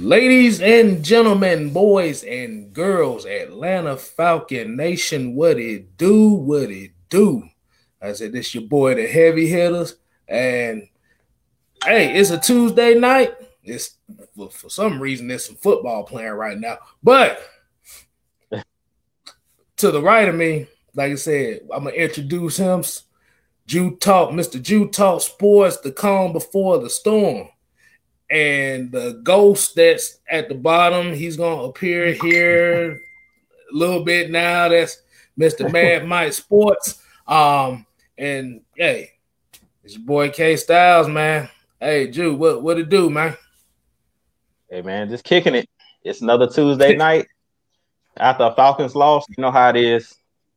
Ladies and gentlemen, boys and girls, Atlanta Falcon Nation, what it do, what it do. I said, this your boy, the heavy hitters. And hey, it's a Tuesday night. It's for, for some reason there's some football playing right now. But to the right of me, like I said, I'm gonna introduce him. Jew Talk, Mr. Jew Talk Sports, the calm before the storm and the ghost that's at the bottom, he's gonna appear here a little bit now. That's Mr. Mad Mike Sports. Um, and hey, it's your boy K Styles, man. Hey, Jew, what what it do, man? Hey man, just kicking it. It's another Tuesday night after Falcons lost. You know how it is.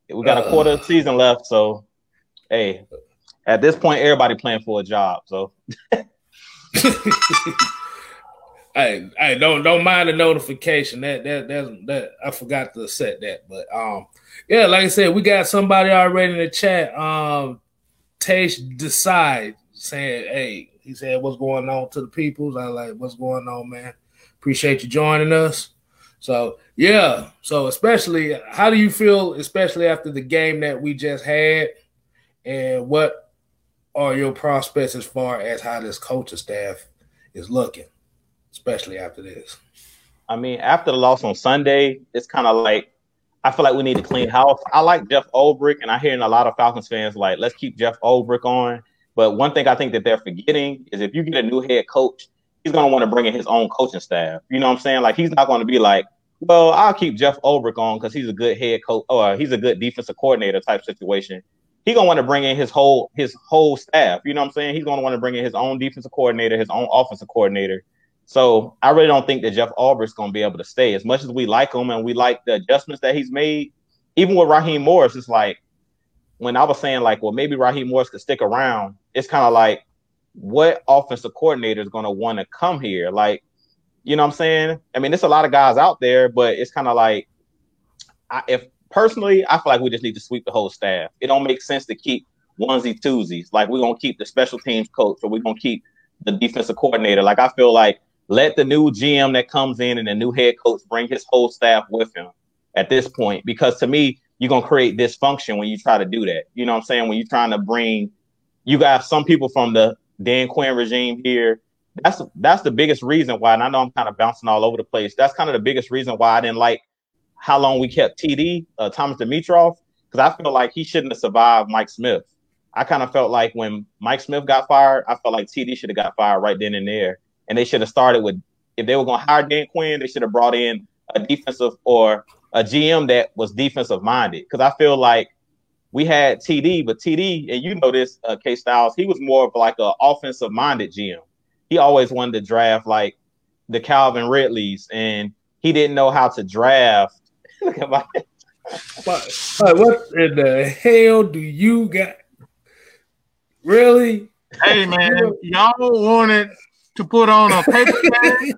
We got a quarter of the season left, so hey, at this point, everybody playing for a job. So hey, hey, don't don't mind the notification. That that that that I forgot to set that, but um, yeah, like I said, we got somebody already in the chat. Um, Taste decide saying, hey, he said, what's going on to the peoples? I like, what's going on, man? Appreciate you joining us. So yeah, so especially, how do you feel, especially after the game that we just had, and what are your prospects as far as how this coaching staff is looking, especially after this? I mean, after the loss on Sunday, it's kind of like I feel like we need to clean house. I like Jeff Ulbrich, and I hear in a lot of Falcons fans like, let's keep Jeff Ulbrich on. But one thing I think that they're forgetting is if you get a new head coach, he's to want to bring in his own coaching staff. You know what I'm saying? Like he's not going to be like, well, I'll keep Jeff Ulbrich on because he's a good head coach or he's a good defensive coordinator type situation he gonna want to bring in his whole his whole staff. You know what I'm saying? He's gonna want to bring in his own defensive coordinator, his own offensive coordinator. So I really don't think that Jeff Ulbrich's gonna be able to stay. As much as we like him and we like the adjustments that he's made, even with Raheem Morris, it's like when I was saying like, well, maybe Raheem Morris could stick around. It's kind of like, what offensive coordinator is gonna want to come here? Like, you know what I'm saying? I mean, there's a lot of guys out there, but it's kind of like, I, if personally, I feel like we just need to sweep the whole staff. It don't make sense to keep onesie twosies. Like we're gonna keep the special teams coach or we're gonna keep the defensive coordinator. Like I feel like let the new GM that comes in and the new head coach bring his whole staff with him at this point. Because to me, you're gonna create dysfunction when you try to do that. You know what I'm saying? When you're trying to bring you got some people from the Dan Quinn regime here. That's that's the biggest reason why, and I know I'm kind of bouncing all over the place. That's kind of the biggest reason why I didn't like how long we kept TD, uh, Thomas Dimitroff because I feel like he shouldn't have survived Mike Smith. I kind of felt like when Mike Smith got fired, I felt like TD should have got fired right then and there. And they should have started with, if they were going to hire Dan Quinn, they should have brought in a defensive or a GM that was defensive minded. Because I feel like we had TD, but TD, and you know this, uh, K Styles, he was more of like an offensive minded GM. He always wanted to draft like the Calvin Ridleys, and he didn't know how to draft Look at my. what in the hell do you got? Really? Hey man, y'all wanted to put on a paper bag.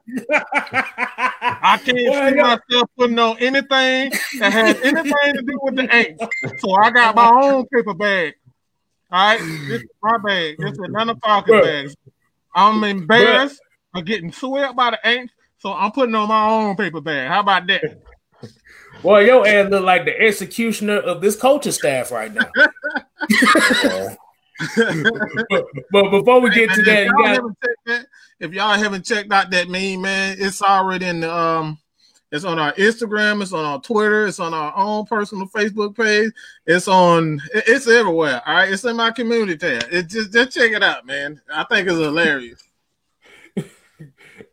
I can't see myself putting on anything that has anything to do with the ink. So I got my own paper bag. All right, this is my bag. This is another Falcon bag. I'm embarrassed of getting swept by the ink, so I'm putting on my own paper bag. How about that? Boy, your ass look like the executioner of this coaching staff right now. but, but, before we get to that, got... if y'all haven't checked out that meme, man, it's already in the um it's on our Instagram, it's on our Twitter, it's on our own personal Facebook page, it's on it's everywhere. All right, it's in my community tab. It just just check it out, man. I think it's hilarious.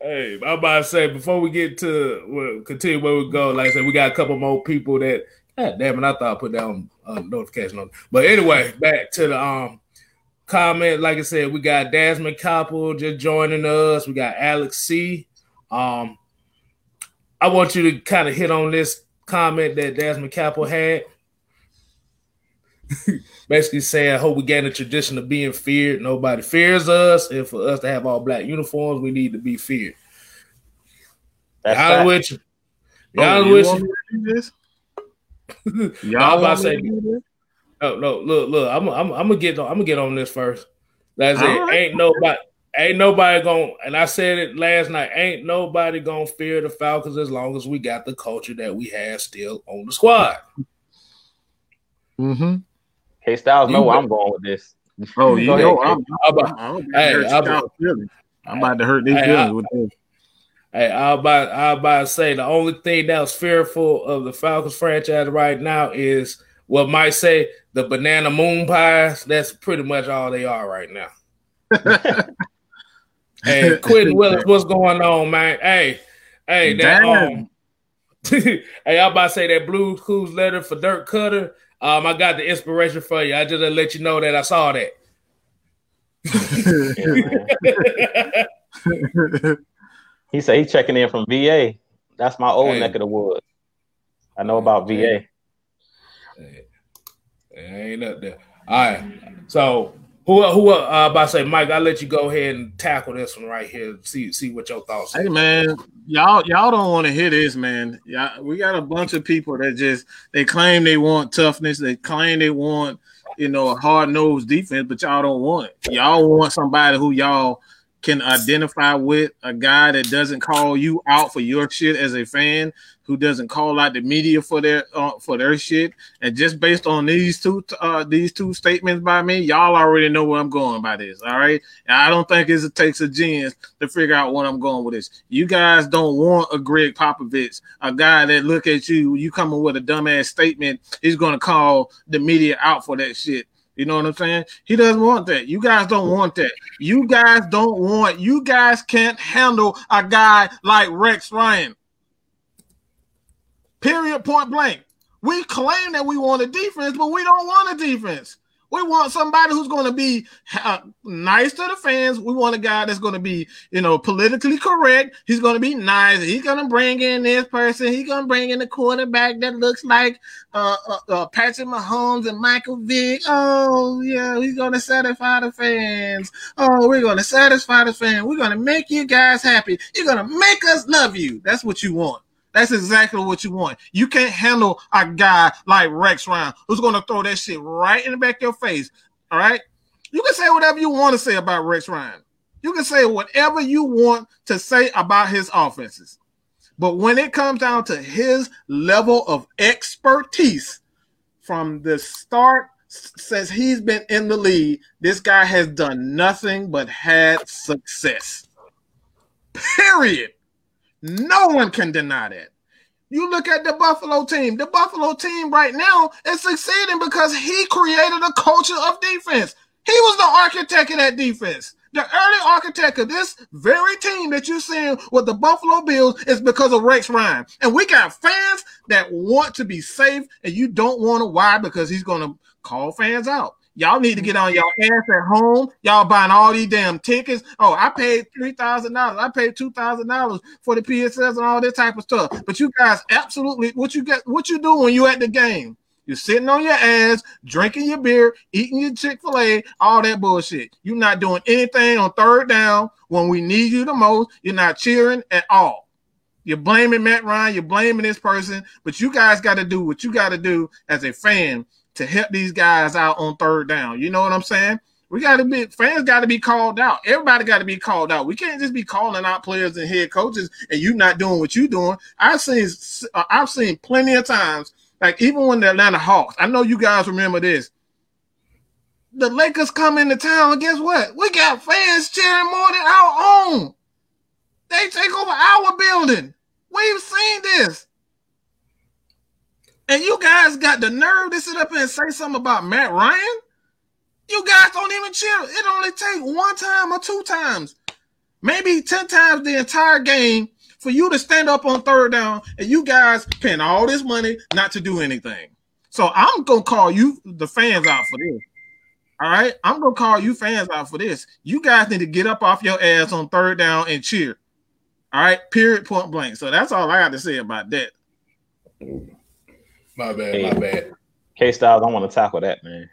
Hey, I'm about to say before we get to continue where we go, like I said, we got a couple more people that. God damn it! I thought I put down a notification on. But anyway, back to the um comment. Like I said, we got Desmond Koppel just joining us. We got Alex C. Um, I want you to kind of hit on this comment that Desmond Koppel had. basically saying, I hope we gain a tradition of being feared. Nobody fears us. And for us to have all black uniforms, we need to be feared. That's Y'all with you. Y'all oh, with you. Y'all about to say, no, no, look, look, I'm, I'm, I'm gonna get, I'm gonna get on this first. That's it. Right. Ain't nobody, ain't nobody gonna, and I said it last night, ain't nobody gonna fear the Falcons as long as we got the culture that we have still on the squad. Mm-hmm. K Styles know where I'm going with this. Oh, you Go know, ahead, I'm, How about- I'm, I'm, Hey, hurt how about- feelings. I'm about to hurt these Hey, feelings I- with this. Hey, I was about I about to say the only thing that's fearful of the Falcons franchise right now is what might say the banana moon pies. That's pretty much all they are right now. Hey, Quentin Willis, what's going on, man? Hey, hey, that Damn. um, hey, I'm about to say that Blues Clues letter for Dirk Koetter. Um, I got the inspiration for you. I just to let you know that I saw that. He said he's checking in from VA. That's my old Hey. neck of the woods. I know about VA. Hey, ain't up there. All right. So who who uh about to say, Mike, I'll let you go ahead and tackle this one right here. See see what your thoughts Hey are. man, y'all y'all don't want to hear this, man. Y'all, we got a bunch of people that just they claim they want toughness, they claim they want you know a hard nosed defense, but y'all don't want it. Y'all want somebody who y'all can identify with, a guy that doesn't call you out for your shit as a fan, who doesn't call out the media for their uh, for their shit. And just based on these two uh, these two statements by me, y'all already know where I'm going by this. All right, and I don't think it takes a genius to figure out what I'm going with this. You guys don't want a Gregg Popovich, a guy that look at you, you coming with a dumbass statement, he's to call the media out for that shit. You know what I'm saying? He doesn't want that. You guys don't want that. You guys don't want. You guys can't handle a guy like Rex Ryan. Period. Point blank. We claim that we want a defense, but we don't want a defense. We want somebody who's going to be uh, nice to the fans. We want a guy that's going to be, you know, politically correct. He's going to be nice. He's going to bring in this person. He's going to bring in the quarterback that looks like uh, uh, uh, Patrick Mahomes and Michael Vick. Oh, yeah, he's going to satisfy the fans. Oh, we're going to satisfy the fans. We're going to make you guys happy. You're going to make us love you. That's what you want. That's exactly what you want. You can't handle a guy like Rex Ryan who's going to throw that shit right in the back of your face. All right? You can say whatever you want to say about Rex Ryan. You can say whatever you want to say about his offenses. But when it comes down to his level of expertise from the start since he's been in the league, this guy has done nothing but had success. Period. No one can deny that. You look at the Buffalo team. The Buffalo team right now is succeeding because he created a culture of defense. He was the architect of that defense. The early architect of this very team that you're seeing with the Buffalo Bills is because of Rex Ryan. And we got fans that want to be safe, and you don't want to. Why? Because he's going to call fans out. Y'all need to get on your ass at home. Y'all buying all these damn tickets. Oh, I paid three thousand dollars. I paid two thousand dollars for the PSS and all that type of stuff. But you guys, absolutely, what you get, what you do when you at the game? You're sitting on your ass, drinking your beer, eating your Chick Fil A, all that bullshit. You're not doing anything on third down when we need you the most. You're not cheering at all. You're blaming Matt Ryan. You're blaming this person, but you guys got to do what you got to do as a fan to help these guys out on third down. You know what I'm saying? We got to be fans got to be called out. Everybody got to be called out. We can't just be calling out players and head coaches and you not doing what you're doing. I've seen uh, I've seen plenty of times, like even when the Atlanta Hawks. I know you guys remember this. The Lakers come into town, and guess what? We got fans cheering more than our own. They take over our building. We've seen this. And you guys got the nerve to sit up and say something about Matt Ryan? You guys don't even cheer. It only take one time or two times, maybe 10 times the entire game for you to stand up on third down and you guys paying all this money not to do anything. So I'm to call you, the fans, out for this. All right. I'm to call you fans out for this. You guys need to get up off your ass on third down and cheer. All right. Period. Point blank. So that's all I got to say about that. My bad, Hey. my bad. K Styles, I want to tackle that, man.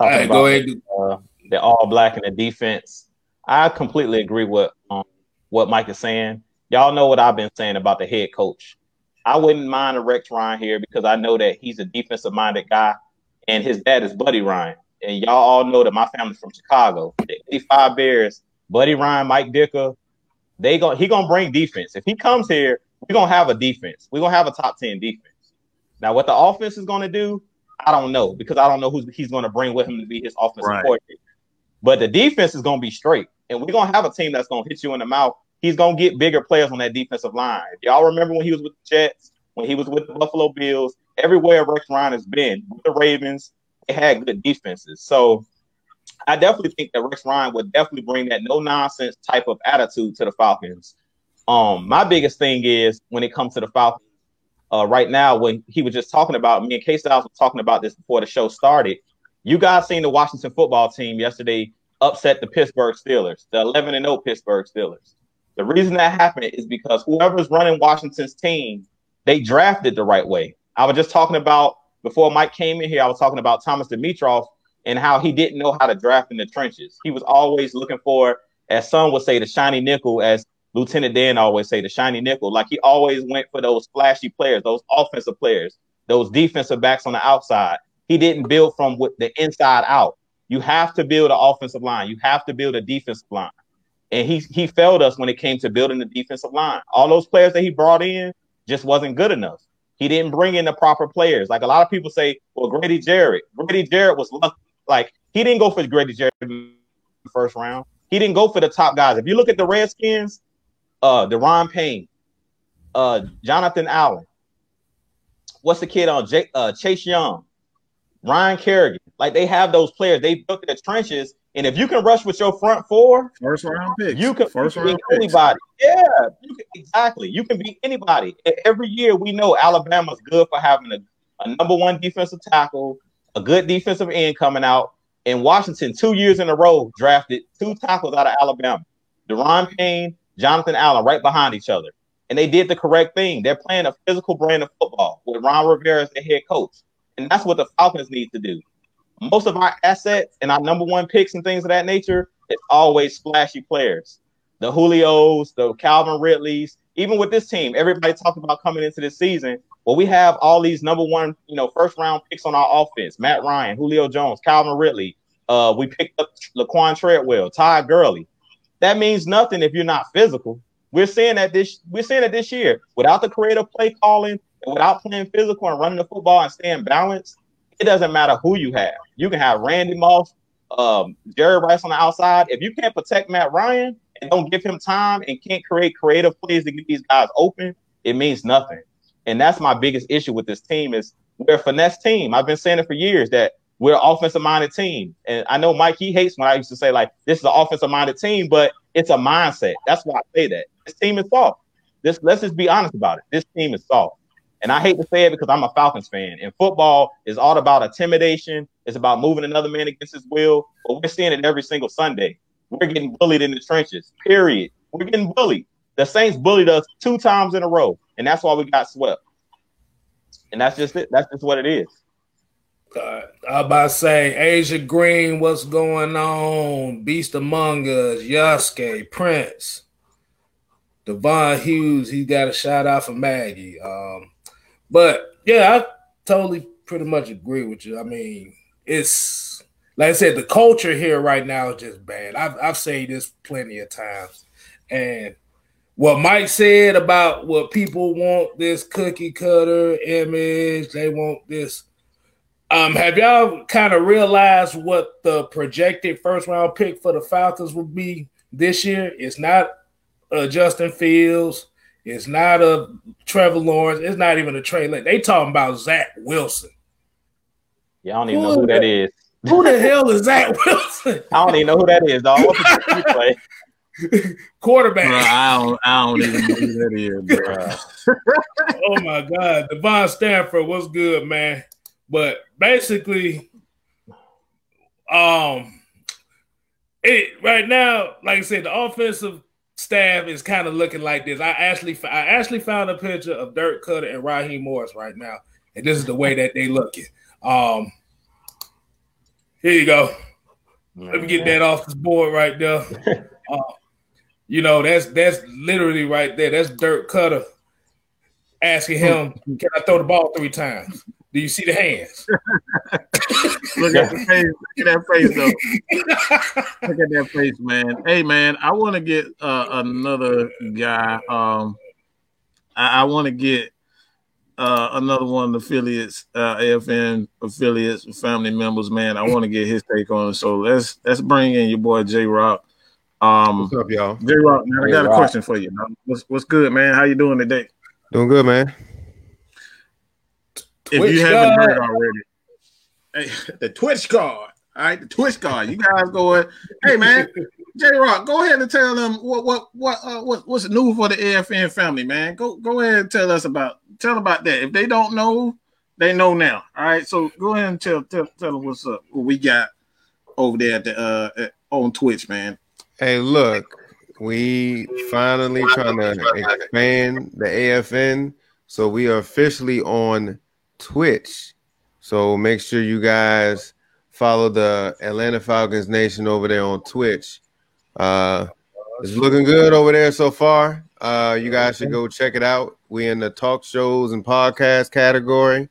All right, go ahead. uh, the all black in the defense. I completely agree with um, what Mike is saying. Y'all know what I've been saying about the head coach. I wouldn't mind a Rex Ryan here because I know that he's a defensive minded guy, and his dad is Buddy Ryan. And y'all all know that my family's from Chicago. The 85 Bears Buddy Ryan, Mike Ditka, they go he gonna bring defense. If he comes here, we're gonna have a defense. We're gonna have a top 10 defense. Now, what the offense is gonna do, I don't know because I don't know who he's gonna bring with him to be his offensive right. coordinator. But the defense is gonna be straight, and we're gonna have a team that's gonna hit you in the mouth. He's gonna get bigger players on that defensive line. If y'all remember when he was with the Jets, when he was with the Buffalo Bills, everywhere Rex Ryan has been with the Ravens, they had good defenses. So I definitely think that Rex Ryan would definitely bring that no nonsense type of attitude to the Falcons. Um, my biggest thing is when it comes to the Falcons, uh, right now, when he was just talking about me and K Styles were talking about this before the show started. You guys seen the Washington football team yesterday upset the Pittsburgh Steelers, the 11 and 0 Pittsburgh Steelers. The reason that happened is because whoever's running Washington's team, they drafted the right way. I was just talking about before Mike came in here, I was talking about Thomas Dimitroff and how he didn't know how to draft in the trenches. He was always looking for, as some would say, the shiny nickel, as Lieutenant Dan always say, the shiny nickel. Like he always went for those flashy players, those offensive players, those defensive backs on the outside. He didn't build from the inside out. You have to build an offensive line. You have to build a defensive line. And he he failed us when it came to building the defensive line. All those players that he brought in just wasn't good enough. He didn't bring in the proper players. Like a lot of people say, well, Grady Jarrett. Grady Jarrett was lucky. like he didn't go for Grady Jarrett in the first round. He didn't go for the top guys. If you look at the Redskins, uh, Da'Ron Payne, uh, Jonathan Allen. What's the kid on J- uh, Chase Young, Ryan Kerrigan? Like they have those players. They built the trenches, and if you can rush with your front four, first round picks, you can, first beat anybody. Yeah, you can, exactly. You can beat anybody. Every year we know Alabama's good for having a, a number one defensive tackle, a good defensive end coming out. And Washington, two years in a row, drafted two tackles out of Alabama. Da'Ron Payne Jonathan Allen right behind each other. And they did the correct thing. They're playing a physical brand of football with Ron Rivera as the head coach. And that's what the Falcons need to do. Most of our assets and our number one picks and things of that nature, it's always splashy players. The Julios, the Calvin Ridleys, even with this team, everybody talking about coming into this season. Well, we have all these number one, you know, first round picks on our offense. Matt Ryan, Julio Jones, Calvin Ridley. Uh, we picked up Laquon Treadwell, Todd Gurley that means nothing if you're not physical. We're seeing that this we're seeing that this year without the creative play calling and without playing physical and running the football and staying balanced. It doesn't matter who you have. You can have Randy Moss, um, Jerry Rice on the outside. If you can't protect Matt Ryan and don't give him time and can't create creative plays to get these guys open, it means nothing. And that's my biggest issue with this team is we're a finesse team. I've been saying it for years that we're an offensive minded team. And I know Mike, he hates when I used to say, like, this is an offensive minded team, but it's a mindset. That's why I say that. This team is soft. This let's just be honest about it. This team is soft. And I hate to say it because I'm a Falcons fan. And football is all about intimidation. It's about moving another man against his will. But we're seeing it every single Sunday. We're getting bullied in the trenches. Period. We're getting bullied. The Saints bullied us two times in a row, and that's why we got swept. And that's just it. That's just what it is. Uh, I about to say Asia Green, what's going on? Beast Among Us, Yasuke, Prince, Devon Hughes, he got a shout out for Maggie. Um, but yeah, I totally pretty much agree with you. I mean, it's like I said, the culture here right now is just bad. I've I've said this plenty of times. And what Mike said about what people want this cookie cutter image, they want this um, have y'all kind of realized what the projected first round pick for the Falcons will be this year? It's not a Justin Fields. It's not a Trevor Lawrence. It's not even a Trey Lance. They talking about Zach Wilson. Yeah, I don't even who know who that is. Who the hell is Zach Wilson? I don't even know who that is, dog. play? Quarterback. Bro, I don't. I don't even know who that is, bro. oh my God, Devon Stanford, what's good, man? But basically, um, it right now, like I said, the offensive staff is kind of looking like this. I actually, I actually found a picture of Dirk Koetter and Raheem Morris right now, and this is the way that they looking. Um, here you go. Let me get that off this board right there. Uh, you know, that's that's literally right there. That's Dirk Koetter asking him, "Can I throw the ball three times?" Do you see the hands? look at the face. Look at that face, though. look at that face, man. Hey, man, I want to get uh, another guy. Um, I, I want to get uh, another one of the affiliates, uh, AFN affiliates, family members. Man, I want to get his take on it. So let's let's bring in your boy J Rock. Um, What's up, y'all? J Rock, man, I got a question for you. What's what's good, man? How you doing today? Doing good, man if Twitch you haven't heard already, hey, the Twitch card. All right, the Twitch card. You guys go in. Hey man, J Rock, go ahead and tell them what what what uh, what what's new for the AFN family, man. Go go ahead and tell us about tell about that. If they don't know, they know now. All right, so go ahead and tell tell, tell them what's up. What we got over there at the uh at, on Twitch, man. Hey, look, we finally trying to expand the AFN, so we are officially on Twitch. So make sure you guys follow the Atlanta Falcons Nation over there on Twitch. Uh, it's looking good over there so far. Uh, you guys should go check it out. We in the talk shows and podcast category.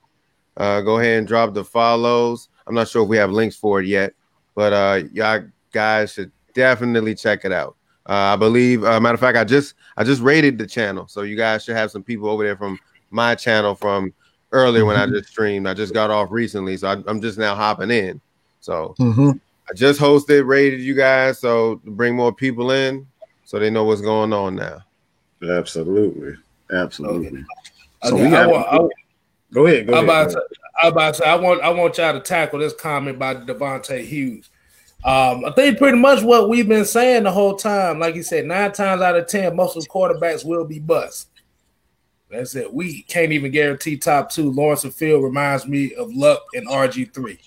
Uh, go ahead and drop the follows. I'm not sure if we have links for it yet, but uh, y'all guys should definitely check it out. Uh, I believe, uh, matter of fact, I just I just rated the channel, so you guys should have some people over there from my channel from earlier when I mm-hmm. just streamed. I just got off recently, so I, am just now hopping in. So mm-hmm. I just hosted, rated you guys, so bring more people in, so they know what's going on now. Absolutely, absolutely. So okay, we got. I I, go ahead. Go I'm ahead. About to, I'm about to I want I want y'all to tackle this comment by Devontae Hughes. Um, I think pretty much what we've been saying the whole time. Like you said, nine times out of ten, most of the quarterbacks will be bust. That's it. We can't even guarantee top two. Lawrence and Field reminds me of Luck and RG three.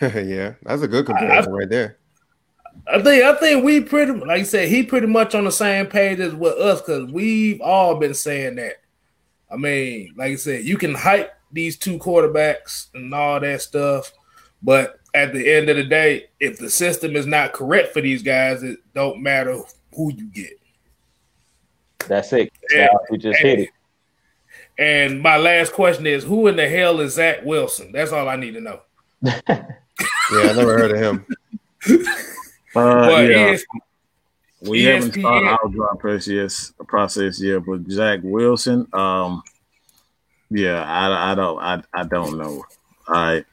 yeah, that's a good comparison I, right there. I think I think we pretty like you said he pretty much on the same page as with us because we've all been saying that. I mean, like I said, you can hype these two quarterbacks and all that stuff, but at the end of the day, if the system is not correct for these guys, it don't matter who you get. That's it. And, we just and, hit it. And my last question is, who in the hell is Zach Wilson? That's all I need to know. yeah, I never heard of him. Uh, yeah. we ESPN, haven't started our draft process, process yet, but Zach Wilson, um, yeah, I, I don't, I, I don't know. I,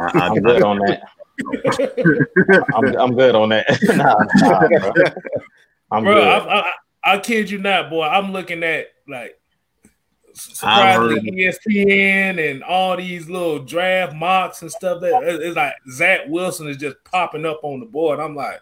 I, am good on that. I'm, I'm good on that. nah, nah, bro. I'm bro, good. I, I, I kid you not, boy. I'm looking at like surprisingly ESPN and all these little draft mocks and stuff. That it's like Zach Wilson is just popping up on the board. I'm like,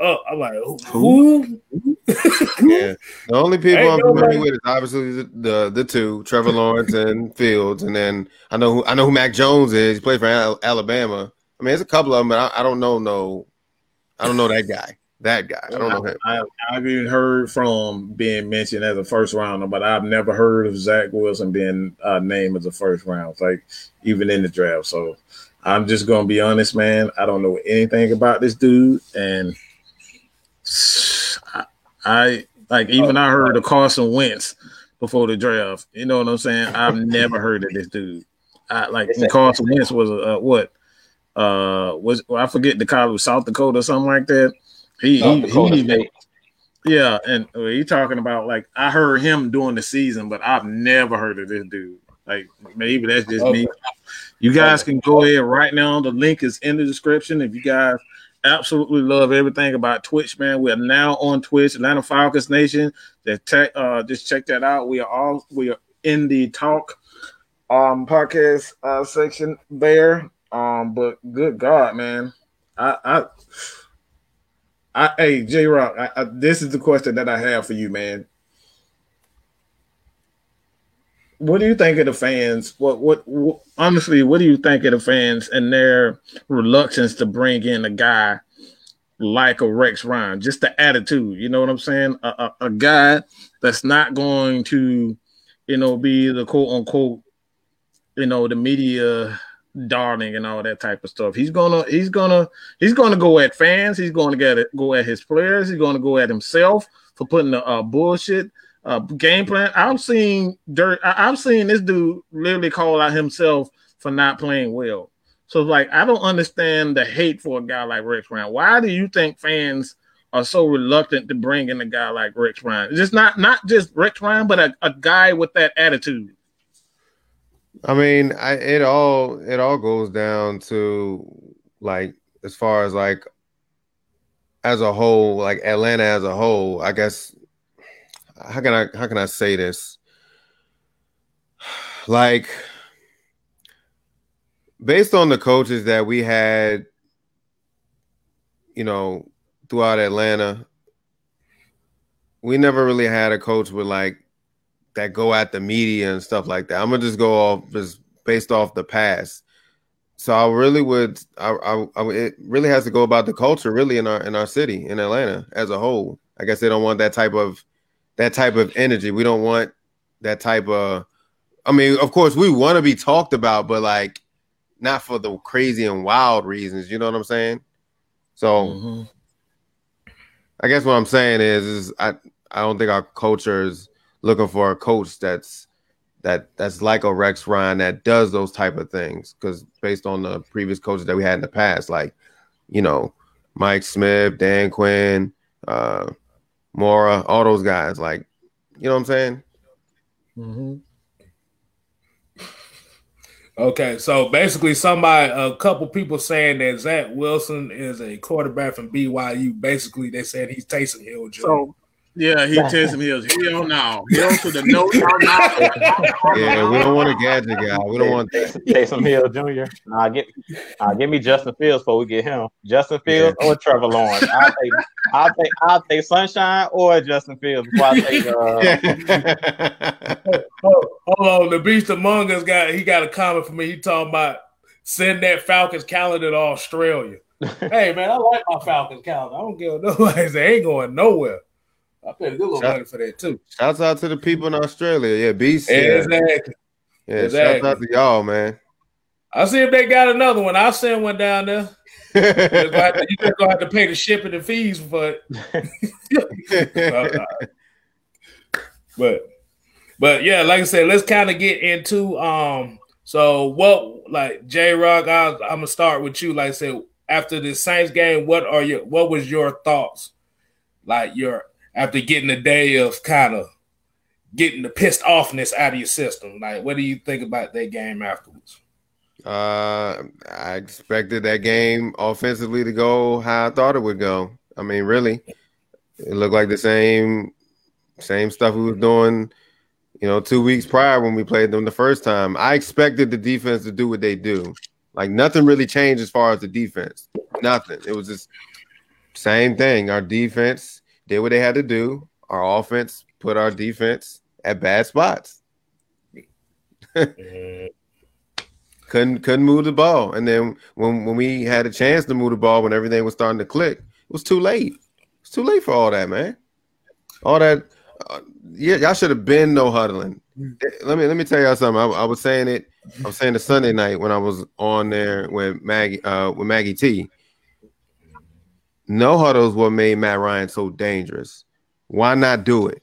oh, I'm like, who? yeah, the only people I'm familiar with is obviously the, the, the two, Trevor Lawrence and Fields, and then I know who I know who Mac Jones is. He played for Alabama. I mean, there's a couple of them, but I, I don't know no, I don't know that guy. That guy. I don't know him. I, have even heard from being mentioned as a first rounder, but I've never heard of Zach Wilson being uh, named as a first round, like even in the draft. So I'm just gonna be honest, man. I don't know anything about this dude, and I, I like even I heard of Carson Wentz before the draft. You know what I'm saying? I've never heard of this dude. I like Carson Wentz was a, what? Uh, was well, I forget the college South Dakota or something like that. He, he, he yeah, and he talking about like I heard him during the season, but I've never heard of this dude. Like maybe that's just me. You guys can go ahead right now. The link is in the description. If you guys absolutely love everything about Twitch, man, we are now on Twitch, Atlanta Falcons Nation. Just check, uh, just check that out. We are all we are in the talk um podcast uh, section there. Um, but good God, man, I I I, hey, J Rock, I, I, this is the question that I have for you, man. What do you think of the fans? What, what, what, honestly, what do you think of the fans and their reluctance to bring in a guy like a Rex Ryan? Just the attitude, you know what I'm saying? A, a, a guy that's not going to, you know, be the quote unquote, you know, the media darling and all that type of stuff. He's gonna he's gonna he's gonna go at fans. He's to get it, go at his players. He's to go at himself for putting the uh, bullshit uh, game plan. I've seen dirt. I've seen this dude literally call out himself for not playing well. So like, I don't understand the hate for a guy like Rex Ryan. Why do you think fans are so reluctant to bring in a guy like Rex Ryan? Just not not just Rex Ryan, but a, a guy with that attitude. I mean, I, it all it all goes down to like as far as like as a whole, like Atlanta as a whole. I guess how can I how can I say this? Like based on the coaches that we had, you know, throughout Atlanta, we never really had a coach with like that go at the media and stuff like that. I'm gonna just go off just based off the past. So I really would, I, I, I, it really has to go about the culture, really in our in our city in Atlanta as a whole. I guess they don't want that type of that type of energy. We don't want that type of. I mean, of course, we want to be talked about, but like not for the crazy and wild reasons. You know what I'm saying? So, mm-hmm. I guess what I'm saying is, is I I don't think our culture is looking for a coach that's that that's like a Rex Ryan that does those type of things. Because based on the previous coaches that we had in the past, like you know Mike Smith, Dan Quinn, uh, Mora, all those guys, like you know what I'm saying. Mm-hmm. Okay, so basically, somebody, a couple people saying that Zach Wilson is a quarterback from BYU. Basically, they said he's Taysom Hill. Jr. So yeah, he tells me he's hell no. Hell to the no, no, no. Yeah, we don't want a gadget guy. We don't want Taysom Hill Jr. Nah, get, uh, give me Justin Fields before we get him. Justin Fields yeah. or Trevor Lawrence. I'll take, I'll take, I'll take Sunshine or Justin Fields before I take. Uh... hold, hold on, the beast among us got he got a comment for me. He talking about send that Falcons calendar to Australia. hey man, I like my Falcons calendar. I don't give no. They ain't going nowhere. I paid a good little shout, money for that too. Shouts out to the people in Australia. Yeah, BC. Exactly. Yeah, exactly. shouts out to y'all, man. I'll see if they got another one. I'll send one down there. you just gonna have to pay the shipping and fees for it. but but yeah, like I said, let's kind of get into um so what like J Rock, I'm gonna start with you. Like I said, after the Saints game, what are your what was your thoughts? Like your after getting a day of kind of getting the pissed offness out of your system? Like, what do you think about that game afterwards? Uh, I expected that game offensively to go how I thought it would go. I mean, really, it looked like the same same stuff we was doing, you know, two weeks prior when we played them the first time. I expected the defense to do what they do. Like nothing really changed as far as the defense. Nothing. It was just same thing. Our defense did what they had to do. Our offense put our defense at bad spots. couldn't couldn't move the ball, and then when when we had a chance to move the ball, when everything was starting to click, it was too late. It's too late for all that, man. All that, uh, yeah, y'all should have been no huddling. Let me let me tell y'all something. I, I was saying it. I was saying it Sunday night when I was on there with Maggie uh, with Maggie T. No huddles what made Matt Ryan so dangerous. Why not do it?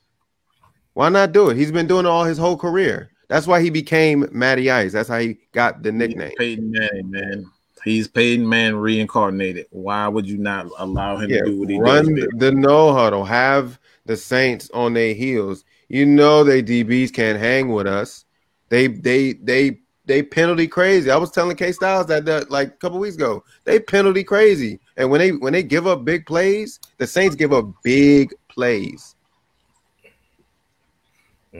Why not do it? He's been doing it all his whole career. That's why he became Matty Ice. That's how he got the nickname. He's Peyton Manning, man. He's Peyton Man reincarnated. Why would you not allow him yeah, to do what he run does? Run the no huddle. Have the Saints on their heels. You know they DBs can't hang with us. They they they they penalty crazy. I was telling K Styles that, that like a couple weeks ago. They penalty crazy. And when they when they give up big plays, the Saints give up big plays.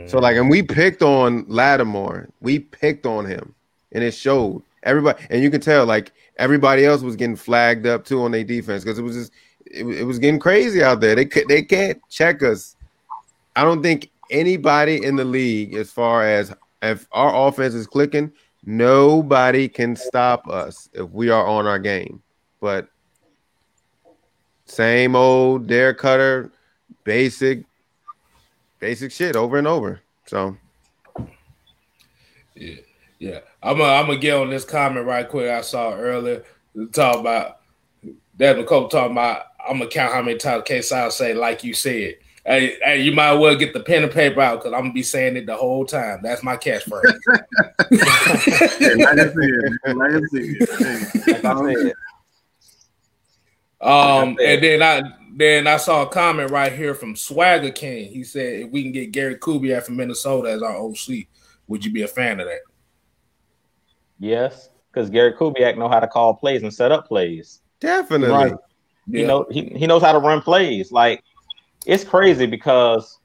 So like, and we picked on Lattimore. We picked on him, and it showed. Everybody, and you can tell like everybody else was getting flagged up too on their defense because it was just it, it was getting crazy out there. They could they can't check us. I don't think anybody in the league, as far as if our offense is clicking, nobody can stop us if we are on our game. But same old dare Cutter, basic, basic shit over and over. So, yeah, yeah. I'm gonna I'm gonna get on this comment right quick. I saw earlier talk about that. Nicole talking about. I'm gonna count how many times K. Sal say like you said. Hey, hey, you might as well get the pen and paper out because I'm gonna be saying it the whole time. That's my catchphrase. like I said, like I said, Like I said, Um, and then I then I saw a comment right here from Swagger King. He said, "If we can get Gary Kubiak from Minnesota as our OC, would you be a fan of that?" yes, because Gary Kubiak know how to call plays and set up plays. Definitely. Right. You know, he, he knows how to run plays. Like it's crazy because,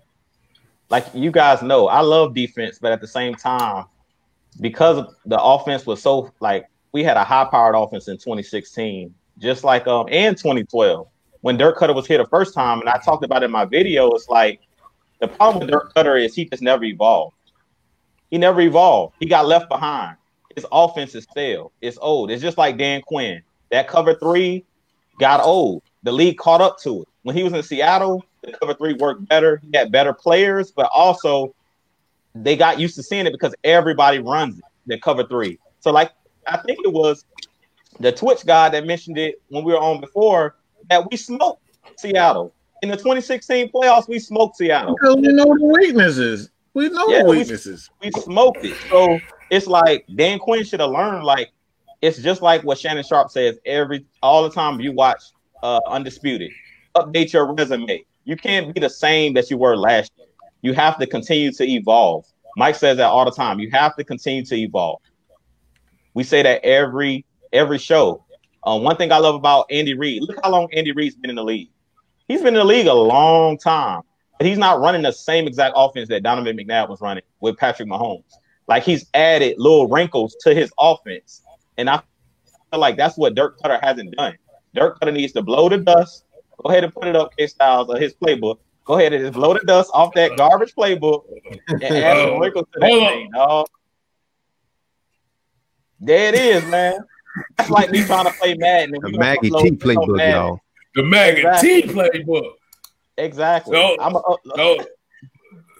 like you guys know, I love defense, but at the same time, because the offense was so like we had a high powered offense in 2016, just like um and 2012 when Dirk Koetter was here the first time, and I talked about in my video. It's like the problem with Dirk Koetter is he just never evolved. He never evolved. He got left behind. His offense is stale. It's old. It's just like Dan Quinn. That cover three got old. The league caught up to it. When he was in Seattle, the cover three worked better. He had better players, but also they got used to seeing it because everybody runs it, the cover three. So, like, I think it was the Twitch guy that mentioned it when we were on before that we smoked Seattle. In the 2016 playoffs, we smoked Seattle. because we know the weaknesses. We know Yeah, the we- weaknesses. we smoked it. So it's like Dan Quinn should have learned. Like it's just like what Shannon Sharpe says every all the time you watch uh, Undisputed. Update your resume. You can't be the same that you were last year. You have to continue to evolve. Mike says that all the time. You have to continue to evolve. We say that every every show. Um, one thing I love about Andy Reid. Look how long Andy Reid's been in the league. He's been in the league a long time, but he's not running the same exact offense that Donovan McNabb was running with Patrick Mahomes. Like he's added little wrinkles to his offense, and I feel like that's what Dirk Koetter hasn't done. Dirk Koetter needs to blow the dust. Go ahead and put it up, K Styles, of his playbook. Go ahead and just blow the dust off that garbage playbook and add some wrinkles to that thing, dog. There it is, man. That's like me trying to play Madden. and The Maggie T playbook, Madden. y'all. The Maggie Exactly. T playbook. Exactly. No, I'm a, uh, No,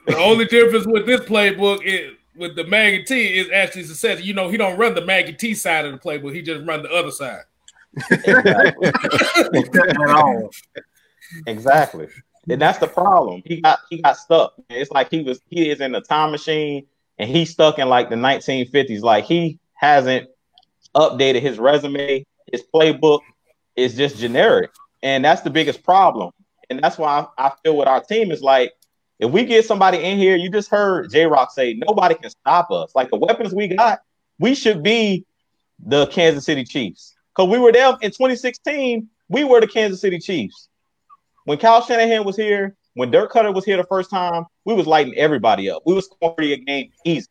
the only difference with this playbook is with the Maggie T is actually success. You know, he don't run the Maggie T side of the playbook. He just run the other side. Exactly. Exactly. And that's the problem. He got he got stuck. It's like he was he is in a time machine and he's stuck in like the 1950s. Like he hasn't updated his resume, his playbook is just generic. And that's the biggest problem. And that's why I, I feel with our team is like if we get somebody in here, you just heard J Rock say nobody can stop us. Like the weapons we got, we should be the Kansas City Chiefs. Because we were there in 2016, we were the Kansas City Chiefs. When Kyle Shanahan was here, when Dirk Koetter was here the first time, we was lighting everybody up. We was scoring a game easy.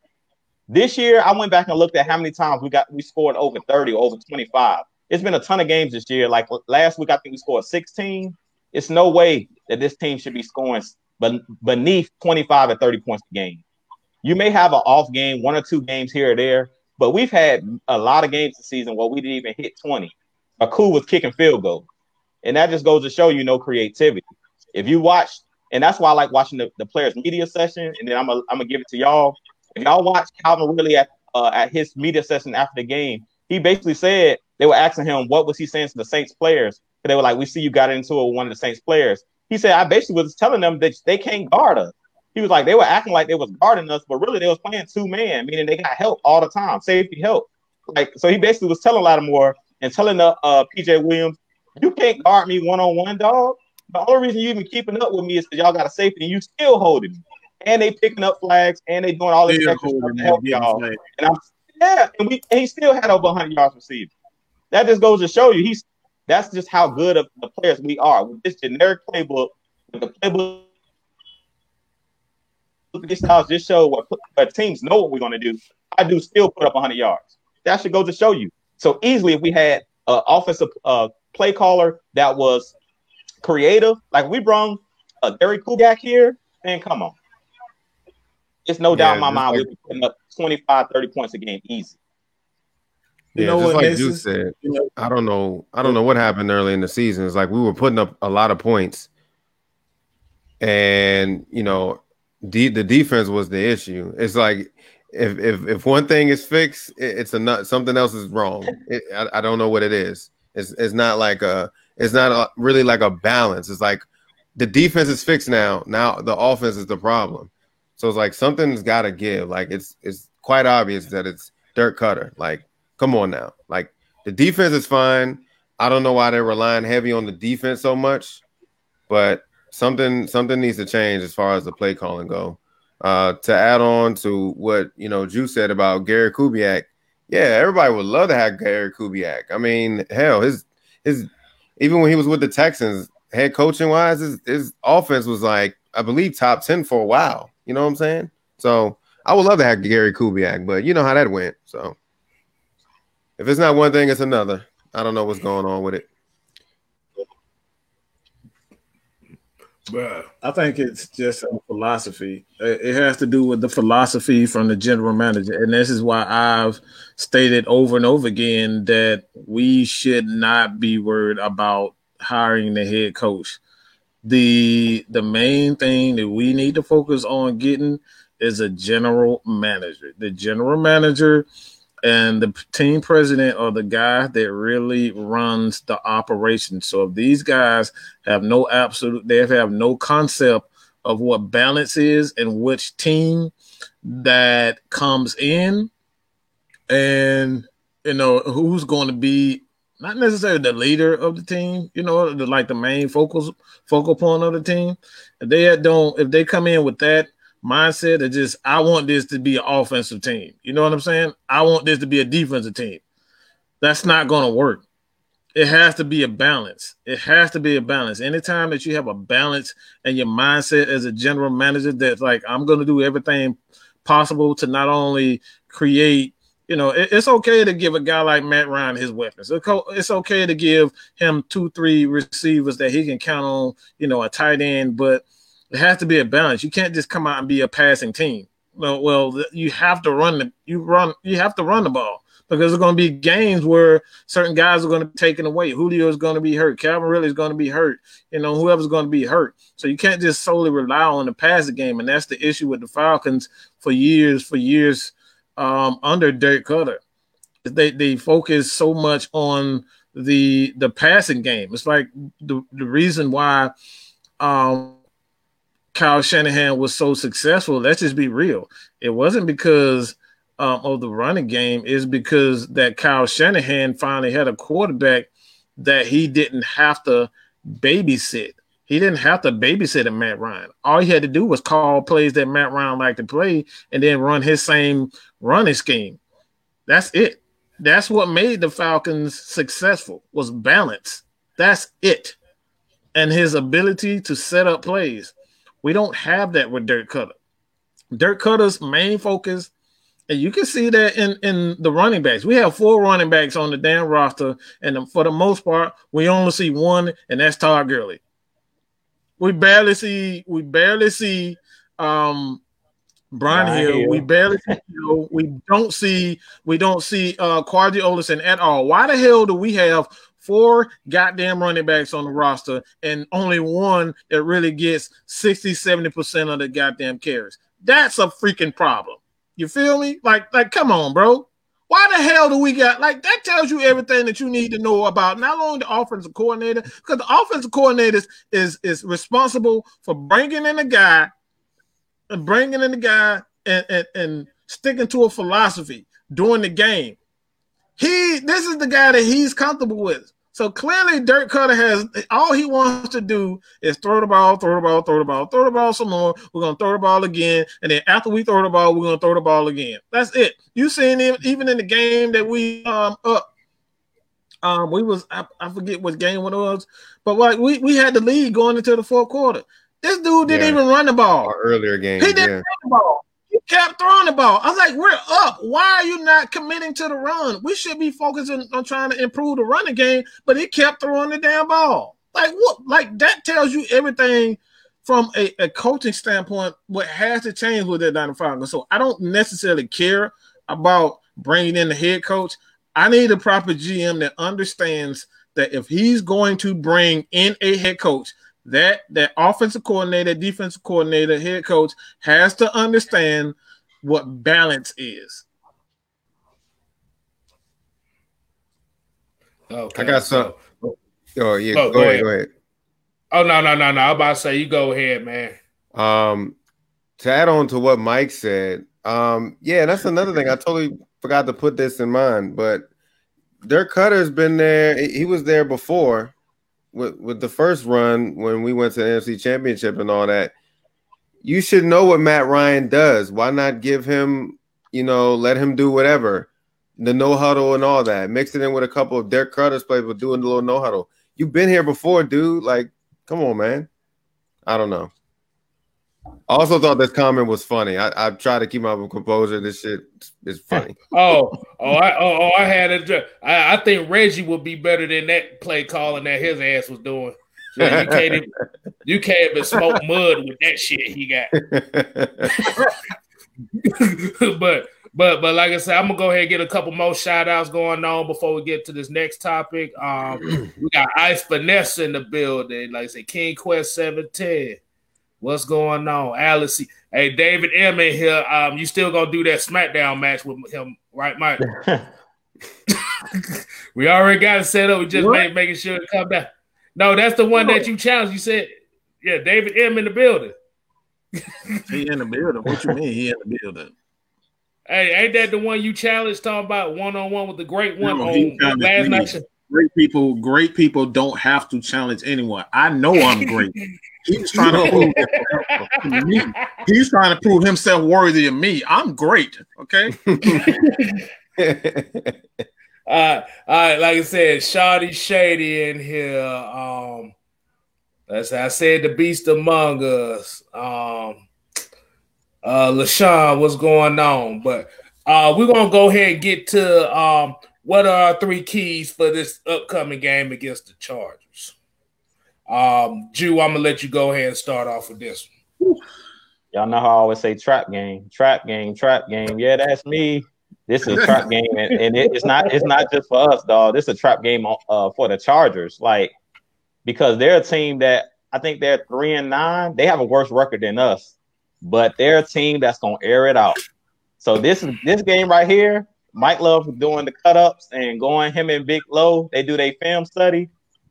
This year, I went back and looked at how many times we got we scored over 30 or over 25. It's been a ton of games this year. Like last week, I think we scored 16. It's no way that this team should be scoring ben- beneath 25 or 30 points a game. You may have an off game, one or two games here or there, but we've had a lot of games this season where we didn't even hit 20. Aku was kicking field goals. And that just goes to show you no creativity. If you watch, and that's why I like watching the, the players' media session, and then I'm I'm gonna give it to y'all. If y'all watch Calvin Ridley at uh, at his media session after the game, he basically said they were asking him what was he saying to the Saints players. And they were like, "We see you got into it with one of the Saints players." He said, "I basically was telling them that they can't guard us." He was like, "They were acting like they was guarding us, but really they was playing two man, meaning they got help all the time, safety help." Like so, he basically was telling Lattimore and telling the uh, PJ Williams, "You can't guard me one on one, dog." The only reason you even keeping up with me is because y'all got a safety and you still holding me. And they picking up flags and they doing all this Still extra stuff to help y'all. And I'm yeah, and we and he still had over 100 yards receiving. That just goes to show you he's that's just how good of the players we are with this generic playbook. With the playbook, this styles just show what, what teams know what we're going to do. I do still put up 100 yards. That should go to show you. So easily, if we had an offensive uh, play caller that was creative, like we brung a uh, Gary Kubiak here, man, come on. It's no doubt in my mind like- we'll be putting up 25, 30 points a game easy. You Yeah, know just what, like this you is- said. You know, I don't know. I don't know what happened early in the season. It's like we were putting up a lot of points, and you know, de- the defense was the issue. It's like if if if one thing is fixed, it, it's a nut. Something else is wrong. It, I, I don't know what it is. It's it's not like a. It's not a, really like a balance. It's like the defense is fixed now. Now the offense is the problem. So it's like something's got to give. Like it's it's quite obvious that it's Dirk Koetter. Like, come on now. Like the defense is fine. I don't know why they're relying heavy on the defense so much, but something something needs to change as far as the play calling go. Uh, to add on to what you know, Drew said about Gary Kubiak, yeah, everybody would love to have Gary Kubiak. I mean, hell, his his even when he was with the Texans, head coaching wise, his, his offense was like I believe top ten for a while. You know what I'm saying? So I would love to have Gary Kubiak, but you know how that went. So if it's not one thing, it's another. I don't know what's going on with it. Bruh. I think it's just a philosophy. It has to do with the philosophy from the general manager. And this is why I've stated over and over again that we should not be worried about hiring the head coach. The the main thing that we need to focus on getting is a general manager. The general manager and the team president or the guy that really runs the operation. So if these guys have no absolute, they have no concept of what balance is and which team that comes in, and you know who's going to be not necessarily the leader of the team, you know, like the main focal focal point of the team. If they don't, if they come in with that mindset of just I want this to be an offensive team. You know what I'm saying? I want this to be a defensive team. That's not going to work. It has to be a balance. It has to be a balance. Anytime that you have a balance and your mindset as a general manager that's like I'm going to do everything possible to not only create you know, it's okay to give a guy like Matt Ryan his weapons. It's okay to give him two, three receivers that he can count on, you know, a tight end, but it has to be a balance. You can't just come out and be a passing team. Well, well, you have to run the you run you have to run the ball because there's going to be games where certain guys are going to be taken away. Julio is going to be hurt. Calvin Ridley is going to be hurt. You know, whoever's going to be hurt. So you can't just solely rely on the passing game, and that's the issue with the Falcons for years, for years um, under Dirk Koetter. They they focus so much on the the passing game. It's like the the reason why um, Kyle Shanahan was so successful, let's just be real. It wasn't because um, of the running game, it's because that Kyle Shanahan finally had a quarterback that he didn't have to babysit. He didn't have to babysit a Matt Ryan. All he had to do was call plays that Matt Ryan liked to play and then run his same running scheme. That's it. That's what made the Falcons successful was balance. That's it. And his ability to set up plays. We don't have that with Dirt Cutter. Dirt Cutter's main focus, and you can see that in, in the running backs. We have four running backs on the damn roster, and for the most part, we only see one, and that's Todd Gurley. We barely see we barely see um Brian, Hill. Hill. We barely see Hill. We don't see we don't see uh Qadree Ollison at all. Why the hell do we have four goddamn running backs on the roster and only one that really gets 60, 70% of the goddamn carries. That's a freaking problem. You feel me? Like, like, come on, bro. Why the hell do we got like that? Tells you everything that you need to know about not only the offensive coordinator, because the offensive coordinator is, is is responsible for bringing in a guy and bringing in a guy and, and, and sticking to a philosophy during the game. He this is the guy that he's comfortable with. So clearly, Dirk Koetter has all he wants to do is throw the ball, throw the ball, throw the ball, throw the ball some more. We're gonna throw the ball again, and then after we throw the ball, we're gonna throw the ball again. That's it. You seen him even in the game that we um up. Um, we was I, I forget what game it was, but like we we had the lead going into the fourth quarter. This dude didn't yeah. even run the ball. Our earlier game, he didn't yeah. run the ball kept throwing the ball. I was like, we're up. Why are you not committing to the run? We should be focusing on trying to improve the running game, but he kept throwing the damn ball. Like what? Like that tells you everything from a, a coaching standpoint. What has to change with that Atlanta Falcons. So I don't necessarily care about bringing in the head coach. I need a proper GM that understands that if he's going to bring in a head coach, that that offensive coordinator, defensive coordinator, head coach has to understand what balance is. Okay. I got some. Oh yeah, oh, go, go, ahead, ahead, go ahead. Oh no, no, no, no. I'm about to say you go ahead, man. Um, to add on to what Mike said, um, yeah, that's another thing. I totally forgot to put this in mind, but Dirk Koetter's been there. He was there before with with the first run when we went to the NFC Championship and all that. You should know what Matt Ryan does. Why not give him, you know, let him do whatever, the no huddle and all that. Mix it in with a couple of Dirk Koetter's plays, but doing the little no huddle. You've been here before, dude. Like, come on, man. I don't know. I also thought this comment was funny. I, I try to keep my composure. This shit is funny. oh, oh, I, oh, oh, I had a. I, I think Reggie would be better than that play calling that his ass was doing. Yeah, you can't even, you can't even smoke mud with that shit he got. but but but like I said, I'm gonna go ahead and get a couple more shout outs going on before we get to this next topic. Um, we got Ice Vanessa in the building, like I said, King Quest 710. What's going on, Alice? Hey, David M in here. Um, you still gonna do that SmackDown match with him, right, Mike? we already got it set up. We just make, making sure to come back. No, that's the one that you challenged. You said, yeah, David M in the building. he in the building. What you mean? He in the building. Hey, ain't that the one you challenged talking about one on one with the great one no, on last night? Great people, great people don't have to challenge anyone. I know I'm great. He's trying to prove me. He's trying to prove himself worthy of me. I'm great. Okay. all right, like I said, Shoddy Shady in here. Um, as I said, the beast among us. Um, uh, LaShawn, what's going on? But uh, we're gonna go ahead and get to um, what are our three keys for this upcoming game against the Chargers. Um, Jew, I'm gonna let you go ahead and start off with this one. Y'all know how I always say trap game, trap game, trap game. Yeah, that's me. This is a trap game, and, and it, it's not it's not just for us, dog. This is a trap game uh, for the Chargers, like because they're a team that I think they're three and nine. They have a worse record than us, but they're a team that's gonna air it out. So this is this game right here. Mike Love doing the cut ups and going him and Big Low. They do their film study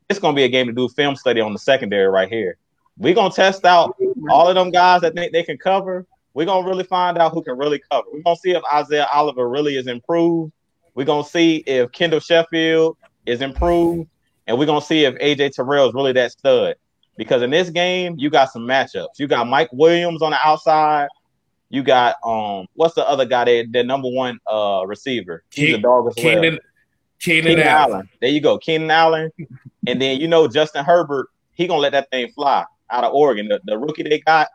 it's gonna be a game to do film study on the secondary right here. We're gonna test out all of them guys that think they can cover. We're gonna really find out who can really cover. We're gonna see if Isaiah Oliver really is improved. We're gonna see if Kendall Sheffield is improved, and we're gonna see if AJ Terrell is really that stud. Because in this game, you got some matchups. You got Mike Williams on the outside. You got um, what's the other guy? That the number one uh receiver. He's a dog as well. Keenan, Keenan, Keenan Allen. Allen. There you go, Keenan Allen. and then you know Justin Herbert, he gonna let that thing fly out of Oregon, the, the rookie they got.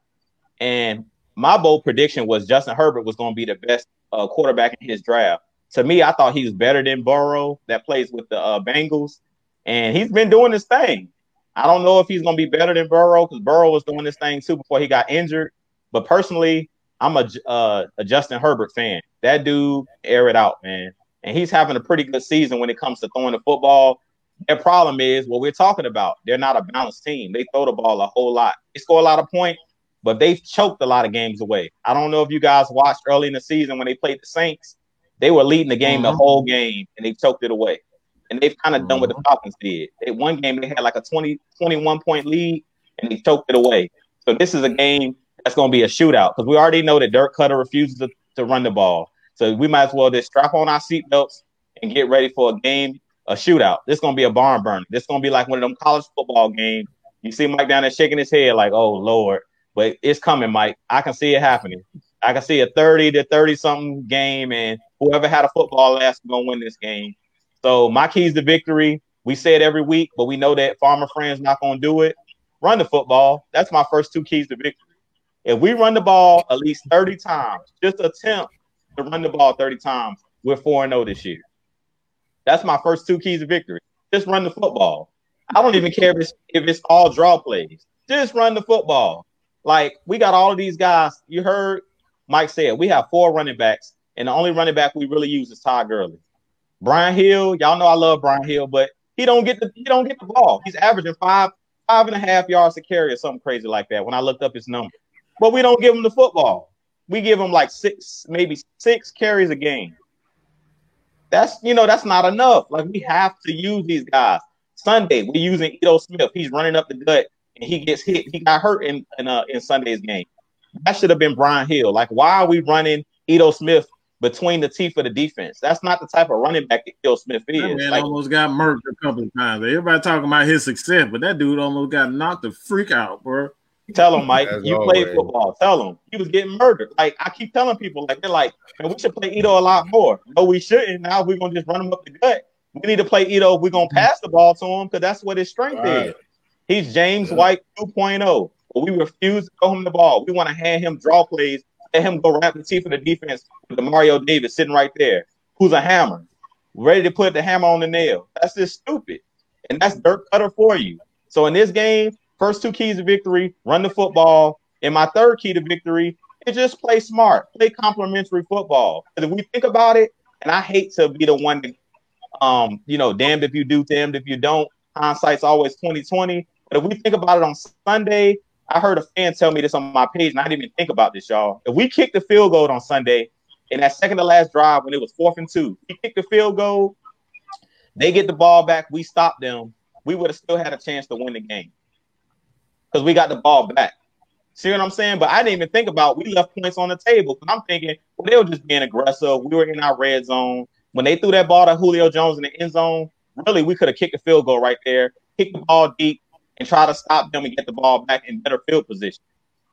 And my bold prediction was Justin Herbert was gonna be the best uh, quarterback in his draft. To me, I thought he was better than Burrow that plays with the uh, Bengals, and he's been doing this thing. I don't know if he's gonna be better than Burrow because Burrow was doing this thing too before he got injured. But personally, I'm a, uh, a Justin Herbert fan. That dude air it out, man and he's having a pretty good season when it comes to throwing the football. Their problem is what we're talking about. They're not a balanced team. They throw the ball a whole lot. They score a lot of points, but they've choked a lot of games away. I don't know if you guys watched early in the season when they played the Saints. They were leading the game uh-huh. the whole game, and they choked it away. And they've kind of uh-huh. done what the uh-huh. Falcons did. They one game they had like a 20, 21 point lead, and they choked it away. So this is a game that's going to be a shootout because we already know that Dirk Koetter refuses to, to run the ball. So we might as well just strap on our seatbelts and get ready for a game, a shootout. This is gonna be a barn burner. This is gonna be like one of them college football games. You see Mike down there shaking his head like, "Oh Lord," but it's coming, Mike. I can see it happening. I can see a thirty to thirty something game, and whoever had a football last is gonna win this game. So my keys to victory. We say it every week, but we know that Farmer Friends not gonna do it. Run the football. That's my first two keys to victory. If we run the ball at least 30 times, just attempt to run the ball 30 times, we're 4 0 this year. That's my first two keys to victory. Just run the football. I don't even care if it's if it's all draw plays. Just run the football. Like we got all of these guys. You heard Mike said we have four running backs, and the only running back we really use is Todd Gurley. Brian Hill, y'all know I love Brian Hill, but he don't get the he don't get the ball. He's averaging five five and a half yards to carry or something crazy like that. When I looked up his number, but we don't give him the football we give him like six, maybe six carries a game. That's you know that's not enough. Like we have to use these guys. Sunday we're using Ito Smith. He's running up the gut and he gets hit. He got hurt in in, uh, in Sunday's game. That should have been Brian Hill. Like, why are we running Ito Smith between the teeth of the defense? That's not the type of running back that Ito Smith is. That man Like, almost got murked a couple of times. Everybody talking about his success, but that dude almost got knocked the freak out, bro. tell him, Mike, As you always. played football. Tell him he was getting murdered. Like I keep telling people, like they're like, man, we should play Ito a lot more. No, we shouldn't. Now we're gonna just run him up the gut. We need to play Ito. We're gonna pass the ball to him because that's what his strength Right. is. He's James White 2.0. But we refuse to throw him the ball. We want to hand him draw plays, let him go wrap the teeth of the defense with Demario Davis sitting right there, who's a hammer, ready to put the hammer on the nail. That's just stupid. And that's dirt Cutter for you. So in this game, first two keys to victory, run the football. And my third key to victory is just play smart, play complementary football. 'Cause if we think about it, and I hate to be the one to, um, you know, damned if you do, damned if you don't. Hindsight's always 2020. But if we think about it on Sunday, I heard a fan tell me this on my page, and I didn't even think about this, y'all. If we kicked the field goal on Sunday in that second to last drive when it was fourth and two, we kicked the field goal, they get the ball back, we stop them, we would have still had a chance to win the game because we got the ball back. See what I'm saying? But I didn't even think about we left points on the table I'm thinking, well, they were just being aggressive. We were in our red zone. When they threw that ball to Julio Jones in the end zone, really we could have kicked the field goal right there, kick the ball deep, and try to stop them and get the ball back in better field position.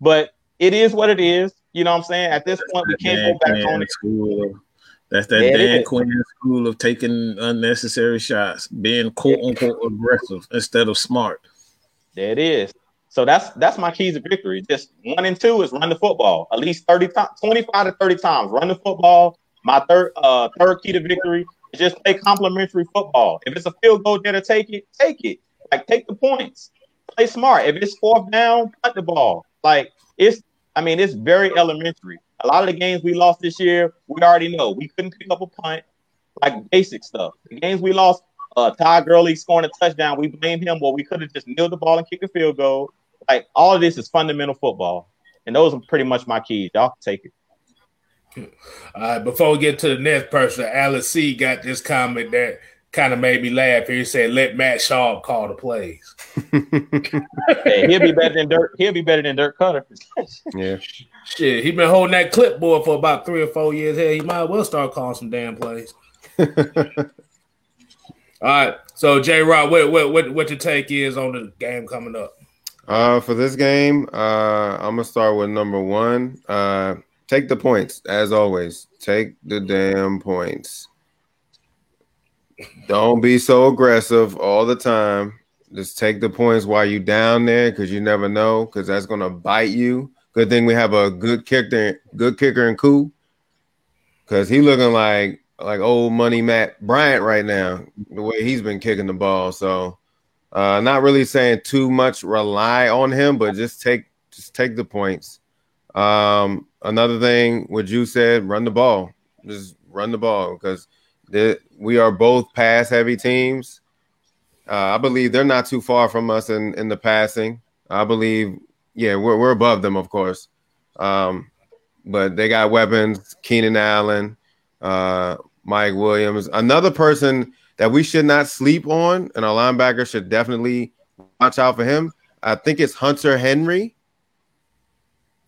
But it is what it is. You know what I'm saying? At this point, we can't go back Quinn on it. School that's that Yeah, Dan. Quinn school of taking unnecessary shots, being quote unquote aggressive instead of smart. There it is. So that's that's my keys to victory. Just one and two is run the football at least 30 times, 25 to 30 times. Run the football. My third uh third key to victory is just play complementary football. If it's a field goal there to take it, take it. Like take the points. Play smart. If it's fourth down, punt the ball. Like it's I mean, it's very elementary. A lot of the games we lost this year, we already know we couldn't pick up a punt, like basic stuff. The games we lost, uh, Todd Gurley scoring a touchdown, we blame him. Well, we could have just kneeled the ball and kicked a field goal. Like all of this is fundamental football, and those are pretty much my keys. Y'all take it. All right, before we get to the next person, Alice C got this comment that kind of made me laugh. Here. He said, "Let Matt Schaub call the plays." Hey, he'll be better than Dirk. He'll be better than Dirk Koetter. yeah. Shit, he been holding that clipboard for about three or four years. Hey, he might as well start calling some damn plays. All right, so J. Rod, what what what what your take is on the game coming up? Uh, for this game, uh, I'm gonna start with number one. Uh, take the points as always. Take the damn points. Don't be so aggressive all the time. Just take the points while you down there because you never know because that's gonna bite you. Good thing we have a good kicker, good kicker and Koo because he looking like like old money Matt Bryant right now the way he's been kicking the ball. So. Uh, not really saying too much rely on him, but just take just take the points. Um, another thing, what you said, run the ball. Just run the ball because we are both pass heavy teams. Uh, I believe they're not too far from us in, in the passing. I believe, yeah, we're we're above them, of course. Um, but they got weapons. Keenan Allen, uh, Mike Williams, another person that we should not sleep on, and our linebacker should definitely watch out for him. I think it's Hunter Henry.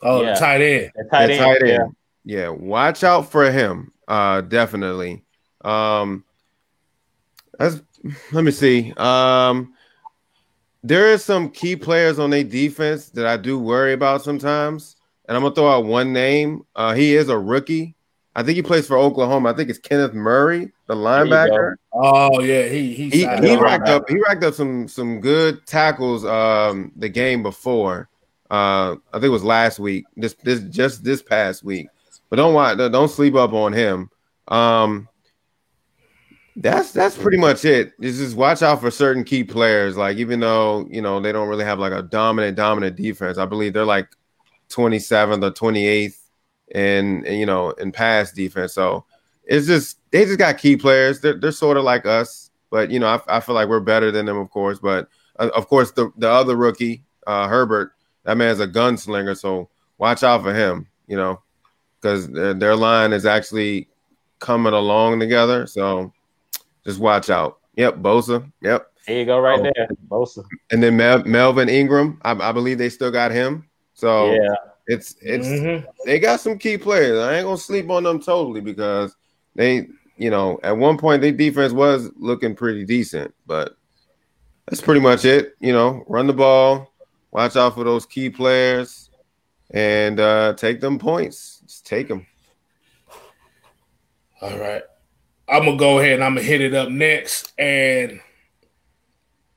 Oh, Yeah. the tight end. The tight The end, tight yeah. Yeah, watch out for him. Uh, definitely. Um, that's, let me see. Um, there is some key players on their defense that I do worry about sometimes, and I'm gonna throw out one name. Uh, he is a rookie. I think he plays for Oklahoma. I think it's Kenneth Murray, the linebacker. Oh yeah, he he He, he racked up he racked up some some good tackles um the game before. Uh I think it was last week. This this just this past week. But don't watch don't sleep up on him. Um that's that's pretty much it. It's just watch out for certain key players. Like even though you know they don't really have like a dominant dominant defense, I believe they're like 27th or 28th in, in you know in pass defense. So it's just they just got key players. They're they're sort of like us, but you know I, I feel like we're better than them, of course. But uh, of course the the other rookie uh, Herbert, that man's a gunslinger. So watch out for him. You know because their, their line is actually coming along together. So just watch out. Yep, Bosa. Yep. There you go, right Oh. there, Bosa. And then Mel- Melvin Ingram, I, I believe they still got him. So Yeah, it's it's Mhm. they got some key players. I ain't gonna sleep on them totally because they, you know, at one point their defense was looking pretty decent, but that's pretty much it. You know, run the ball, watch out for those key players, and uh take them points. Just take them. All right. I'm gonna go ahead and I'm gonna hit it up next. And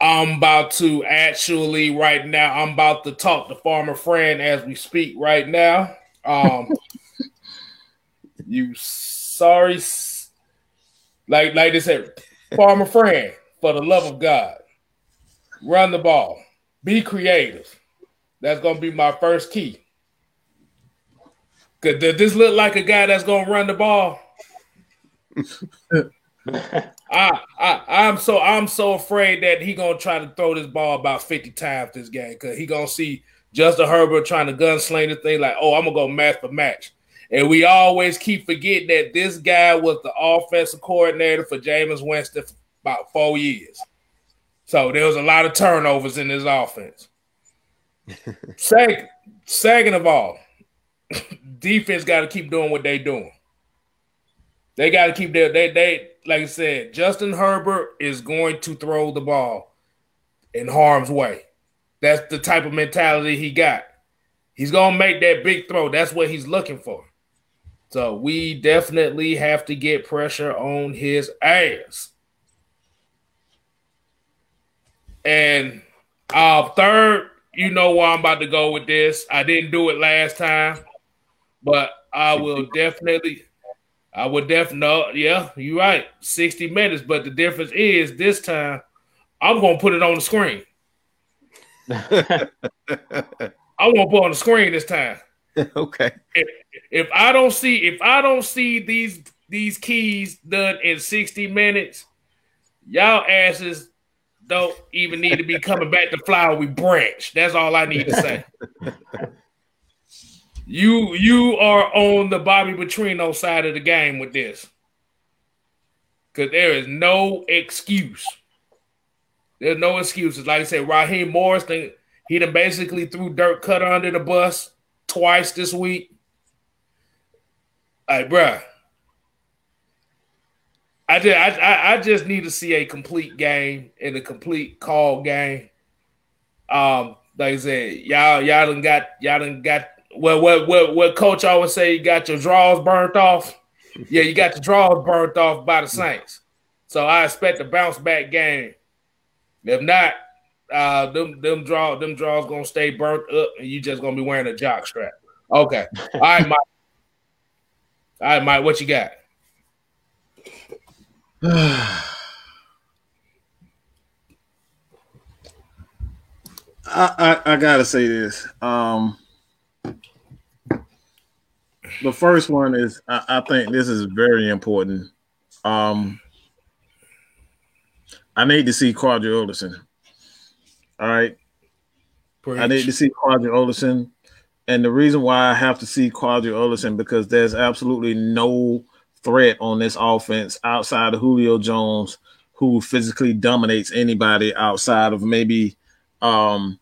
I'm about to actually right now, I'm about to talk to Farmer Fran as we speak right now. Um you sorry like like they said, Farmer Fran, for the love of God, run the ball, be creative. That's gonna be my first key. Cause does this look like a guy that's gonna run the ball? I, I I'm so I'm so afraid that he gonna try to throw this ball about 50 times this game because he gonna see Justin Herbert trying to gunsling the thing like, oh, I'm gonna go match for match. And we always keep forgetting that this guy was the offensive coordinator for Jameis Winston for about four years. So there was a lot of turnovers in this offense. second, second of all, defense got to keep doing what they doing. They got to keep their they they like I said. Justin Herbert is going to throw the ball in harm's way. That's the type of mentality he got. He's gonna make that big throw. That's what he's looking for. So we definitely have to get pressure on his ass. And uh third, you know where I'm about to go with this. I didn't do it last time, but I will definitely I would definitely, yeah, you're right. 60 minutes, but the difference is this time I'm going to put it on the screen. I want to put on the screen this time. okay. If I don't see, if I don't see these these keys done in 60 minutes, y'all asses don't even need to be coming back to Flowery Branch. That's all I need to say. You you are on the Bobby Petrino side of the game with this. Cause there is no excuse. There's no excuses. Like I said, Raheem Morris, he done basically threw Dirk Koetter under the bus twice this week. Like, bruh. I just I, I, I just need to see a complete game and a complete call game. Um, like I said, y'all y'all done got y'all done got well what what what coach always say you got your draws burnt off. Yeah, you got your draws burnt off by the Saints. So I expect a bounce back game. If not, uh them them draw them draws gonna stay burnt up and you just gonna be wearing a jock strap. Okay. All right, Mike. All right, Mike, what you got? I, I, I gotta say this. Um, the first one is I, I think this is very important. Um, I need to see Qadree Ollison. All right, I need to see Qadree Ollison, and the reason why I have to see Qadree Ollison because there's absolutely no threat on this offense outside of Julio Jones, who physically dominates anybody outside of maybe um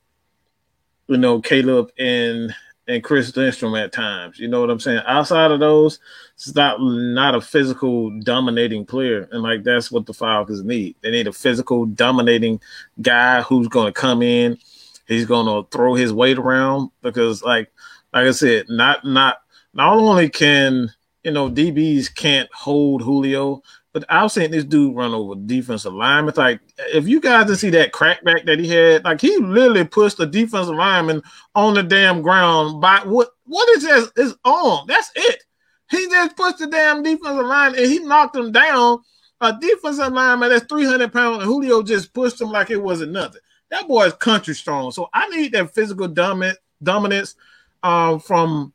you know Caleb and and Chris Lindstrom at times. You know what I'm saying? Outside of those, it's not not a physical dominating player, and like that's what the Falcons need. They need a physical dominating guy who's going to come in. He's going to throw his weight around because, like, like I said, not not not only can you know DBs can't hold Julio, but I've seen this dude run over defensive linemen. Like, if you guys didn't see that crackback that he had, like he literally pushed the defensive lineman on the damn ground by what what is his, his arm? That's it. He just pushed the damn defensive line and he knocked him down. A defensive lineman that's 300 pounds, and Julio just pushed him like it wasn't nothing. That boy is country strong. So I need that physical dominant dominance um, from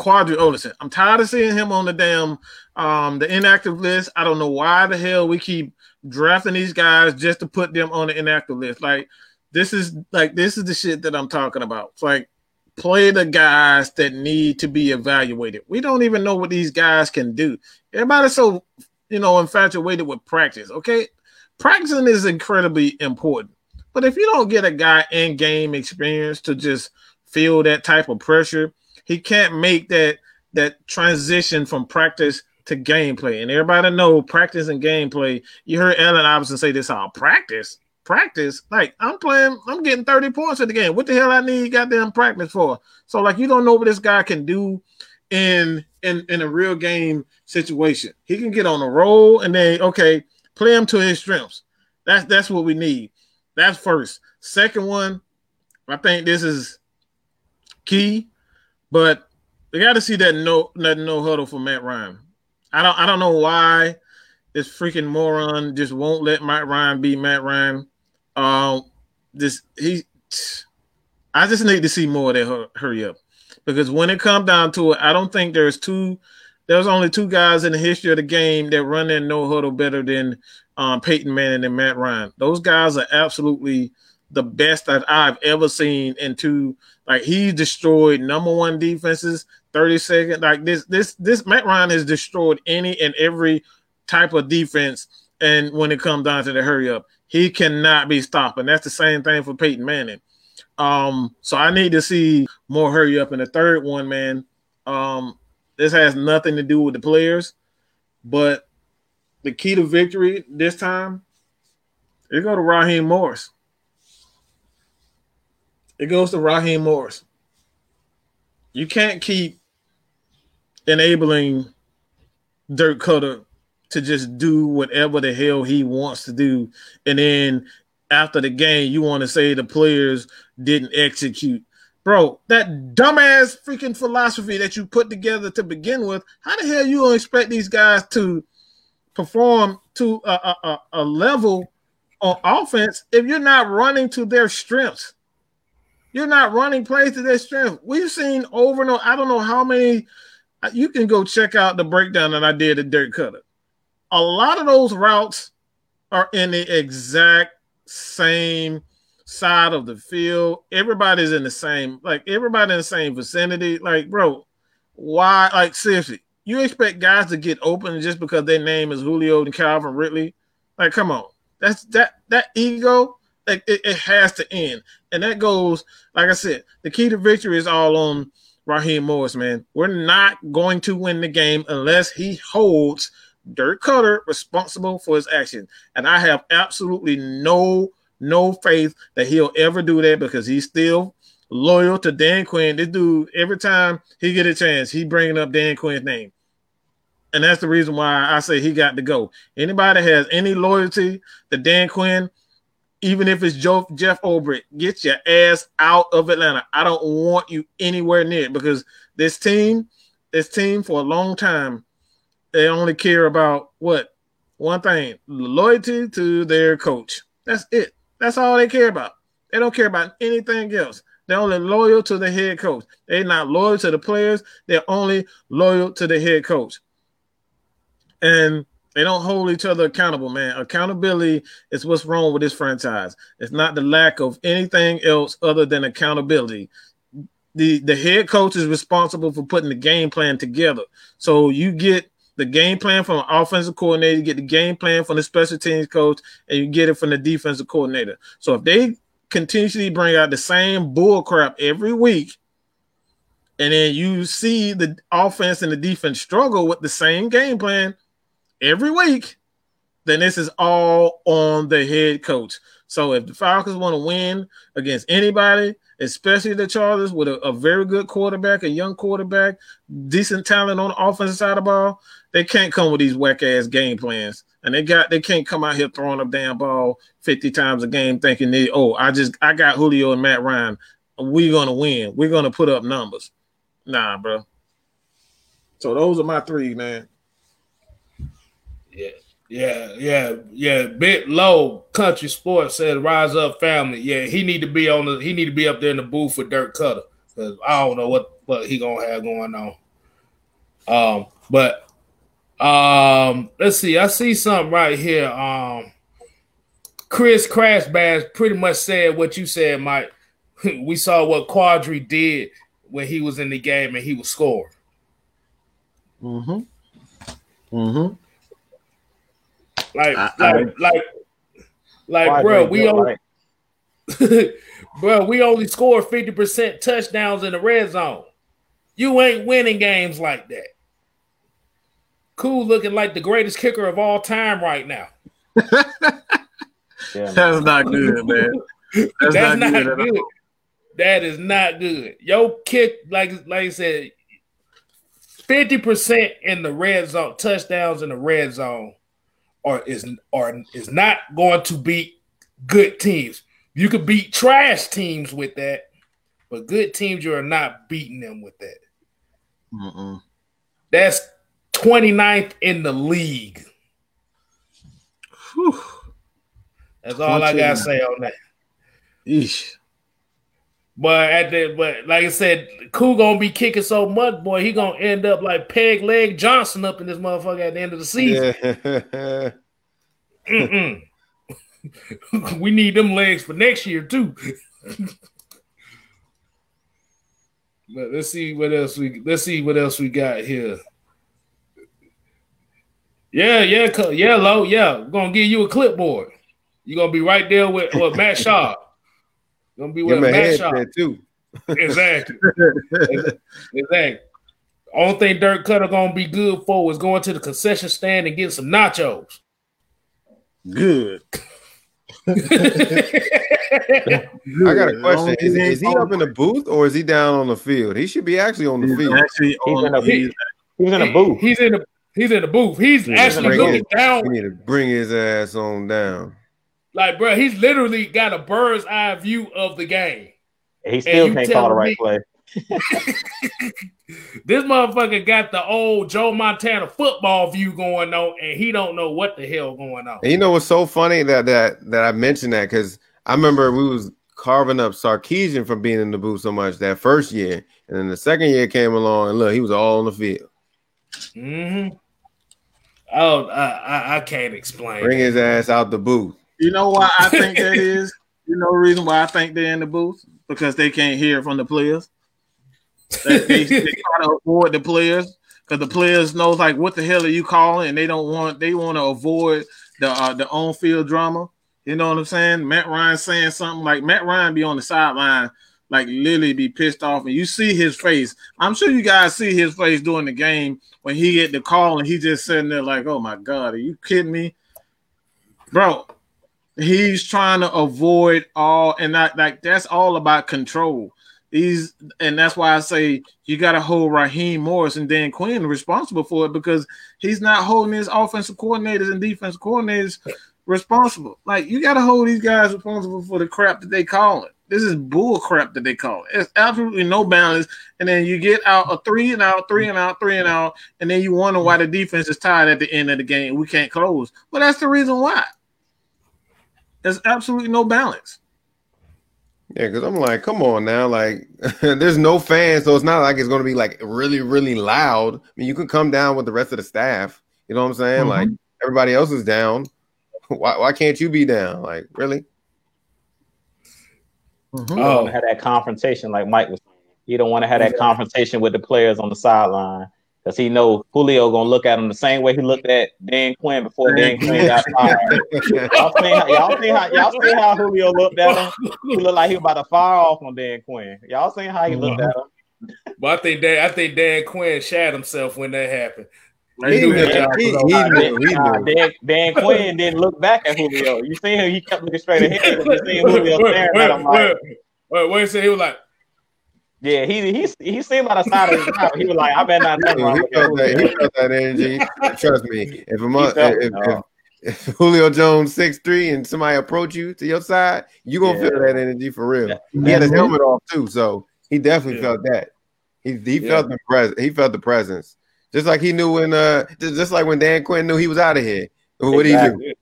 Qadree Ollison. I'm tired of seeing him on the damn um, the inactive list. I don't know why the hell we keep drafting these guys just to put them on the inactive list. Like this is like this is the shit that I'm talking about. It's like play the guys that need to be evaluated. We don't even know what these guys can do. Everybody's so you know infatuated with practice. Okay, practicing is incredibly important. But if you don't get a guy in game experience to just feel that type of pressure, he can't make that that transition from practice to gameplay. And everybody know practice and gameplay. You heard Allen Iverson say this all practice. Practice, like I'm playing, I'm getting 30 points at the game. What the hell I need goddamn practice for? So, like, you don't know what this guy can do in in in a real game situation. He can get on a roll and then okay, play him to his strengths. That's that's what we need. That's first. Second one, I think this is key, but they got to see that no that no huddle for Matt Ryan. I don't I don't know why this freaking moron just won't let Matt Ryan be Matt Ryan. Um, this he, I just need to see more of that. Hurry up, because when it comes down to it, I don't think there's two. There's only two guys in the history of the game that run that no huddle better than um, Peyton Manning and Matt Ryan. Those guys are absolutely the best that I've ever seen. Into like he destroyed number one defenses, thirty second. Like this, this, this Matt Ryan has destroyed any and every type of defense. And when it comes down to the hurry up, he cannot be stopped. And that's the same thing for Peyton Manning. Um, so I need to see more hurry up in the third one, man. Um, this has nothing to do with the players, but the key to victory this time, it go to Raheem Morris. It goes to Raheem Morris. You can't keep enabling Dirk Koetter to just do whatever the hell he wants to do. And then after the game, you want to say the players didn't execute. Bro, that dumbass freaking philosophy that you put together to begin with, how the hell you expect these guys to perform to a, a, a level on offense if you're not running to their strengths? You're not running plays to their strength. We've seen over and over. I don't know how many. You can go check out the breakdown that I did at Dirt Cutter. A lot of those routes are in the exact same side of the field. Everybody's in the same, like everybody in the same vicinity. Like, bro, why? Like, seriously, you expect guys to get open just because their name is Julio and Calvin Ridley? Like, come on. That's that that ego it, it, has to end. And that goes, like I said, the key to victory is all on Raheem Morris, man. We're not going to win the game unless he holds Dirk Koetter responsible for his action. And I have absolutely no no faith that he'll ever do that because he's still loyal to Dan Quinn. This dude, every time he get a chance, he bringing up Dan Quinn's name. And that's the reason why I say he got to go. Anybody has any loyalty to Dan Quinn, even if it's Joe, Jeff Ulbrich, get your ass out of Atlanta. I don't want you anywhere near it because this team, this team for a long time, they only care about what one thing loyalty to their coach. That's it. That's all they care about. They don't care about anything else. They're only loyal to the head coach. They're not loyal to the players. They're only loyal to the head coach. And they don't hold each other accountable, man. Accountability is what's wrong with this franchise. It's not the lack of anything else other than accountability. The the head coach is responsible for putting the game plan together. So you get the game plan from an offensive coordinator, you get the game plan from the special teams coach, and you get it from the defensive coordinator. So if they continuously bring out the same bull crap every week, and then you see the offense and the defense struggle with the same game plan – every week, then this is all on the head coach. So if the Falcons want to win against anybody, especially the Chargers with a, a, very good quarterback, a young quarterback, decent talent on the offensive side of the ball, they can't come with these whack ass game plans. And they got they can't come out here throwing a damn ball 50 times a game thinking they oh I just I got Julio and Matt Ryan. We're gonna win. We're gonna put up numbers. Nah, bro. So those are my three, man. Yeah, yeah, yeah. Bit low country sports said rise up family. Yeah, he need to be on the he need to be up there in the booth for Dirk Koetter. because I don't know what what he gonna have going on. Um, but um, let's see. I see something right here. Um, Chris Crash Bass pretty much said what you said, Mike. we saw what Qadree did when he was in the game and he was scoring. Mm-hmm. Mm-hmm. Like, I, like, I, like, Like, bro, we only, bro, we only scored fifty percent touchdowns in the red zone. You ain't winning games like that. Koo looking like the greatest kicker of all time right now. yeah, That's not good, man. That's, That's not, not, good. That is not good. Yo, kick like like I said, fifty percent in the red zone touchdowns in the red zone, or is or is not going to beat good teams. You could beat trash teams with that, but good teams you are not beating them with that. Mm-mm. That's 29th in the league. Whew. That's all I gotta say on that. Eesh. But at the but like I said, Koo gonna be kicking so much, boy, he gonna end up like Peg Leg Johnson up in this motherfucker at the end of the season. We need them legs for next year too. but let's see what else we let's see what else we got here. Yeah, yeah, yeah, low, yeah. We're gonna give you a clipboard. You're gonna be right there with, with Matt Schaub. Gonna be with a Matt Schaub too. Exactly. exactly. Only thing Dirk Koetter gonna be good for is going to the concession stand and getting some nachos. Good. I got a question. Is, is, he up in the booth or is he down on the field? He should be actually on the he's field. Actually, he's, in a, he's, he's in a booth. He's in the he's in the booth. He's actually looking down. We need to bring his ass on down. Like, bro, he's literally got a bird's eye view of the game. He still can't call the right me, play. this motherfucker got the old Joe Montana football view going on, and he don't know what the hell going on. And you know what's so funny that that that I mentioned that because I remember we was carving up Sarkisian from being in the booth so much that first year, and then the second year came along, and look, he was all on the field. Hmm. Oh, I, I, I can't explain. Bring his ass out the booth. You know why I think that is? You know the reason why I think they're in the booth? Because they can't hear from the players. They, they, they try to avoid the players because the players knows like what the hell are you calling, and they don't want they want to avoid the uh, the on field drama. You know what I'm saying? Matt Ryan saying something like Matt Ryan be on the sideline, like literally be pissed off, and you see his face. I'm sure you guys see his face during the game when he get the call and he just sitting there like, "Oh my god, are you kidding me, bro?" He's trying to avoid all, and that like that's all about control. He's and that's why I say you got to hold Raheem Morris and Dan Quinn responsible for it because he's not holding his offensive coordinators and defensive coordinators responsible. Like you got to hold these guys responsible for the crap that they call it. This is bull crap that they call it. It's absolutely no balance. And then you get out a three and out, three and out, three and out, and then you wonder why the defense is tired at the end of the game. We can't close. Well, that's the reason why. There's absolutely no balance. Yeah, because I'm like, come on now, like there's no fans, so it's not like it's gonna be like really, really loud. I mean, you can come down with the rest of the staff. You know what I'm saying? Mm-hmm. Like everybody else is down. Why why can't you be down? Like, really? Mm-hmm. Oh, have that confrontation, like Mike was. You don't want to have that confrontation with the players on the sideline because he know Julio gonna look at him the same way he looked at Dan Quinn before Dan Quinn got fired. y'all see how y'all see how y'all see how Julio looked at him? He looked like he was about to fire off on Dan Quinn. Y'all seen how he looked at him? But I think Dan, I think Dan Quinn shat himself when that happened. He, he, he, he, Dan, Dan Quinn didn't look back at Julio. You see him? He kept looking straight ahead. You see Julio staring at him like. Wait, wait, wait, he was like, yeah, he he he seemed by the side of his mouth. He was like, "I better not." He, felt that, he felt that energy. Trust me. If, a, if, if, if, Julio Jones six three and somebody approach you to your side, you gonna yeah. feel that energy for real. He had his helmet off too, so he definitely yeah. felt that. He he yeah. felt the pres he felt the presence, just like he knew when uh just like when Dan Quinn knew he was out of here. What exactly. he do?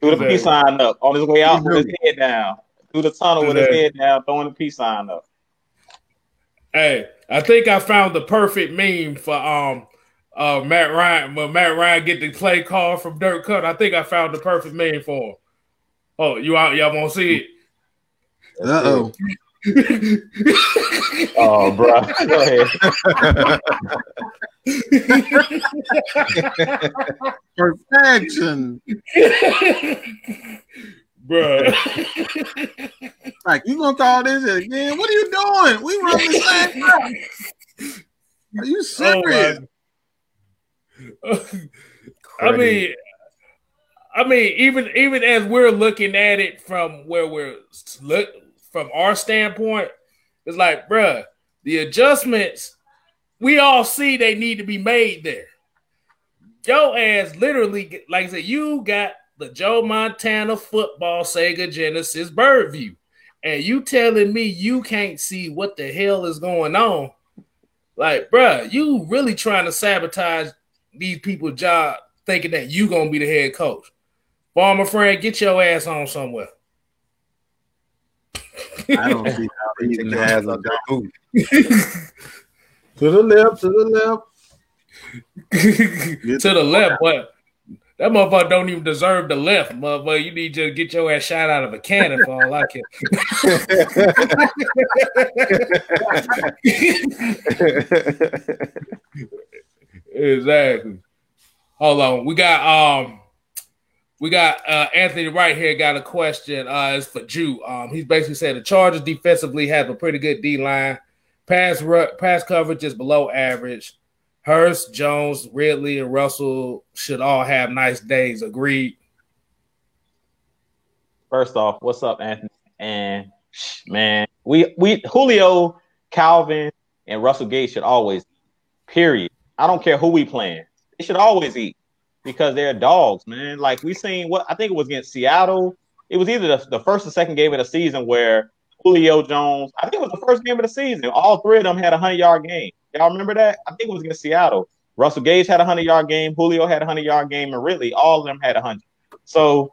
Threw the peace sign up on his way out with his head down. Through the tunnel with his head down, throwing the peace sign up. Hey, I think I found the perfect meme for um uh Matt Ryan when Matt Ryan get the play call from Dirk Cut. I think I found the perfect meme for him. Oh, you out y'all wanna see it? Uh oh. oh, bro. Go ahead. Perfection. bro. like you gonna call this again? What are you doing? We run the same. route. Are you oh serious? Oh, I mean, I mean, even even as we're looking at it from where we're look from our standpoint, it's like, bruh, the adjustments we all see they need to be made there. Joe ass literally, like I said, you got the Joe Montana football Sega Genesis bird view, and you telling me you can't see what the hell is going on? Like, bruh, you really trying to sabotage these people's job, thinking that you gonna be the head coach. Farmer friend, get your ass on somewhere. I don't see how he even has a boot. to the left, to the left. to the left, but that motherfucker don't even deserve the left, motherfucker. You need to get your ass shot out of a cannon for all I care. exactly. Hold on. We got um we got uh, Anthony right here got a question. Uh, it's for Jew. Um, he's basically said the Chargers defensively have a pretty good D line. Pass pass coverage is below average. Hurst, Jones, Ridley, and Russell should all have nice days. Agreed. First off, what's up, Anthony? And man, we we Julio, Calvin, and Russell Gage should always. Period. I don't care who we playing. They should always eat because they're dogs, man. Like we seen what I think it was against Seattle. It was either the, the first or second game of the season where Julio Jones, I think it was the first game of the season. All three of them had a hundred yard game. Y'all remember that? I think it was against Seattle. Russell Gage had a hundred yard game, Julio had a hundred yard game, and really all of them had a hundred. So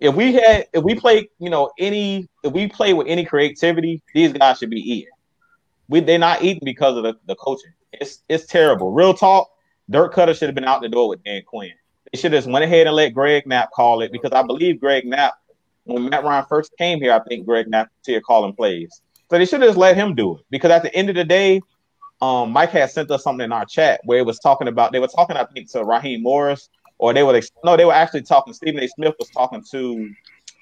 if we had if we play, you know, any if we play with any creativity, these guys should be eating. We they're not eating because of the, the coaching. It's it's terrible. Real talk. Dirk Koetter should have been out the door with Dan Quinn. They should have just went ahead and let Greg Knapp call it because I believe Greg Knapp, when Matt Ryan first came here, I think Greg Knapp was here calling plays. So they should have just let him do it because at the end of the day, um, Mike had sent us something in our chat where it was talking about they were talking, I think, to Raheem Morris, or they were no, they were actually talking. Stephen A. Smith was talking to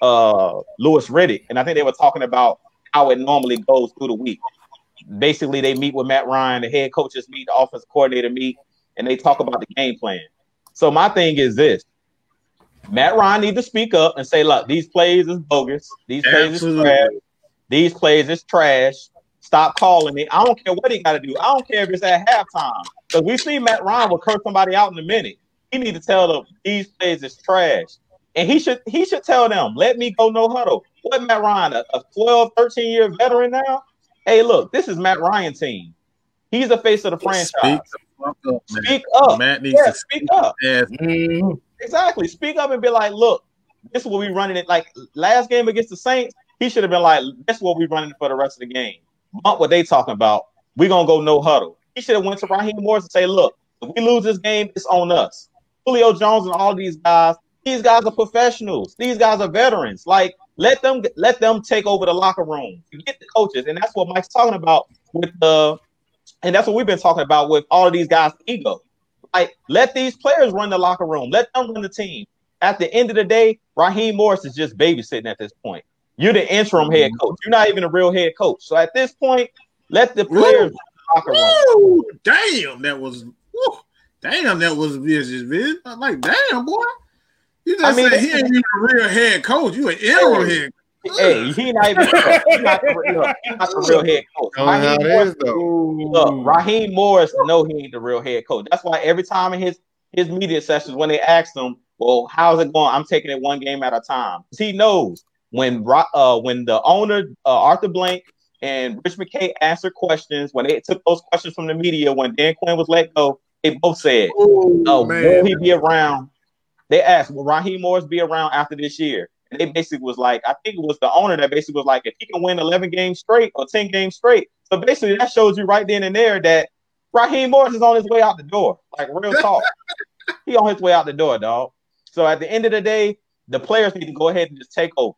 uh, Louis Riddick, and I think they were talking about how it normally goes through the week. Basically, they meet with Matt Ryan, the head coaches meet, the offensive coordinator meet, and they talk about the game plan. So my thing is this: Matt Ryan need to speak up and say, "Look, these plays is bogus. These plays Absolutely. is trash. These plays is trash. Stop calling me. I don't care what he got to do. I don't care if it's at halftime. Because we see Matt Ryan will curse somebody out in a minute. He need to tell them these plays is trash. And he should he should tell them, let me go no huddle. What Matt Ryan, a, a 12, 13 year veteran now? Hey, look, this is Matt Ryan team. He's the face of the franchise. Speak up, speak up. Matt needs yeah, to speak up. Mm-hmm. Exactly. Speak up and be like, look, this is what we running it. Like last game against the Saints, he should have been like, this is what we running for the rest of the game. What they talking about. We're gonna go no huddle. He should have went to Raheem Morris and say, look, if we lose this game, it's on us. Julio Jones and all these guys, these guys are professionals. These guys are veterans. Like, let them let them take over the locker room. Get the coaches, and that's what Mike's talking about with the, and that's what we've been talking about with all of these guys' ego. Like, let these players run the locker room. Let them run the team. At the end of the day, Raheem Morris is just babysitting at this point. You're the interim head mm-hmm. coach. You're not even a real head coach. So at this point, let the players locker room. Damn, that was woo, damn, that was vicious, man. I'm like, damn, boy. You just I mean, said he ain't even a real head coach. You an interim head Hey, he not even he not, the, he not the real head coach. Raheem Morris, look, Raheem Morris know he ain't the real head coach. That's why every time in his his media sessions when they ask him, "Well, how's it going?" I'm taking it one game at a time. He knows when uh, when the owner uh, Arthur Blank and Rich McKay answered questions when they took those questions from the media when Dan Quinn was let go, they both said, Ooh, "Oh, will he be around?" They asked, "Will Raheem Morris be around after this year?" And they basically was like, I think it was the owner that basically was like, if he can win 11 games straight or 10 games straight. So basically, that shows you right then and there that Raheem Morris is on his way out the door. Like real talk, he on his way out the door, dog. So at the end of the day, the players need to go ahead and just take over.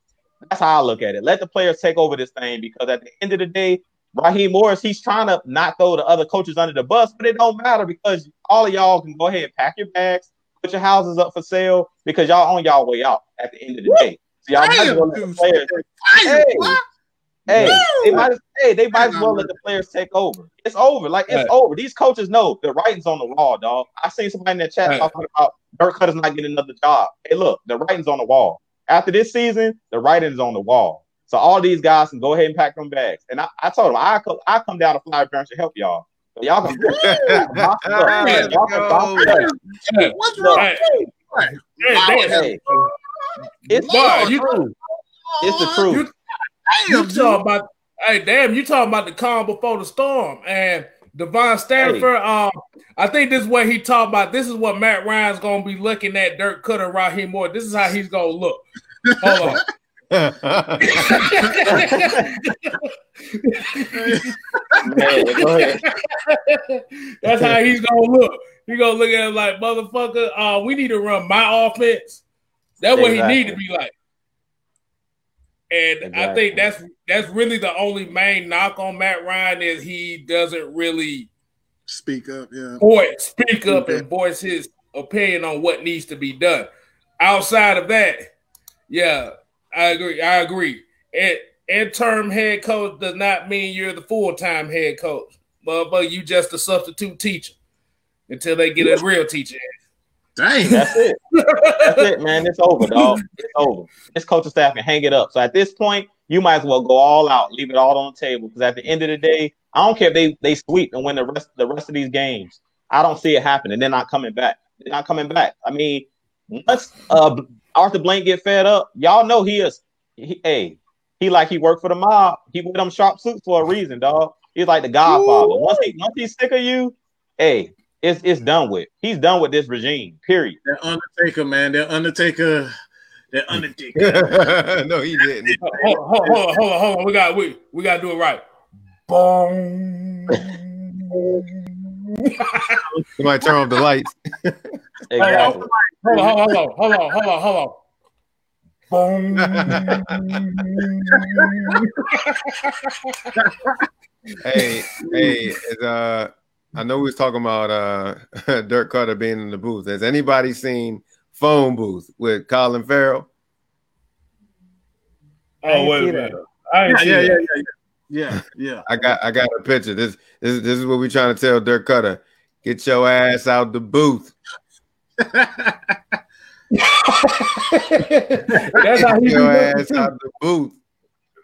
That's how I look at it. Let the players take over this thing because at the end of the day, Raheem Morris, he's trying to not throw the other coaches under the bus, but it don't matter because all of y'all can go ahead and pack your bags, put your houses up for sale because y'all on y'all way out at the end of the day. So y'all might as well let the players. Hey, hey, they might as, hey, they might as well let the players take over. It's over. Like it's Right. over. These coaches know the writing's on the wall, dog. I seen somebody in the chat Right. talking about Dirk Koetter's not getting another job. Hey, look, the writing's on the wall. After this season, the writing's on the wall. So all these guys can go ahead and pack them bags. And I, I told them I co- I come down to Flowery Branch to help y'all. So y'all can box it up. Y'all can box it up. Hey, What's wrong? hey, Right. hey, Hey, it's Boy, the you- truth. It's the truth. You, you talking about? Hey, damn! You talking about the calm before the storm? And Devon Stanford. Um, I think this is what he talked about. This is what Matt Ryan's gonna be looking at. Dirk Koetter, Raheem Moore. This is how he's gonna look. Hold on. Man. That's how he's gonna look. He gonna look at him like motherfucker. Uh, we need to run my offense. That's what Exactly. he need to be like. And I think that's that's really the only main knock on Matt Ryan is he doesn't really Speak up, yeah. voice speak up and voice his opinion on what needs to be done. Outside of that, yeah, I agree. I agree. And interim head coach does not mean you're the full time head coach, but but you just a substitute teacher until they get a real teacher. Dang. That's it. That's it, man. It's over, dog. It's over. This coaching staff can hang it up. So at this point, you might as well go all out, leave it all on the table. Because at the end of the day, I don't care if they they sweep and win the rest the rest of these games. I don't see it happening. They're not coming back. They're not coming back. I mean, once uh Arthur Blank get fed up, y'all know he is. He, hey, he like he worked for the mob. He wear them sharp suits for a reason, dog. He's like the Godfather. Once he once he's sick of you, hey, it's it's done with. He's done with this regime. Period. That Undertaker, man. That Undertaker. That Undertaker. no, he didn't. Hold on, hold on, hold on, hold on, hold on. We got we we got to do it right. Boom. Somebody turn off the lights. Exactly. Hold on, hold on, hold on, hold on, hold on, hold on. Boom. hey, hey, is, uh, I know we was talking about uh Dirk Koetter being in the booth. Has anybody seen Phone Booth with Colin Farrell? Oh wait a minute. I Yeah, yeah, yeah, yeah, yeah. Yeah, I got I got a picture. This this, this is what we trying to tell Dirk Koetter. Get your ass out the booth. yeah. That's how he Get be your looking. ass out the booth.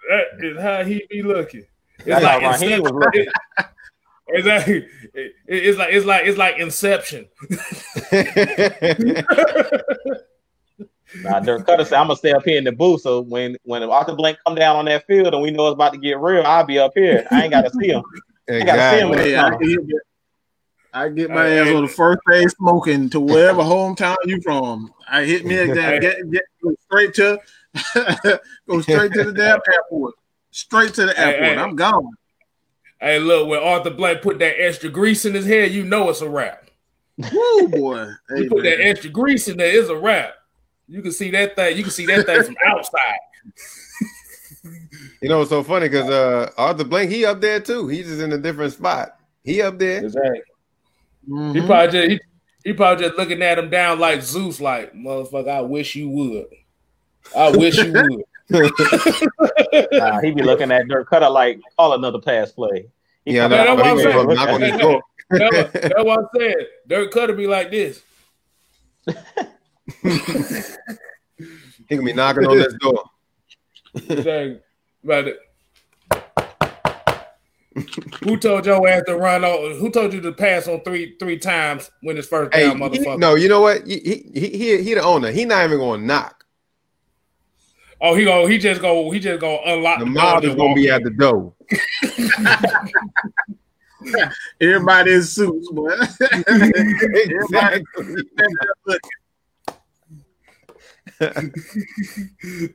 That is how he be looking. It's That's like how Raheem was looking. Exactly. It- it's like it's like it's like Inception. Nah, Dirk Koetter said, "I'm gonna stay up here in the booth. So when when Arthur Blank come down on that field and we know it's about to get real, I'll be up here. I ain't got to see him. I gotta see him exactly. with Hey, I get, I get my Hey, ass hey. on the first day smoking to wherever hometown you from. I hit me again. Get, get go straight to go straight to the damn airport. Straight to the airport. I'm gone. Hey, look, when Arthur Blank put that extra grease in his head, you know it's a wrap. Woo boy. Hey, You put that extra grease in there, it's a wrap. You can see that thing. You can see that thing from outside. You know, it's so funny because uh Arthur Blank, he up there too. He's just in a different spot. He up there. Exactly. Mhm. He probably just he, he probably just looking at him down like Zeus, like motherfucker. I wish you would. I wish you would. Nah, he be looking at Dirk Koetter like call another pass play. He Yeah, I come know. out that's what I'm saying. Knock on his door. That's what, that's what I said. Dirk Koetter be like this. He gonna be knocking on this door. Exactly. About it. Who told your ass to run on? Who told you to pass on three three times when it's first Hey, down, he- motherfucker? no, you know what? He, he he he he the owner. He not even gonna knock. Oh, he go. He just go. He just go unlock The the, mob door is gonna be in. at the door. Everybody in suits, boy. exactly.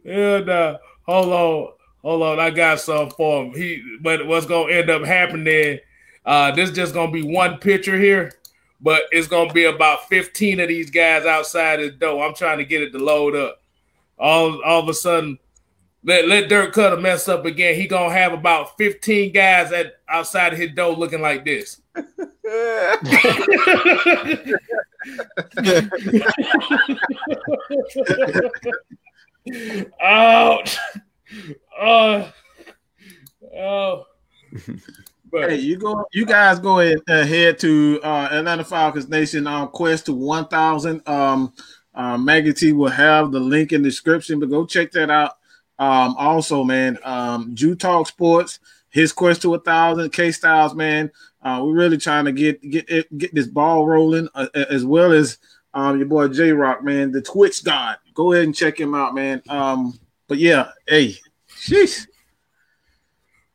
Yeah, nah. Hold on, hold on. I got something for him. He, but what's gonna end up happening? Uh, this just gonna be one picture here, but it's gonna be about fifteen of these guys outside his door. I'm trying to get it to load up. All, all of a sudden, let let Dirk Koetter mess up again. He gonna have about fifteen guys at outside of his door looking like this. Ouch. Oh. Oh. But, hey, you go, you guys go ahead, uh, head to uh, Atlanta Falcons Nation on quest to 1,000. Um, uh, Maggie T will have the link in the description, but go check that out. Um, also, man, um, Jew Talk Sports, his quest to a thousand, K Styles, man. Uh, we're really trying to get get get this ball rolling, uh, as well as um, your boy J Rock, man, the Twitch God. Go ahead and check him out, man. Um, but yeah, hey, sheesh.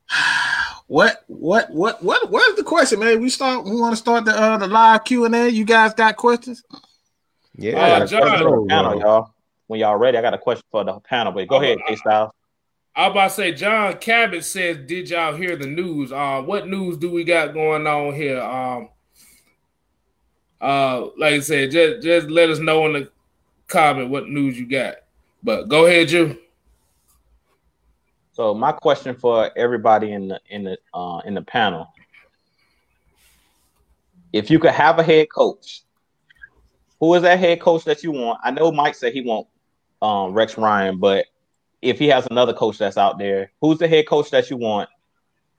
What what what what what is the question, man? We start. We want to start the uh, the live Q and A. You guys got questions? Yeah, uh, John, panel, y'all. When y'all ready, I got a question for the panel. But go uh, ahead, K Styles. I was about to say, John Cabot says, "Did y'all hear the news? Uh, what news do we got going on here? Um, uh, like I said, just just let us know in the comment what news you got. But go ahead, you. So my question for everybody in the in the uh, in the panel: If you could have a head coach, who is that head coach that you want? I know Mike said he want um, Rex Ryan, but if he has another coach that's out there, who's the head coach that you want,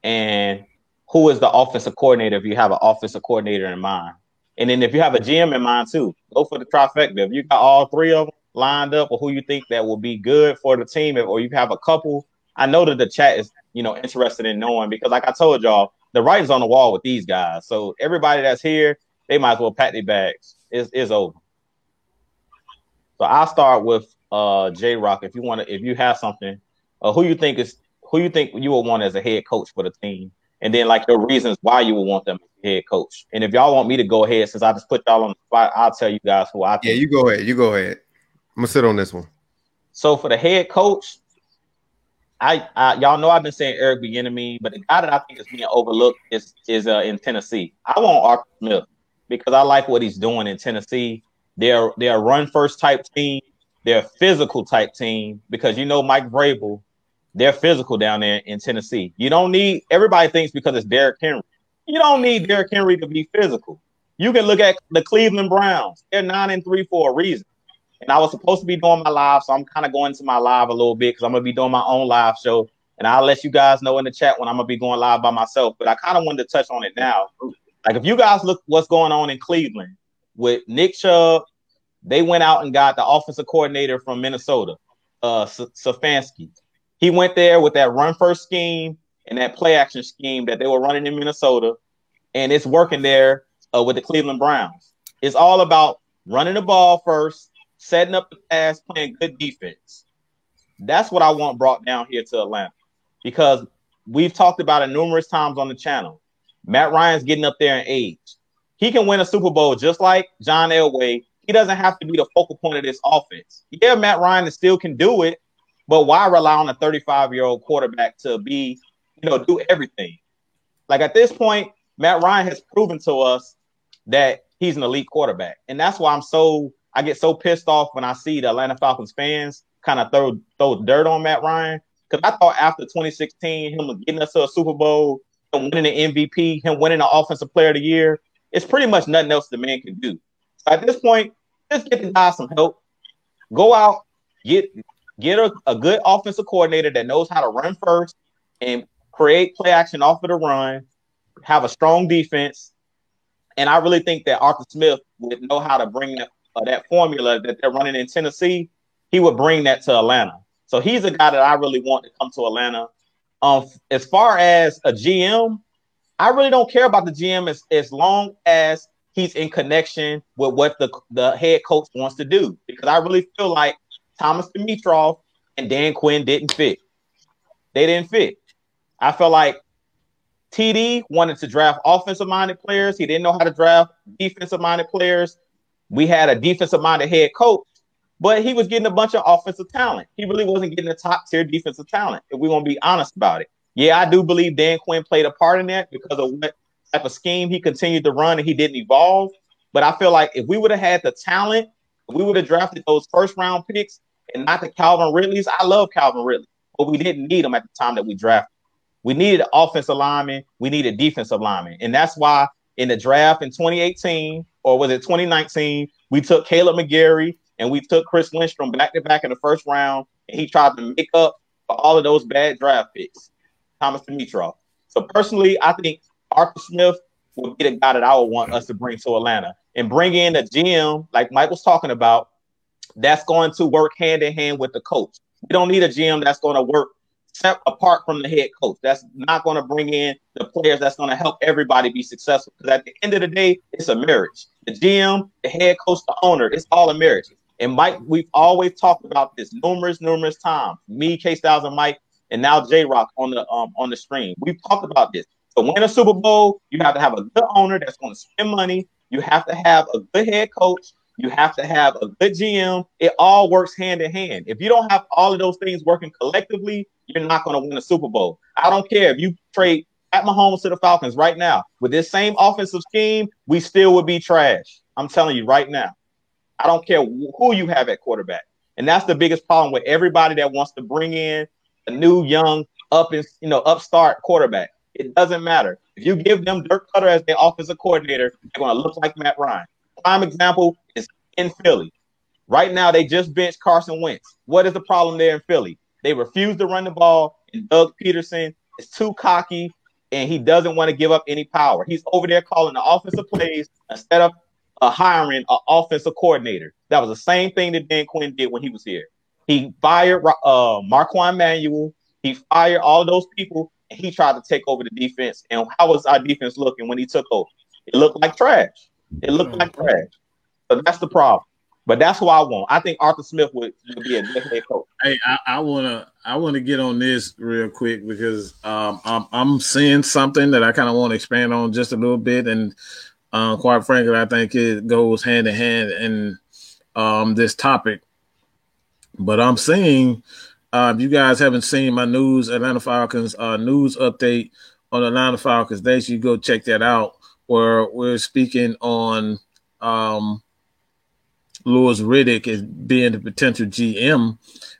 and who is the offensive coordinator if you have an offensive coordinator in mind? And then if you have a GM in mind too, go for the trifecta. If you got all three of them lined up, or who you think that will be good for the team, or you have a couple I know that the chat is, you know, interested in knowing because, like I told y'all, the writing's on the wall with these guys. So everybody that's here, they might as well pack their bags. It's, it's over. So I'll start with uh J Rock. If you want to, if you have something, uh, who you think is who you think you would want as a head coach for the team, and then like your reasons why you would want them as head coach. And if y'all want me to go ahead, since I just put y'all on the spot, I'll tell you guys who I. Think. Yeah, you go ahead. You go ahead. I'm gonna sit on this one. So for the head coach, I, I, y'all know I've been saying Eric Bieniemy, but the guy that I think is being overlooked is is uh, in Tennessee. I want Arthur Smith because I like what he's doing in Tennessee. They're they're a run first type team. They're a physical type team because you know Mike Vrabel. They're physical down there in Tennessee. You don't need everybody thinks because it's Derrick Henry. You don't need Derrick Henry to be physical. You can look at the Cleveland Browns. They're nine and three for a reason. And I was supposed to be doing my live, so I'm kind of going to my live a little bit because I'm gonna be doing my own live show. And I'll let you guys know in the chat when I'm gonna be going live by myself. But I kind of wanted to touch on it now. Like if you guys look what's going on in Cleveland with Nick Chubb, they went out and got the offensive coordinator from Minnesota, uh Stefanski. He went there with that run first scheme and that play action scheme that they were running in Minnesota, and it's working there uh, with the Cleveland Browns. It's all about running the ball first setting up the pass, playing good defense. That's what I want brought down here to Atlanta because we've talked about it numerous times on the channel. Matt Ryan's getting up there in age. He can win a Super Bowl just like John Elway. He doesn't have to be the focal point of this offense. Yeah, Matt Ryan still can do it, but why rely on a 35 year old quarterback to be, you know, do everything? Like at this point, Matt Ryan has proven to us that he's an elite quarterback. And that's why I'm so I get so pissed off when I see the Atlanta Falcons fans kind of throw throw dirt on Matt Ryan because I thought after 2016, him getting us to a Super Bowl, winning the MVP, him winning the Offensive Player of the Year, it's pretty much nothing else the man can do. So at this point, just get the guy some help. Go out, get get a, a good offensive coordinator that knows how to run first and create play action off of the run, have a strong defense. And I really think that Arthur Smith would know how to bring that uh, that formula that they're running in Tennessee, he would bring that to Atlanta. So he's a guy that I really want to come to Atlanta. Um, as far as a GM, I really don't care about the GM as, as long as he's in connection with what the, the head coach wants to do. Because I really feel like Thomas Dimitroff and Dan Quinn didn't fit. They didn't fit. I felt like TD wanted to draft offensive minded players. He didn't know how to draft defensive minded players. We had a defensive minded head coach, but he was getting a bunch of offensive talent. He really wasn't getting a top tier defensive talent, if we want to be honest about it. Yeah, I do believe Dan Quinn played a part in that because of what type of scheme he continued to run and he didn't evolve. But I feel like if we would have had the talent, we would have drafted those first round picks and not the Calvin Ridley's. I love Calvin Ridley, but we didn't need him at the time that we drafted. We needed offensive lineman, we needed defensive lineman. And that's why in the draft in 2018, or was it 2019? We took Caleb McGary and we took Chris Lindstrom back to back in the first round, and he tried to make up for all of those bad draft picks. Thomas Dimitroff. So personally, I think Arthur Smith would be the guy that I would want us to bring to Atlanta and bring in a GM like Mike was talking about. That's going to work hand in hand with the coach. We don't need a GM that's going to work apart from the head coach. That's not going to bring in the players that's going to help everybody be successful. Because at the end of the day, it's a marriage. The GM, the head coach, the owner, it's all a marriage. And Mike, we've always talked about this numerous, numerous times. Me, K Styles, and Mike, and now J Rock on the um on the stream. We've talked about this. To win a Super Bowl, you have to have a good owner that's going to spend money. You have to have a good head coach. You have to have a good GM. It all works hand in hand. If you don't have all of those things working collectively, you're not going to win a Super Bowl. I don't care if you trade at Mahomes to the Falcons right now with this same offensive scheme, we still would be trash. I'm telling you right now. I don't care who you have at quarterback. And that's the biggest problem with everybody that wants to bring in a new young up and you know upstart quarterback. It doesn't matter. If you give them Dirk Koetter as their offensive coordinator, they're going to look like Matt Ryan. Prime example is in Philly. Right now, they just benched Carson Wentz. What is the problem there in Philly? They refuse to run the ball, and Doug Pederson is too cocky and he doesn't want to give up any power. He's over there calling the offensive plays instead of uh, hiring an offensive coordinator. That was the same thing that Dan Quinn did when he was here. He fired uh, Marquand Manuel. He fired all those people, and he tried to take over the defense. And how was our defense looking when he took over? It looked like trash. It looked like trash. So that's the problem. But that's who I want. I think Arthur Smith would, would be a good head coach. Hey, I, I, wanna I wanna get on this real quick because um, I'm I'm seeing something that I kind of want to expand on just a little bit, and uh, quite frankly, I think it goes hand in hand in um, this topic. But I'm seeing uh, you guys haven't seen my news Atlanta Falcons uh, news update on Atlanta Falcons, they should go check that out. Where we're speaking on um, Louis Riddick as being the potential GM,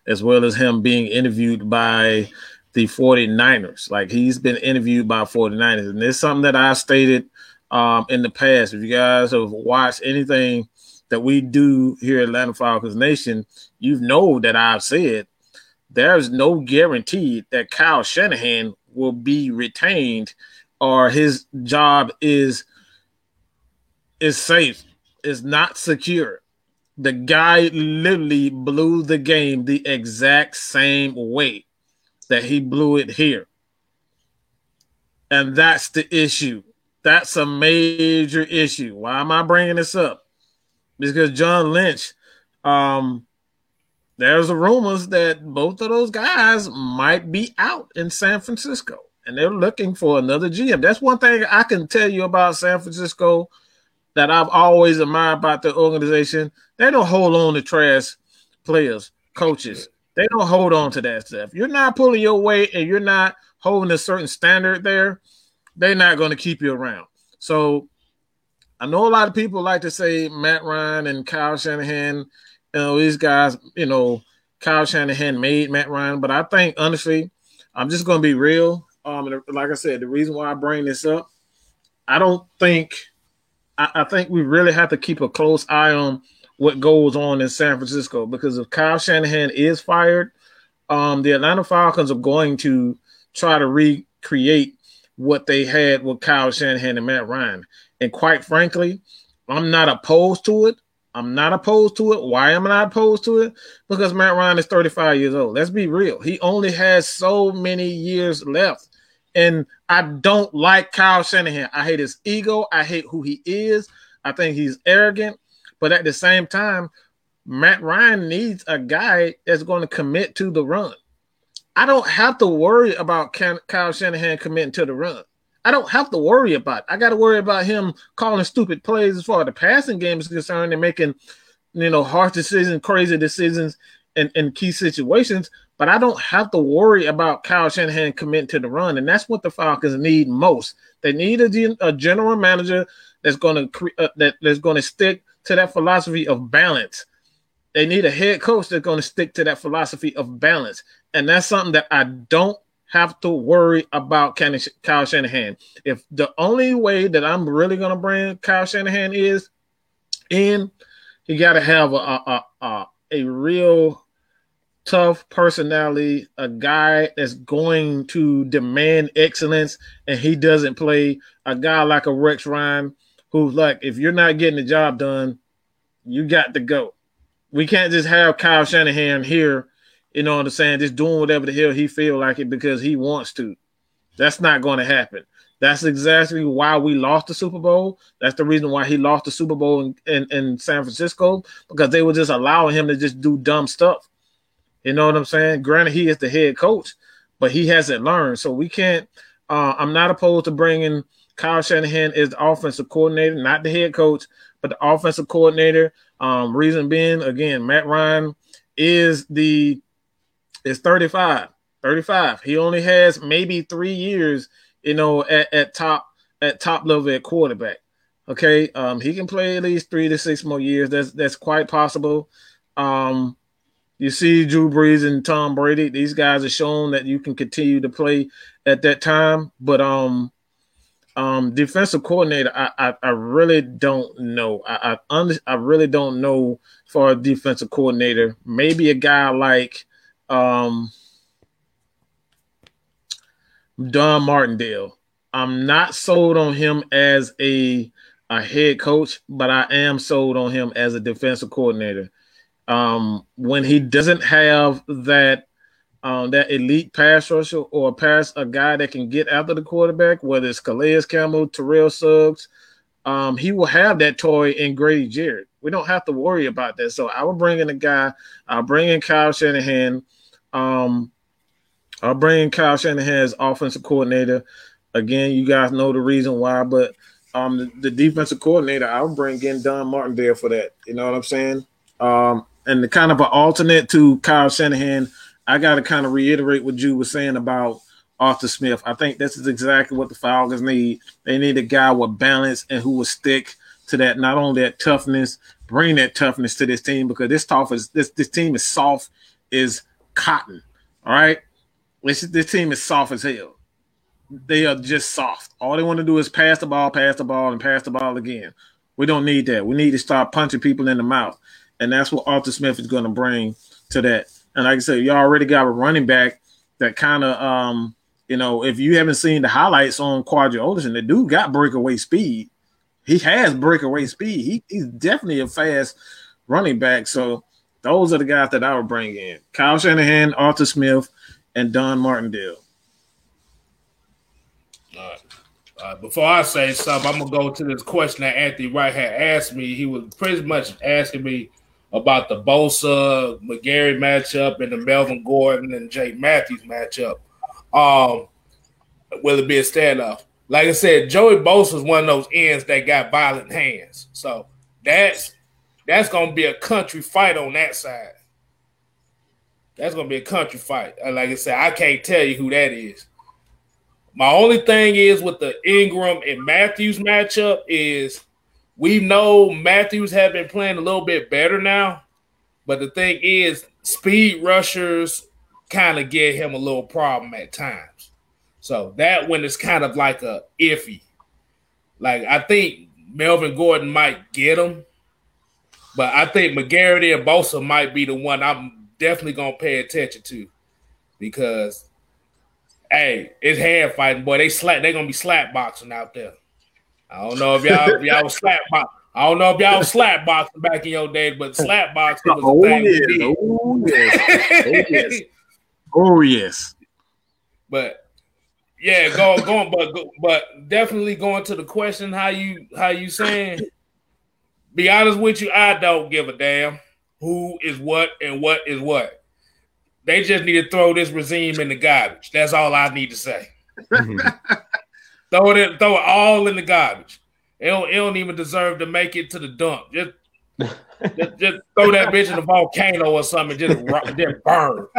as well as him being interviewed by the 49ers. Like he's been interviewed by 49ers. And it's something that I stated um, in the past. If you guys have watched anything that we do here at Atlanta Falcons Nation, you know that I've said there's no guarantee that Kyle Shanahan will be retained or his job is is safe, is not secure. The guy literally blew the game the exact same way that he blew it here. And that's the issue. That's a major issue. Why am I bringing this up? Because John Lynch, um, there's rumors that both of those guys might be out in San Francisco, and they're looking for another GM. That's one thing I can tell you about San Francisco that I've always admired about the organization. They don't hold on to trash players, coaches. They don't hold on to that stuff. You're not pulling your weight and you're not holding a certain standard there, they're not going to keep you around. So I know a lot of people like to say Matt Ryan and Kyle Shanahan, you know, these guys, you know, Kyle Shanahan made Matt Ryan, but I think honestly, I'm just going to be real. Um, like I said, the reason why I bring this up, I don't think I, I think we really have to keep a close eye on what goes on in San Francisco because if Kyle Shanahan is fired, um, the Atlanta Falcons are going to try to recreate what they had with Kyle Shanahan and Matt Ryan. And quite frankly, I'm not opposed to it. I'm not opposed to it. Why am I not opposed to it? Because Matt Ryan is 35 years old. Let's be real. He only has so many years left. And I don't like Kyle Shanahan. I hate his ego. I hate who he is. I think he's arrogant. But at the same time, Matt Ryan needs a guy that's going to commit to the run. I don't have to worry about Kyle Shanahan committing to the run. I don't have to worry about it. I got to worry about him calling stupid plays as far as the passing game is concerned and making, you know, harsh decisions, crazy decisions in, in key situations but I don't have to worry about Kyle Shanahan committing to the run, and that's what the Falcons need most. They need a, a general manager that's going to uh, that, that's going to stick to that philosophy of balance. They need a head coach that's going to stick to that philosophy of balance, and that's something that I don't have to worry about Kyle Shanahan. If the only way that I'm really going to bring Kyle Shanahan is in, you got to have a, a, a, a real tough personality, a guy that's going to demand excellence, and he doesn't play. A guy like a Rex Ryan, who's like, if you're not getting the job done, you got to go. We can't just have Kyle Shanahan here, you know what I'm saying, just doing whatever the hell he feel like it because he wants to. That's not going to happen. That's exactly why we lost the Super Bowl. That's the reason why he lost the Super Bowl in, in, in San Francisco because they were just allowing him to just do dumb stuff. You know what I'm saying? Granted, he is the head coach, but he hasn't learned. So we can't. Uh, I'm not opposed to bringing Kyle Shanahan as the offensive coordinator, not the head coach, but the offensive coordinator. Um, reason being, again, Matt Ryan is the is 35. 35. He only has maybe three years, you know, at, at top at top level at quarterback. Okay. Um, he can play at least three to six more years. That's that's quite possible. Um, you see Drew Brees and Tom Brady. These guys are shown that you can continue to play at that time. But um, um, defensive coordinator, I, I, I really don't know. I I, under, I really don't know for a defensive coordinator. Maybe a guy like um, Don Martindale. I'm not sold on him as a a head coach, but I am sold on him as a defensive coordinator. Um, when he doesn't have that um, that elite pass rusher or pass a guy that can get after the quarterback, whether it's Calais Campbell, Terrell Suggs, um, he will have that toy in Grady Jarrett. We don't have to worry about that. So I will bring in a guy. I'll bring in Kyle Shanahan. Um, I'll bring Kyle Shanahan as offensive coordinator. Again, you guys know the reason why, but um, the, the defensive coordinator, I'll bring in Don Martindale for that. You know what I'm saying? Um, and the kind of an alternate to Kyle Shanahan, I got to kind of reiterate what you were saying about Arthur Smith. I think this is exactly what the Falcons need. They need a guy with balance and who will stick to that, not only that toughness, bring that toughness to this team because this tough is this this team is soft is cotton. All right. This this team is soft as hell. They are just soft. All they want to do is pass the ball, pass the ball, and pass the ball again. We don't need that. We need to start punching people in the mouth and that's what Arthur Smith is going to bring to that. And like I said, you already got a running back that kind of, um, you know, if you haven't seen the highlights on Qadree Ollison, the dude got breakaway speed. He has breakaway speed. He, he's definitely a fast running back. So those are the guys that I would bring in: Kyle Shanahan, Arthur Smith, and Don Martindale. All right. Uh, before I say something, I'm gonna go to this question that Anthony Wright had asked me. He was pretty much asking me about the Bosa McGarry matchup and the Melvin Gordon and Jake Matthews matchup. Um, will it be a standoff? Like I said, Joey Bosa is one of those ends that got violent hands. So that's that's gonna be a country fight on that side. That's gonna be a country fight. Uh, like I said, I can't tell you who that is. My only thing is with the Ingram and Matthews matchup is we know Matthews have been playing a little bit better now, but the thing is, speed rushers kind of get him a little problem at times. So that one is kind of like a iffy. Like I think Melvin Gordon might get him, but I think McGarity and Bosa might be the one I'm definitely gonna pay attention to because hey, it's hand fighting, boy. They slap they're gonna be slap boxing out there. I don't know if y'all if y'all slap box. I don't know if y'all slap boxing back in your day, but slap boxing was oh, thing. Yes. Oh, yes. oh yes. Oh yes. But yeah, go going, but but definitely going to the question how you how you saying. Be honest with you, I don't give a damn who is what and what is what. They just need to throw this regime in the garbage. That's all I need to say. Mm-hmm. Throw it, in, throw it all in the garbage. It don't, it don't even deserve to make it to the dump. Just, just, just, throw that bitch in a volcano or something. Just, just burn.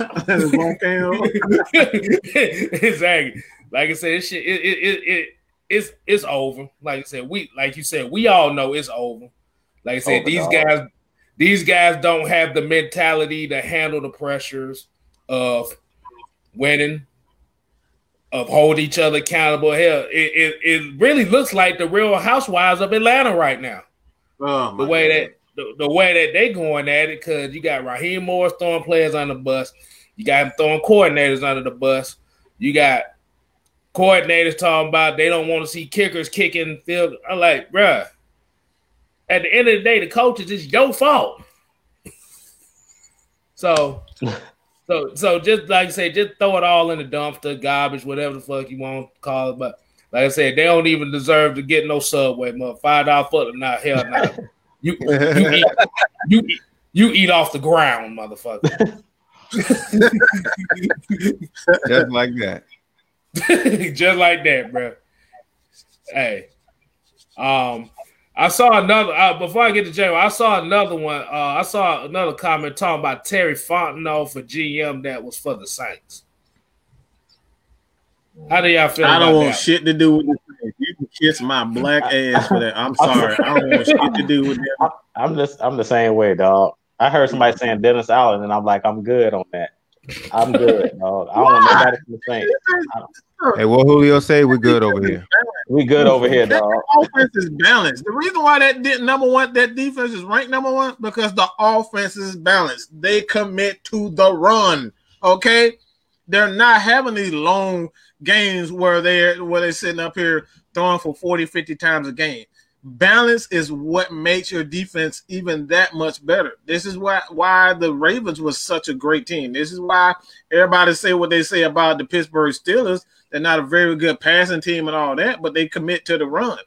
volcano. exactly. Like I said, shit, it, it, it, it, it's it's over. Like I said, we like you said, we all know it's over. Like I said, over these guys, these guys don't have the mentality to handle the pressures of winning of hold each other accountable. Hell, it, it, it really looks like the Real Housewives of Atlanta right now. Oh, the way God. that the, the way that they going at it, because you got Raheem Morris throwing players on the bus, you got him throwing coordinators under the bus, you got coordinators talking about they don't want to see kickers kicking field. I'm like, bruh, at the end of the day, the coaches is your fault. So, so, so just like I say, just throw it all in the dumpster, garbage, whatever the fuck you want to call it. But like I said, they don't even deserve to get no subway, mother. Five dollar foot or not, hell no. You you eat, you eat, you eat off the ground, motherfucker. Just like that. just like that, bro. Hey, um, I saw another uh, before I get to Jerry. I saw another one. Uh, I saw another comment talking about Terry Fontenot for GM that was for the Saints. How do y'all feel? I don't want that? shit to do with this. You can kiss my black ass for that. I'm sorry. I don't want shit to do with that. I'm just I'm the same way, dog. I heard somebody saying Dennis Allen, and I'm like, I'm good on that. I'm good, dog. I don't want nobody from the Saints. Hey, what Julio say? We're good over here. We good over here, dog. That offense is balanced. The reason why that did number one, that defense is ranked number one, because the offense is balanced. They commit to the run. Okay, they're not having these long games where they're where they're sitting up here throwing for 40, 50 times a game. Balance is what makes your defense even that much better. This is why why the Ravens was such a great team. This is why everybody say what they say about the Pittsburgh Steelers. They're not a very good passing team and all that, but they commit to the run.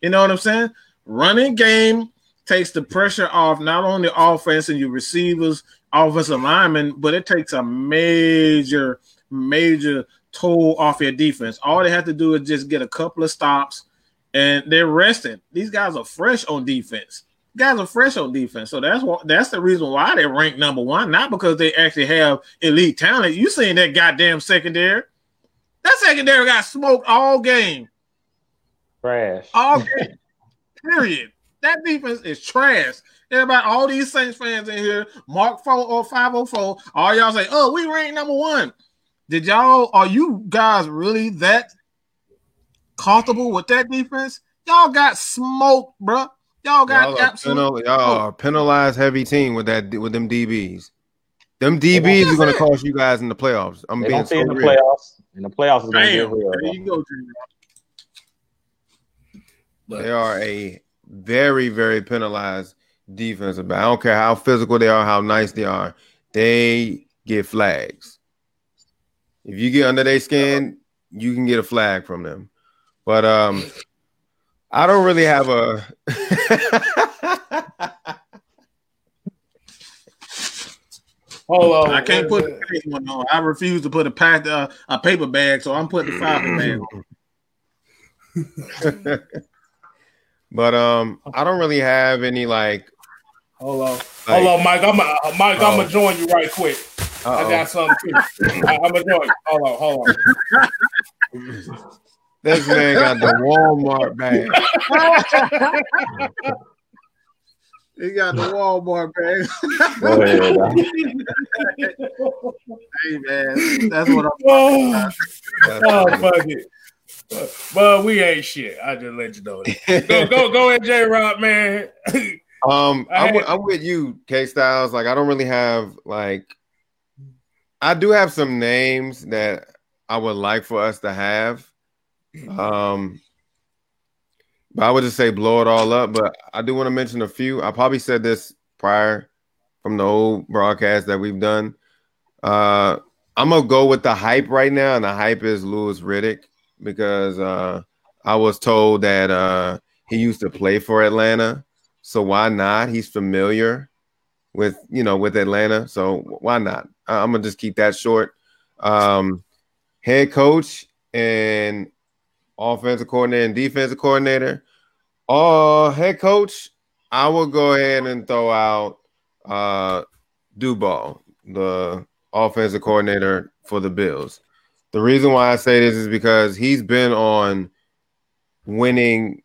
You know what I'm saying? Running game takes the pressure off not only offense and your receivers, offensive linemen, but it takes a major, major toll off your defense. All they have to do is just get a couple of stops and they're resting. These guys are fresh on defense. Guys are fresh on defense, so that's what that's the reason why they're ranked number one. Not because they actually have elite talent. You seen that goddamn secondary? That secondary got smoked all game, Trash. all game. period. That defense is trash. Everybody, all these Saints fans in here, Mark four or five oh four, all y'all say, "Oh, we ranked number one." Did y'all? Are you guys really that comfortable with that defense? Y'all got smoked, bro. Y'all got Y'all are, absolutely. penal, y'all are penalized heavy team with that with them DBs. Them DBs are going to cost you guys in the playoffs. I'm They being don't so in the real. playoffs. In the playoffs is gonna Damn, get real. there you go, But They are a very, very penalized defensive back. I don't care how physical they are, how nice they are. They get flags. If you get under their skin, you can get a flag from them. But um, I don't really have a. hold on, I can't put a the case one on. I refuse to put a pack, uh, a paper bag, so I'm putting the fiber bag. on. but um, I don't really have any like. Hold on, Like- hold on, Mike. I'm uh, Mike. I'm Oh. gonna join you right quick. I uh-oh. got something too. I, I'm gonna join. You. Hold on, hold on. This man got the Walmart bag. He got the Walmart bag. Go ahead, dog. hey man, that's what I'm. oh, oh, fuck it. But we ain't shit. I just let you know. That. Go, go, go ahead, J. Rock, man. Um, I I'm, with- I'm with you, K Styles. Like, I don't really have like, I do have some names that I would like for us to have. Um, but I would just say blow it all up. But I do want to mention a few. I probably said this prior from the old broadcast that we've done. Uh, I'm gonna go with the hype right now, and the hype is Louis Riddick because uh, I was told that uh, he used to play for Atlanta. So why not? He's familiar with you know with Atlanta, so why not? I- I'm gonna just keep that short. Um, head coach and offensive coordinator and defensive coordinator. Oh, head coach, I will go ahead and throw out uh Daboll, the offensive coordinator for the Bills. The reason why I say this is because he's been on winning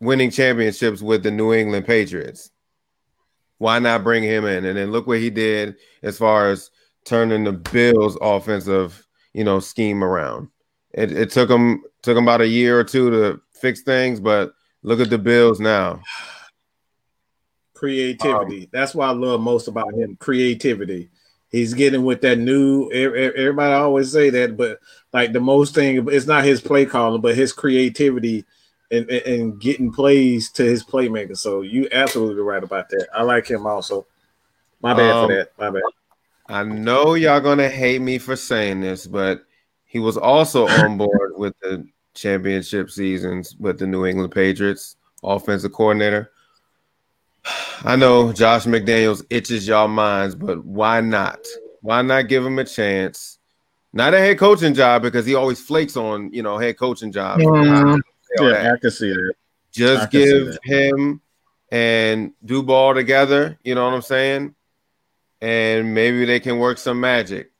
winning championships with the New England Patriots. Why not bring him in? And then look what he did as far as turning the Bills offensive, you know, scheme around. It, it took him took him about a year or two to fix things, but look at the Bills now. creativity. That's what I love most about him. Creativity. He's getting with that new. Everybody always say that, but like the most thing, it's not his play calling, but his creativity and, and, and getting plays to his playmaker. So you absolutely right about that. I like him also. My bad Um, for that. My bad. I know y'all gonna hate me for saying this, but he was also on board with the championship seasons with the New England Patriots offensive coordinator. I know Josh McDaniels itches y'all minds, but why not? Why not give him a chance? Not a head coaching job because he always flakes on you know head coaching jobs. Yeah, that. I can see that. Just give that. him and Daboll together. You know what I'm saying? And maybe they can work some magic.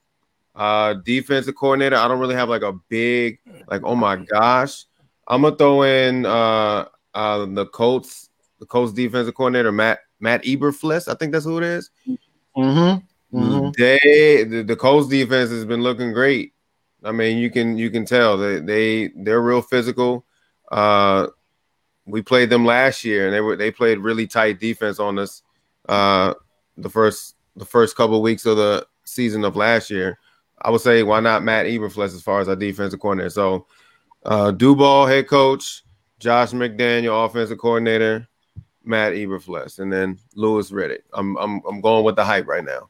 Uh, defensive coordinator. I don't really have like a big like. Oh my gosh, I'm gonna throw in uh, uh, the Colts, the Colts defensive coordinator Matt Matt Eberflus. I think that's who it is. Mm-hmm. Mm-hmm. They the, the Colts defense has been looking great. I mean, you can you can tell they they they're real physical. Uh, we played them last year, and they were they played really tight defense on us. Uh, the first the first couple weeks of the season of last year, I would say why not Matt Eberflus as far as our defensive coordinator. So, uh, Daboll head coach, Josh McDaniel offensive coordinator, Matt Eberflus, and then Louis Riddick. I'm I'm I'm going with the hype right now.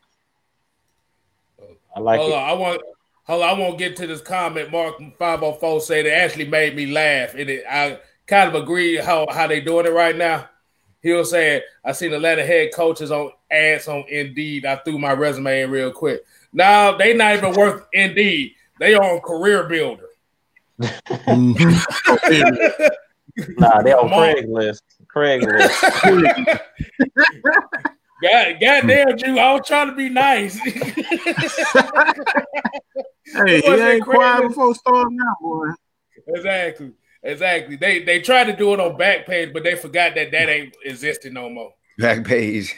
I like hold it. on, I want hold on, I won't get to this comment. Mark five hundred four said it actually made me laugh, and it, I kind of agree how how they doing it right now. He was saying, I seen a lot of head coaches on ads on Indeed. I threw my resume in real quick. Now they not even worth Indeed. They on Career Builder. Nah, they on Mark. Craigslist. Craigslist. God, goddamn you! I was trying to be nice. Hey, It he ain't quiet crazy. before storm now, boy. exactly, exactly. They they tried to do it on Backpage, but they forgot that that ain't existing no more. Back page.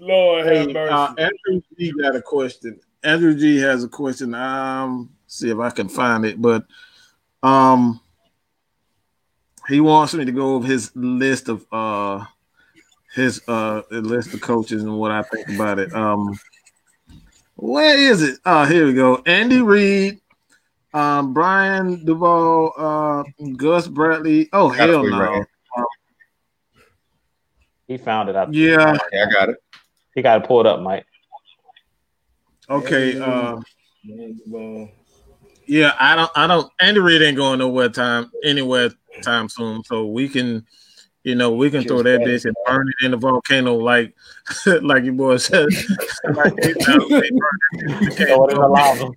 Lord have Hey, mercy. uh, Andrew G got a question. Andrew G has a question. Um, see if I can find it, but um, he wants me to go over his list of uh his uh list of coaches and what I think about it. Um, where is it? Oh, here we go. Andy Reid, um, Brian Daboll, uh, Gus Bradley. Oh Gotta hell no. right. he found it out. Yeah. yeah, I got it. He got to pull it up, Mike. Okay. Uh, Yeah, I don't. I don't. Andy Reid ain't going nowhere time anywhere time soon. So we can, you know, we can throw that bitch and burn it in the volcano like, like your boy said. like they they burn it. You can't Throw it in the lava.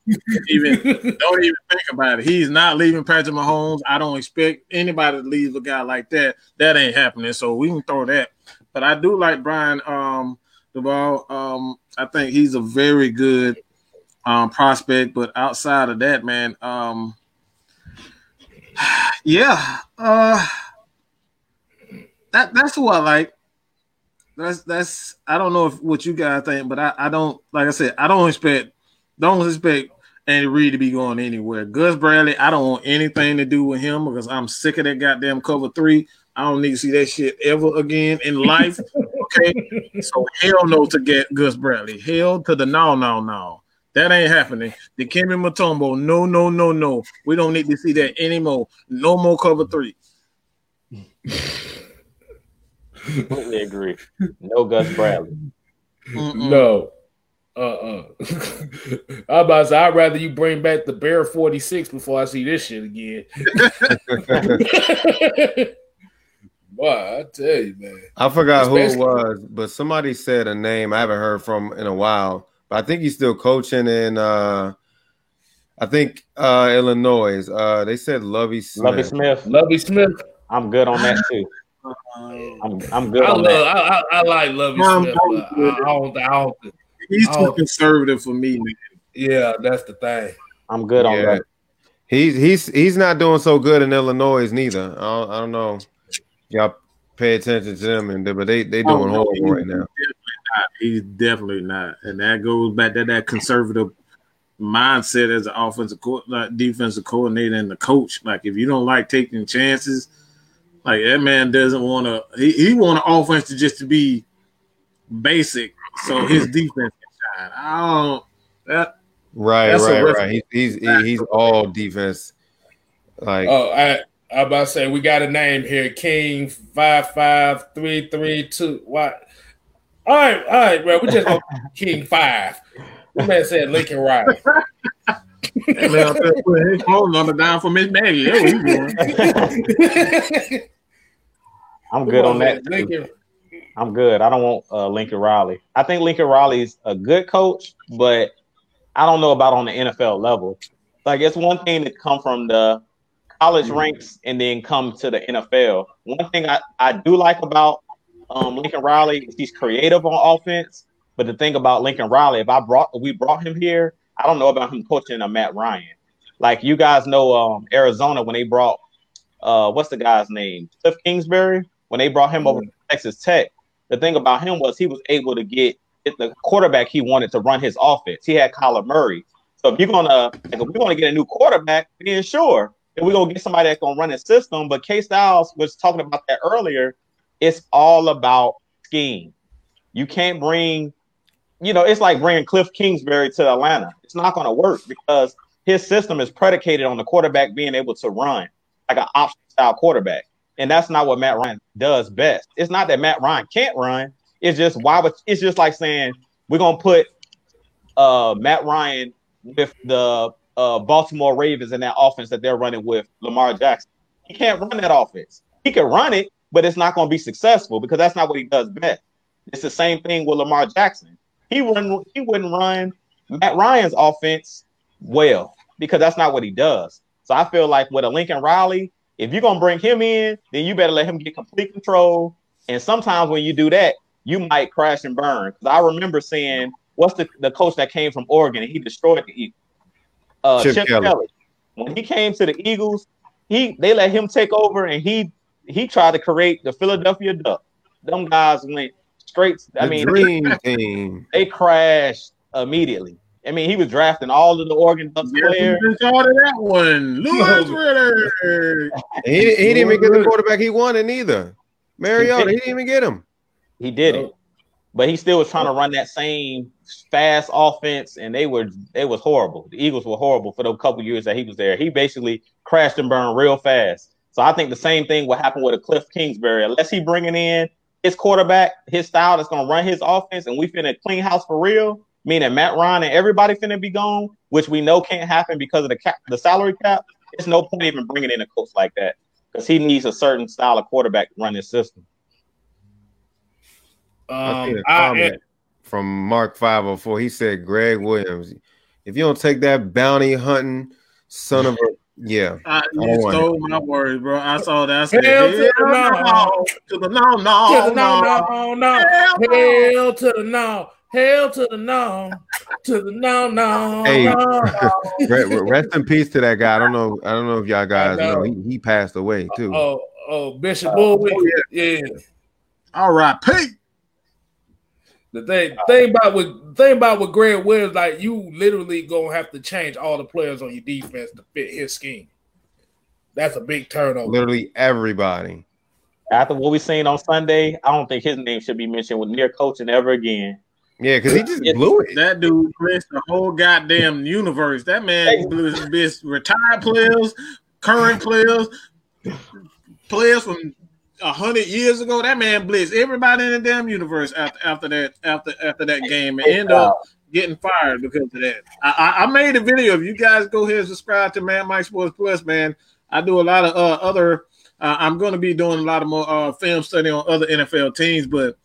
even don't even think about it. He's not leaving Patrick Mahomes. I don't expect anybody to leave a guy like that. That ain't happening. So we can throw that. But I do like Brian um Daboll. Um, I think he's a very good um prospect. But outside of that, man, um, yeah, uh, that that's who I like. That's that's I don't know if what you guys think, but I, I don't like I said I don't expect don't expect Andy Reid to be going anywhere. Gus Bradley, I don't want anything to do with him because I'm sick of that goddamn cover three. I don't need to see that shit ever again in life. Okay, so hell no to get Gus Bradley. Hell to the no, no, no. That ain't happening. The Kimmy Matumbo, no, no, no, no. We don't need to see that anymore. No more cover three. Completely agree. No Gus Bradley. Mm-mm. no. Uh-uh. I'm about to say, I'd rather you bring back the Bear 46 before I see this shit again. Boy, I tell you, man. I forgot who it was, but somebody said a name I haven't heard from in a while. But I think he's still coaching in uh I think uh Illinois. Uh they said Lovie Smith. Lovie Smith. Lovie Smith. I'm good on that too. I'm I'm good I on love that. I, I, I like Lovie Um, Smith, but I, I don't I don't He's too Oh. conservative for me, man. yeah, that's the thing. I'm good on that. He's he's he's not doing so good in Illinois neither. I don't, I don't know. Y'all pay attention to them, and they, but they they oh, doing Oh, no, horrible right now. He's definitely not, and that goes back to that conservative mindset as an offensive co- like defensive coordinator and the coach. Like, if you don't like taking chances, Like that man doesn't want to. He, he want an offense to just to be basic, so his defense can shine. I don't. That Right, right, right. He's he's he's all defense. Like Oh, I I about to say we got a name here, King five five three three two. What? All right, all right, bro. We just go King five. This man said Lincoln Riley. that man putting his phone number down for Miss Maggie. That's what he doing. I'm good on that. too. Lincoln, I'm good. I don't want uh, Lincoln Riley. I think Lincoln Riley's a good coach, but I don't know about on the NFL level. Like it's one thing to come from the college ranks and then come to the NFL. One thing I, I do like about um, Lincoln Riley is he's creative on offense. But the thing about Lincoln Riley, if I brought we brought him here, I don't know about him coaching a Matt Ryan. Like you guys know, um, Arizona when they brought uh, what's the guy's name, Cliff Kingsbury, when they brought him over to Texas Tech. The thing about him was he was able to get get the quarterback he wanted to run his offense. He had Kyler Murray. So if you're gonna like, if we're gonna get a new quarterback, then sure, we're gonna get somebody that's gonna run his system. But K Styles was talking about that earlier. It's all about scheme. You can't bring, you know, it's like bringing Cliff Kingsbury to Atlanta. It's not gonna work because his system is predicated on the quarterback being able to run like an option style quarterback. And that's not what Matt Ryan does best. It's not that Matt Ryan can't run. It's just why would it's just like saying we're gonna put uh Matt Ryan with the uh Baltimore Ravens and that offense that they're running with Lamar Jackson. He can't run that offense. He can run it, but it's not gonna be successful because that's not what he does best. It's the same thing with Lamar Jackson. He wouldn't he wouldn't run Matt Ryan's offense well because that's not what he does. So I feel like with a Lincoln Riley, if you're gonna bring him in, then you better let him get complete control. And sometimes when you do that, you might crash and burn. I remember seeing what's the, the coach that came from Oregon and he destroyed the Eagles. Uh, Chip Chip, Kelly. Kelly. When he came to the Eagles, he they let him take over and he he tried to create the Philadelphia Duck. Them guys went straight. I the mean, dream team. they crashed immediately. I mean, he was drafting all of the Oregon Ducks Yes, players. we thought of that one. Lewis Ritter. He, he didn't even get the quarterback he wanted either. Mariota, he didn't even get him. He did it, but he still was trying to run that same fast offense, and they were they was horrible. The Eagles were horrible for the couple years that he was there. He basically crashed and burned real fast. So I think the same thing will happen with a Cliff Kingsbury, unless he bringing in his quarterback, his style that's going to run his offense, and we finna clean house for real. Meaning Matt Ryan and everybody finna be gone, which we know can't happen because of the cap, the salary cap. It's no point even bringing in a coach like that because he needs a certain style of quarterback to run his system. I see um, a I, comment from Mark 504. He said, Gregg Williams, if you don't take that bounty hunting son of a yeah. I, don't you stole my words, bro. I saw that. I said, Hell hell, to the no. no, to the no, to no, the no, no. no, no, Hell no. hell to the no, hell to the no, to the no, no, Hey. no. Re- re- Rest in peace to that guy. I don't know. I don't know if y'all guys I know. know. He, he passed away too. Oh, oh, Bishop Bullwick. yeah. All right, Pete. The thing, thing about with thing about with Gregg Williams, like you literally gonna have to change all the players on your defense to fit his scheme. That's a big turnover. Literally everybody. After what we seen on Sunday, I don't think his name should be mentioned with near coaching ever again. Yeah, because he just blew it. That dude blessed the whole goddamn universe. That man blessed blessed retired players, current players, players from a hundred years ago. That man blessed everybody in the damn universe after after that after after that game and end up getting fired because of that. I, I, made a video. If you guys go ahead and subscribe to Man Mike Sports Plus, man, I do a lot of uh, other. Uh, I'm going to be doing a lot of more uh, film study on other NFL teams, but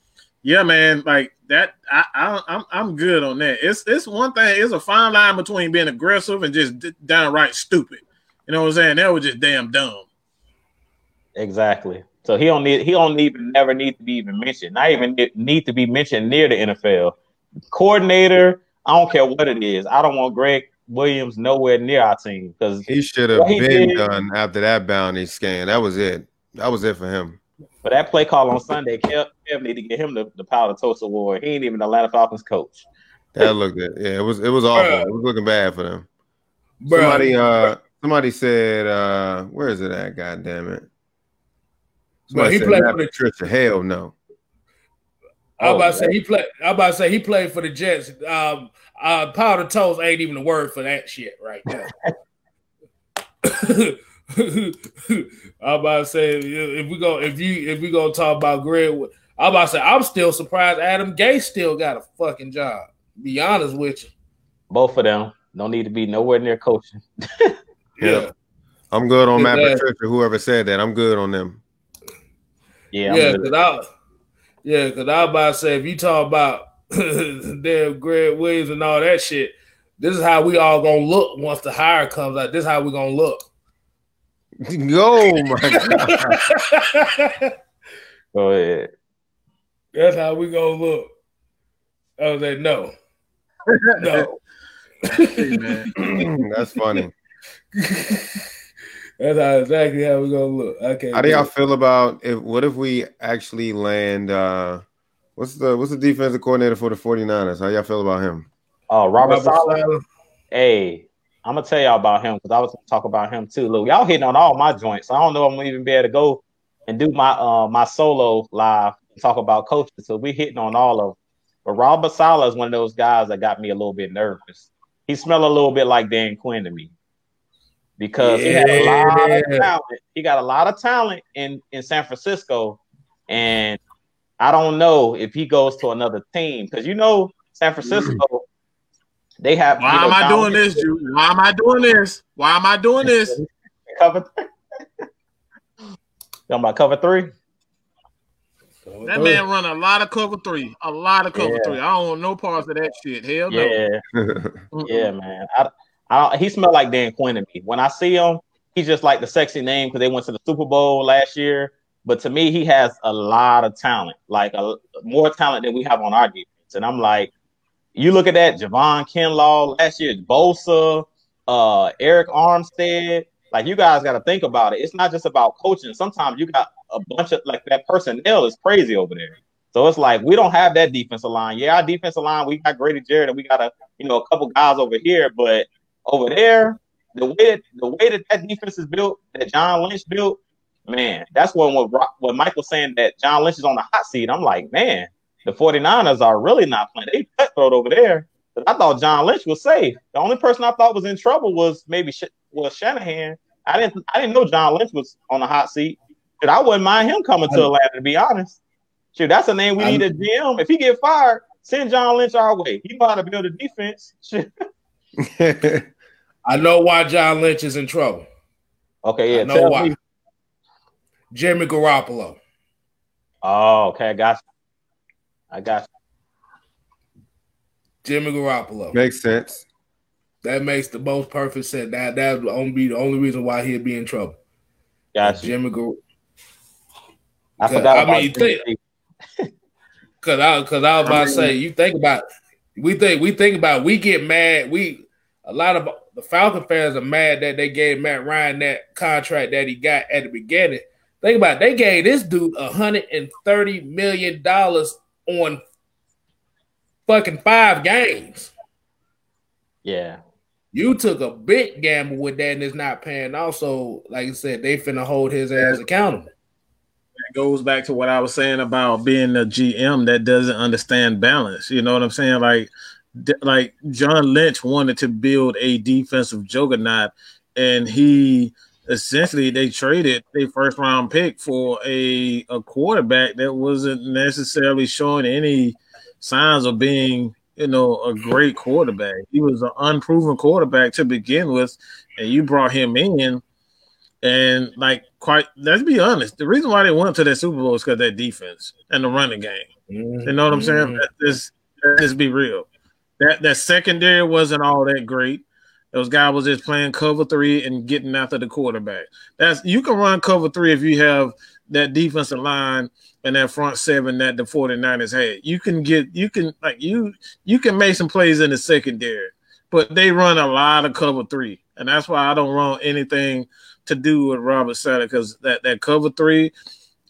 yeah, man, like that. I, I I'm I'm good on that. It's it's one thing. It's a fine line between being aggressive and just downright stupid. You know what I'm saying? That was just damn dumb. Exactly. So he don't need he don't even never need to be even mentioned. Not even need to be mentioned near the NFL. Coordinator, I don't care what it is. I don't want Gregg Williams nowhere near our team because He should have been did- done after that bounty scan. That was it. That was it for him. But that play call on Sunday, Kev, Kev need to get him the, the Powder Toast Award. He ain't even the Atlanta Falcons coach. That looked it. Yeah, it was it was awful. It was looking bad for them. Bruh. Somebody uh somebody said uh where is it at? God damn it. But he played for the. Patricia. Hell no. I was about to Oh, say he played. I was about to say he played for the Jets. Um, uh, powder toast ain't even a word for that shit right there. I'm about to say if we go if you if we gonna talk about Gregg, I'm about to say I'm still surprised Adam Gay still got a fucking job. Be honest with you. Both of them don't need to be nowhere near coaching. Yeah. I'm good on Matt Yeah. Patricia. Whoever said that, I'm good on them. Yeah, I'm Yeah, good. cause I, yeah, cause I was about to say if you talk about damn Gregg Williams and all that shit, this is how we all gonna look once the hire comes out. This is how we gonna look. Oh my god. Go ahead. That's how we gonna look. I was like, no, no. Hey, man. That's funny. That's how exactly how we're gonna look. Okay. How do y'all feel about if what if we actually land uh what's the what's the defensive coordinator for the 49ers? How y'all feel about him? Oh, Robert, Sala. Saleh? Hey, I'm gonna tell y'all about him because I was gonna talk about him too. Look, y'all hitting on all my joints. I don't know if I'm gonna even be able to go and do my uh my solo live and talk about coaches. So we're hitting on all of them. But Robert Saleh is one of those guys that got me a little bit nervous. He smelled a little bit like Dan Quinn to me. Because he had a lot of talent. He got a lot of talent in, in San Francisco. And I don't know if he goes to another team. Because you know, San Francisco, mm. they have Why you know, am I John doing this, Drew? Why am I doing this? Why am I doing this? cover Talking about cover three? That man run a lot of cover three, a lot of cover Yeah. three. I don't want no parts of that shit. Hell no. Yeah, yeah, man. I, I don't, he smelled like Dan Quinn to me. When I see him, he's just like the sexy name because they went to the Super Bowl last year. But to me, he has a lot of talent, like a, more talent than we have on our defense. And I'm like, you look at that, Javon Kinlaw last year, Bosa, uh, Arik Armstead. Like you guys got to think about it. It's not just about coaching. Sometimes you got a bunch of like that personnel is crazy over there. So it's like we don't have that defensive line. Yeah, our defensive line, we got Grady Jarrett and we got a you know a couple guys over here, but over there, the way that, the way that that defense is built, that John Lynch built, man, that's when what, Ro- when Mike was saying that John Lynch is on the hot seat. I'm like, man, the 49ers are really not playing. They cutthroat over there. But I thought John Lynch was safe. The only person I thought was in trouble was maybe Sh- was Shanahan. I didn't I didn't know John Lynch was on the hot seat. But I wouldn't mind him coming to Atlanta to be honest. Shoot, that's a name we I- need a GM. If he get fired, send John Lynch our way. He know how to build a defense. Shit. I know why John Lynch is in trouble. Okay, yeah. I yeah. know Tell why. me. Jimmy Garoppolo. Oh, okay, I got you. I got you. Jimmy Garoppolo. Makes sense. That makes the most perfect sense. That that would only be the only reason why he'd be in trouble. Got you. Jimmy Gar- I Yeah, forgot I about mean, Jimmy think- Cause I cause I was about I to say you think about we think we think about we get mad we a lot of the Falcon fans are mad that they gave Matt Ryan that contract that he got at the beginning. Think about it, they gave this dude hundred and thirty million dollars on fucking five games. Yeah. You took a big gamble with that and it's not paying. Also, like I said, they finna hold his ass accountable. It goes back to what I was saying about being a GM that doesn't understand balance. You know what I'm saying? Like, d- like John Lynch wanted to build a defensive juggernaut, and he essentially they traded a first round pick for a a quarterback that wasn't necessarily showing any signs of being you know a great quarterback. He was an unproven quarterback to begin with, and you brought him in. And like, quite let's be honest, the reason why they went to that Super Bowl is because that defense and the running game. You know what I'm saying? Mhm. Let's let's just be real. That that secondary wasn't all that great. Those guys was just playing cover three and getting after the quarterback. That's you can run cover three if you have that defensive line and that front seven that the 49ers had. You can get you can like you you can make some plays in the secondary, but they run a lot of cover three. And that's why I don't run anything to do with Robert Saleh because that, that cover three,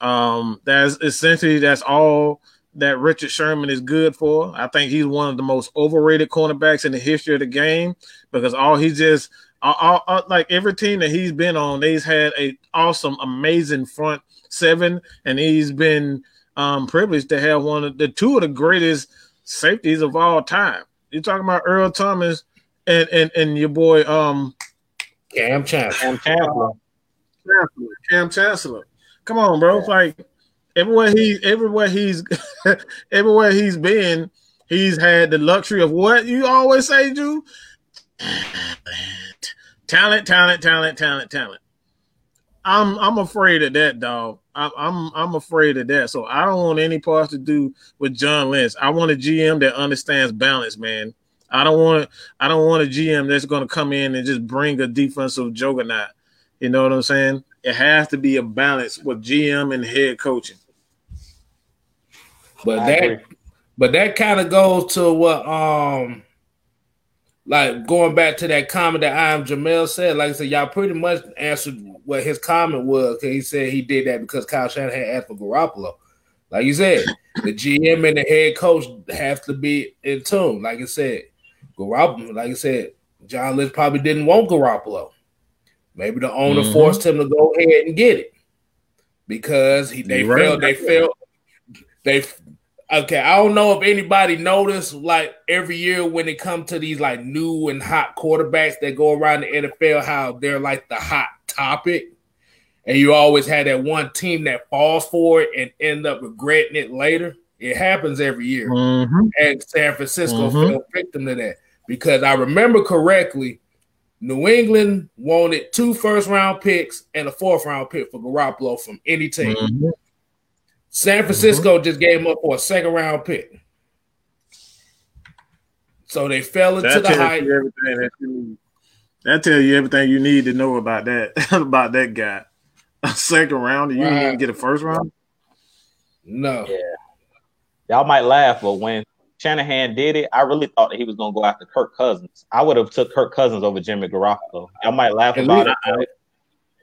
um, that's essentially that's all that Richard Sherman is good for. I think he's one of the most overrated cornerbacks in the history of the game because all he just all, all, like every team that he's been on, they've had a awesome, amazing front seven, and he's been um, privileged to have one of the two of the greatest safeties of all time. You're talking about Earl Thomas and and, and your boy um Kam Chancellor. Kam Chancellor. Kam Chancellor. Come on, bro. It's like everywhere he everywhere he's everywhere he's been, he's had the luxury of what you always say, Drew. Talent, talent, talent, talent, talent. I'm I'm afraid of that, dog. I'm I'm I'm afraid of that. So I don't want any parts to do with John Lynch. I want a GM that understands balance, man. I don't want I don't want a GM that's going to come in and just bring a defensive juggernaut. You know what I'm saying? It has to be a balance with GM and head coaching. But I that agree. but that kind of goes to what um like going back to that comment that I am Jamel said, like I said, y'all pretty much answered what his comment was. Cause he said he did that because Kyle Shanahan had asked for Garoppolo. Like you said, the GM and the head coach have to be in tune. Like I said, Garoppolo, like I said, John Lynch probably didn't want Garoppolo. Maybe the owner Mhm. forced him to go ahead and get it because he they You're right. felt they felt they okay. I don't know if anybody noticed like every year when it comes to these like new and hot quarterbacks that go around the NFL, how they're like the hot topic, and you always had that one team that falls for it and end up regretting it later. It happens every year Mm-hmm. and San Francisco Mhm. fell victim to that because I remember correctly, New England wanted two first round picks and a fourth round pick for Garoppolo from any team. Mm-hmm. San mm-hmm. Francisco just gave him up for a second round pick. So they fell into That the tells hype. you everything that you need. That tells you everything you need to know about that about that guy. A second round, you didn't even get a first round. No. Y'all might laugh, but when Shanahan did it, I really thought that he was gonna go after Kirk Cousins. I would have took Kirk Cousins over Jimmy Garoppolo. Y'all might laugh At about least- it.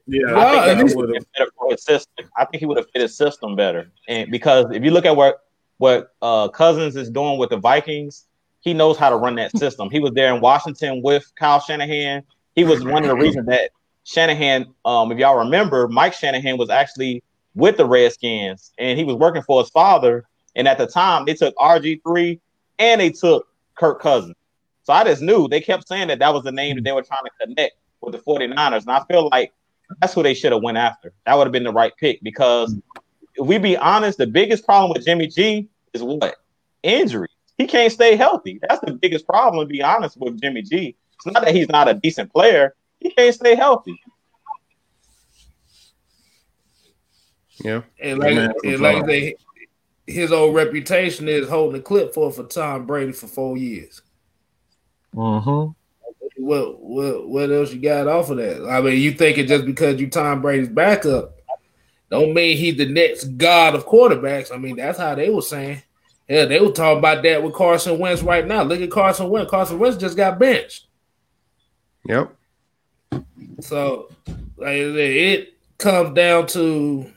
Yeah, I think he would have fit for his system. I think he would have fit his system better. And because if you look at what what uh, Cousins is doing with the Vikings, he knows how to run that system. He was there in Washington with Kyle Shanahan. He was one of the reasons that Shanahan, um, if y'all remember, Mike Shanahan was actually with the Redskins and he was working for his father. And at the time, they took RG3 and they took Kirk Cousins. So I just knew they kept saying that that was the name that they were trying to connect with the 49ers. And I feel like that's who they should have went after. That would have been the right pick because if we be honest, the biggest problem with Jimmy G is what? Injury. He can't stay healthy. That's the biggest problem, to be honest, with Jimmy G. It's not that he's not a decent player. He can't stay healthy. Yeah. And like, Man, and like I say, his old reputation is holding the clip for for Tom Brady for four years. Mm-hmm. What what what else you got off of that? I mean, you think it just because you Tom Brady's backup, don't mean he's the next god of quarterbacks. I mean, that's how they were saying. Yeah, they were talking about that with Carson Wentz right now. Look at Carson Wentz. Carson Wentz just got benched. Yep. So like I said, it comes down to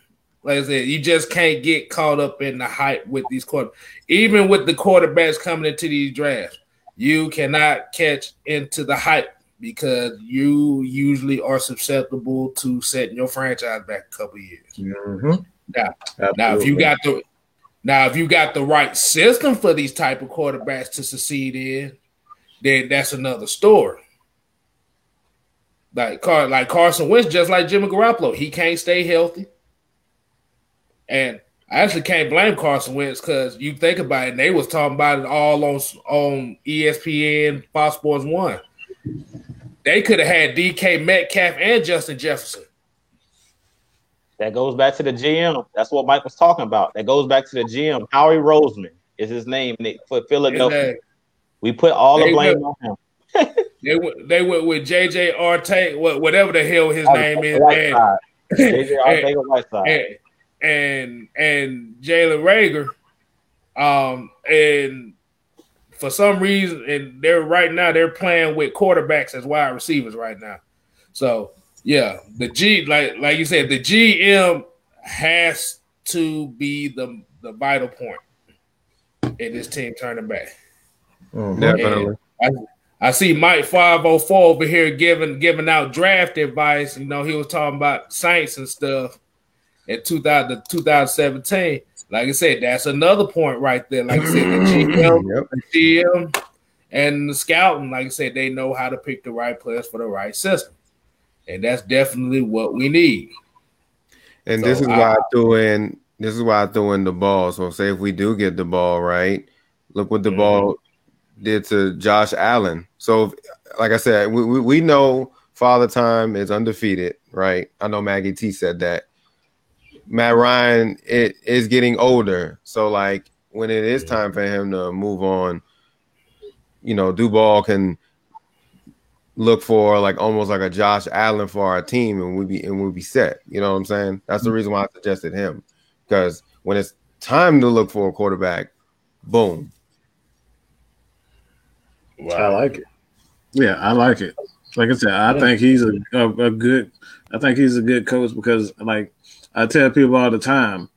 like I said, you just can't get caught up in the hype with these quarter, even with the quarterbacks coming into these drafts. You cannot catch into the hype because you usually are susceptible to setting your franchise back a couple years. Mm-hmm. Now, now if you got the now if you got the right system for these type of quarterbacks to succeed in, then that's another story. Like Car like Carson Wentz, just like Jimmy Garoppolo, he can't stay healthy. And I actually can't blame Carson Wentz because you think about it, and they was talking about it all on on ESPN, Fox Sports One. They could have had DK Metcalf and Justin Jefferson. That goes back to the GM. That's what Mike was talking about. That goes back to the GM. Howie Roseman is his name Nick, for Philadelphia. We put all the blame will. on him. They went they went with JJ Arte, whatever the hell his name is, and, Whiteside. JJ Arcega Whiteside. and and and Jalen Reagor. Um, and for some reason, and they're right now they're playing with quarterbacks as wide receivers right now. So yeah, the G like like you said, the GM has to be the the vital point in this team turning back. Definitely. I, I see Mike 504 over here giving giving out draft advice. You know, he was talking about Saints and stuff in 2000, 2017. Like I said, that's another point right there. Like I said, the GM, Yep. the GM and the scouting, like I said, they know how to pick the right players for the right system. And that's definitely what we need. And So, this is I- why I threw in. This is why I threw in the ball. So say if we do get the ball right, look what the Mhm. ball did to Josh Allen. So, like I said, we, we, we know Father Time is undefeated, right? I know Maggie T said that. Matt Ryan it is getting older, so like when it is time for him to move on, you know, Daboll can look for like almost like a Josh Allen for our team, and we'd be and we'd be set. You know what I'm saying? That's the mm-hmm. reason why I suggested him because when it's time to look for a quarterback, boom. I like it. Yeah, I like it. Like I said, I think he's a, a, a good. I think he's a good coach because, like I tell people all the time,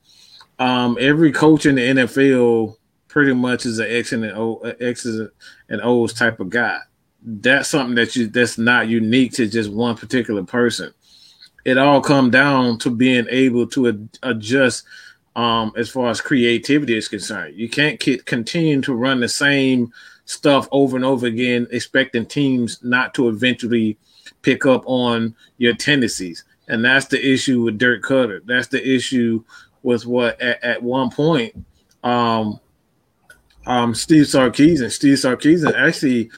um, every coach in the NFL pretty much is an X and an O, and O's type of guy. That's something that you that's not unique to just one particular person. It all come down to being able to ad- adjust um, as far as creativity is concerned. You can't ke- continue to run the same stuff over and over again, expecting teams not to eventually pick up on your tendencies. And that's the issue with Dirk Koetter. That's the issue with what at, at one point, um, um, Steve Sarkisian. Steve Sarkisian actually,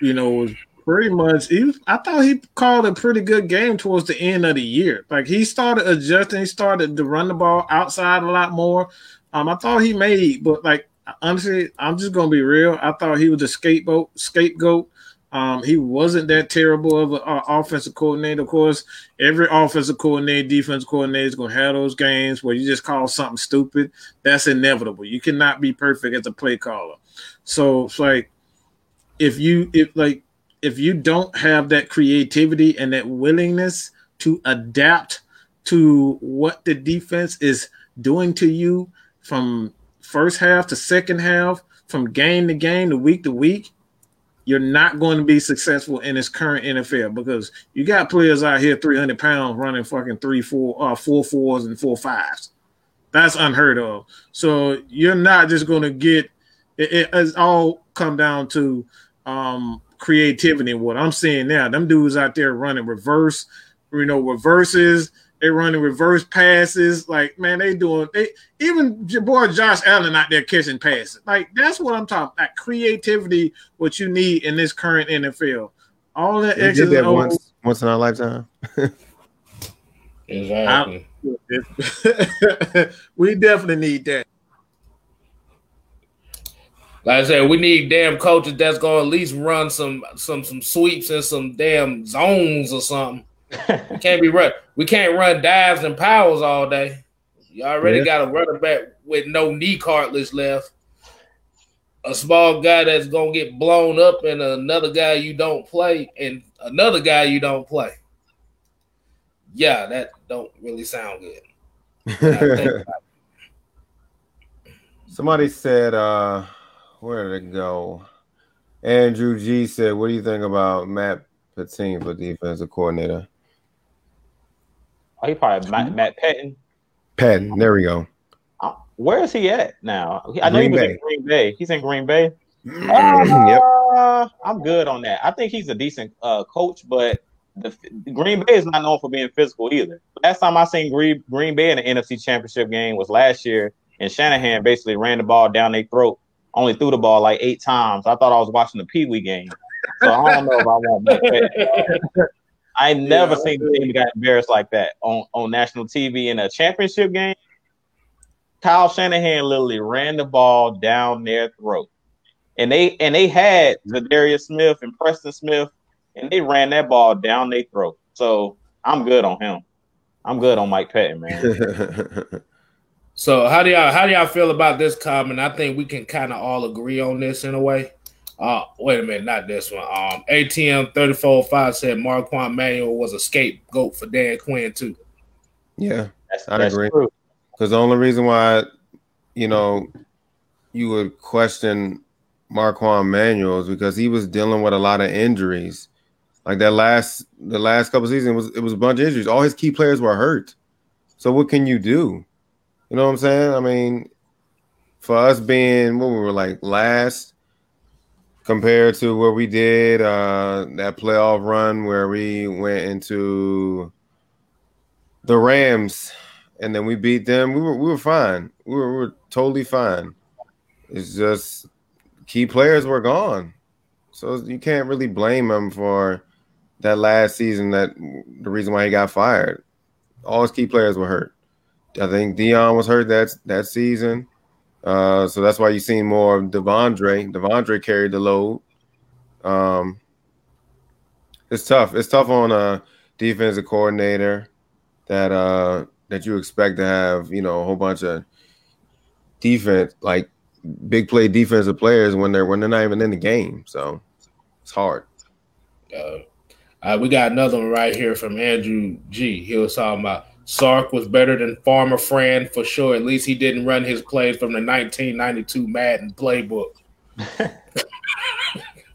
you know, was pretty much. He was, I thought he called a pretty good game towards the end of the year. Like he started adjusting. He started to run the ball outside a lot more. Um, I thought he made, but like honestly, I'm just gonna be real. I thought he was a scapegoat. Scapegoat. Um, he wasn't that terrible of an uh, offensive coordinator. Of course, every offensive coordinator, defensive coordinator is gonna have those games where you just call something stupid. That's inevitable. You cannot be perfect as a play caller. So it's like if you if like if you don't have that creativity and that willingness to adapt to what the defense is doing to you from first half to second half, from game to game, to week to week, you're not going to be successful in this current NFL because you got players out here 300 pounds running fucking three, four, uh, four fours and four fives. That's unheard of. So you're not just going to get it, it, it's all come down to um, creativity. What I'm seeing now, them dudes out there running reverse, you know, reverses. They running reverse passes. Like man, they doing. They even your boy Josh Allen out there catching passes. Like that's what I'm talking. That creativity, what you need in this current NFL. All that We did that once once in our lifetime. Exactly. we definitely need that. Like I said, we need damn coaches that's gonna at least run some some some sweeps and some damn zones or something. We can't be run. We can't run dives and powers all day. You already Yeah. got a running back with no knee cartilage left. A small guy that's gonna get blown up, and another guy you don't play, and another guy you don't play. Yeah, that don't really sound good. Somebody said, uh, where did it go? Andrew G said, What do you think about Matt Pettine for defensive coordinator? Oh, he probably Matt, Matt Pettine. Patton, there we go. Uh, Where is he at now? I know Green he was Bay. in Green Bay. He's in Green Bay. yep. Uh, I'm good on that. I think he's a decent uh, coach, but the, Green Bay is not known for being physical either. Last time I seen Green, Green Bay in the NFC Championship game was last year, and Shanahan basically ran the ball down their throat. Only threw the ball like eight times. I thought I was watching the Pee Wee game. So I don't know if I want Matt Pettine. I never seen the team got embarrassed like that on, on national TV in a championship game. Kyle Shanahan literally ran the ball down their throat. And they and they had Za'Darius Smith and Preston Smith, and they ran that ball down their throat. So I'm good on him. I'm good on Mike Pettine, man. So how do y'all how do y'all feel about this comment? I think we can kind of all agree on this in a way. Uh wait a minute, not this one. Um ATM 345 said Marquand Manuel was a scapegoat for Dan Quinn too. yeah. That's, I that's agree. Because the only reason why, you know, you would question Marquand Manuels because he was dealing with a lot of injuries. Like that last the last couple seasons was it was a bunch of injuries. All his key players were hurt. So what can you do? You know what I'm saying? I mean, for us being what we were like last compared to what we did uh that playoff run where we went into the Rams and then we beat them. We were we were fine. We were, we were totally fine. It's just key players were gone. So you can't really blame him for that last season that the reason why he got fired. All his key players were hurt. I think Deion was hurt that that season. Uh, so that's why you've seen more of De'Vondre. De'Vondre carried the load. Um, it's tough. It's tough on a defensive coordinator that uh that you expect to have, you know, a whole bunch of defense like big play defensive players when they're when they're not even in the game. So it's hard. Uh, uh, we got another one right here from Andrew G. He was talking about Sark was better than Farmer Fran for sure. At least he didn't run his plays from the 1992 Madden playbook.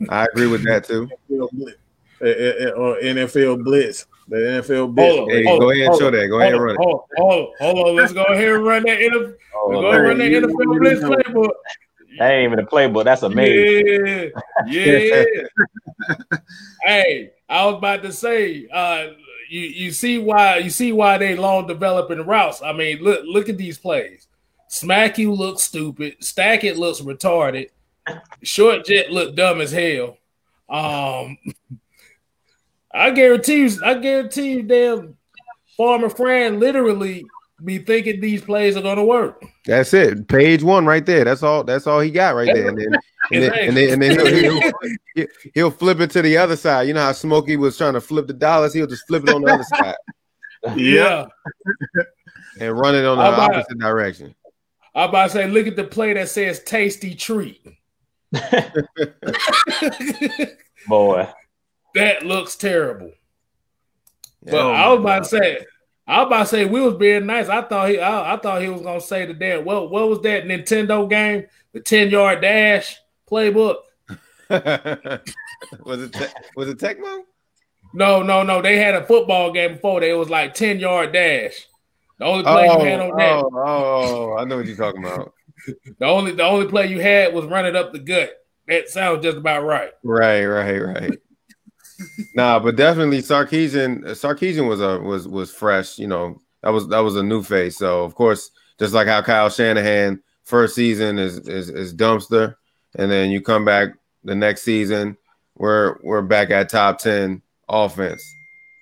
I agree with that too. Or NFL Blitz. The NFL Blitz. Hold on, hey, hold go ahead and show that. Go ahead and run hold, it. Hold on, hold on. Let's go ahead and run that NFL. Oh, go run that NFL Blitz playbook. That ain't even a playbook. That's amazing. Yeah, yeah. hey, I was about to say, uh, you you see why you see why they long developing routes. I mean, look look at these plays. Smack you looks stupid. Stack it looks retarded. Short jet look dumb as hell. Um, I guarantee you, I guarantee you, damn Farmer Fran literally be thinking these plays are gonna work. That's it. Page one right there. That's all. That's all he got right there. And then, and then, and then, and then he'll, he'll, he'll, flip it to the other side. You know how Smokey was trying to flip the dollars. He'll just flip it on the other side. Yeah, and run it on the about, opposite direction. I about to say, look at the play that says "tasty treat." Boy, that looks terrible. Yeah, but oh I was about God. to say, I was about to say we was being nice. I thought he, I, I thought he was gonna say the damn. What, what was that Nintendo game? The ten yard dash playbook. was it te- was it Tecmo? No, no, no. They had a football game before. They was like ten yard dash. The only play oh, you had on that. Oh, oh, oh, I know what you're talking about. the only the only play you had was running up the gut. That sounds just about right. Right, right, right. Nah, but definitely Sarkisian. Uh, Sarkisian was a was was fresh. You know, that was that was a new face. So of course, just like how Kyle Shanahan first season is is, is dumpster, and then you come back the next season, we're we're back at top ten offense.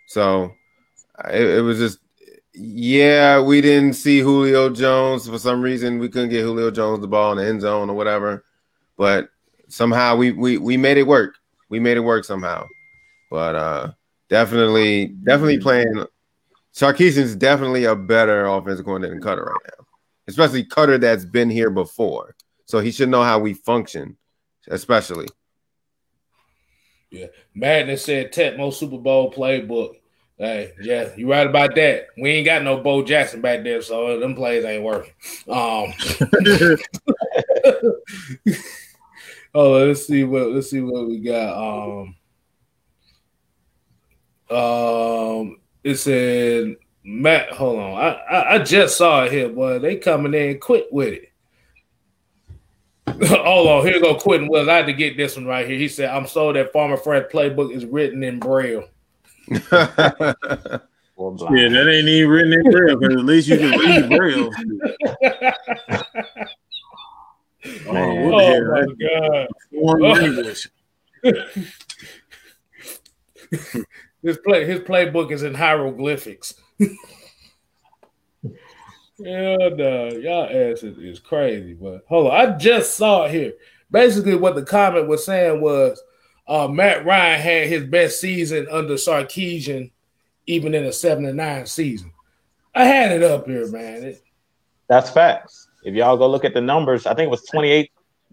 So it, it was just yeah, we didn't see Julio Jones for some reason. We couldn't get Julio Jones the ball in the end zone or whatever, but somehow we we we made it work. We made it work somehow. But uh definitely, definitely playing. Sarkisian's definitely a better offensive coordinator than Koetter right now, especially Koetter that's been here before. So he should know how we function, especially. Yeah, Madden said Tecmo Super Bowl playbook. Hey, yeah, you right about that. We ain't got no Bo Jackson back there, so them plays ain't working. Um, oh, let's see what let's see what we got. Um, um, it said Matt. Hold on, I, I, I just saw it here, boy. They coming in quick with it. hold on, here go Quentin Wells. I had to get this one right here. He said, "I'm sorry that Farmer Fred playbook is written in braille." yeah, that ain't even written in braille because at least you can read braille. oh, oh my god! Foreign His play his playbook is in hieroglyphics. yeah, no, y'all ass is, is crazy. But hold on, I just saw it here. Basically, what the comment was saying was uh, Matt Ryan had his best season under Sarkisian, even in a seven and nine season. I had it up here, man. It, That's facts. If y'all go look at the numbers, I think it was 28.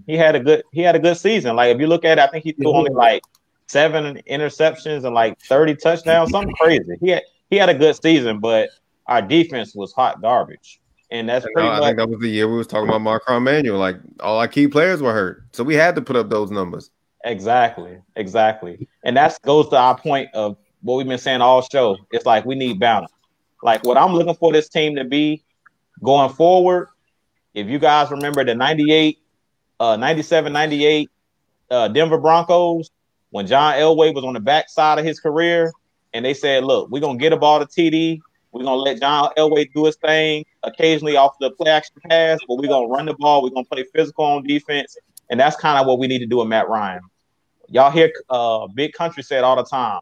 He had a good he had a good season. Like if you look at it, I think he threw only like seven interceptions and like 30 touchdowns, something crazy. He had he had a good season, but our defense was hot garbage. and that's pretty I much think that was the year we was talking about Marquand Manuel. Like all our key players were hurt, so we had to put up those numbers. exactly, exactly, and that goes to our point of what we've been saying all show. It's like we need balance. Like what I'm looking for this team to be going forward. If you guys remember the 98, uh, 97, 98 uh, Denver Broncos, when John Elway was on the backside of his career, and they said, "Look, we're gonna get a ball to TD. We're gonna let John Elway do his thing occasionally off the play action pass, but we're gonna run the ball. We're gonna play physical on defense, and that's kind of what we need to do with Matt Ryan. Y'all hear uh, Big Country say it all the time.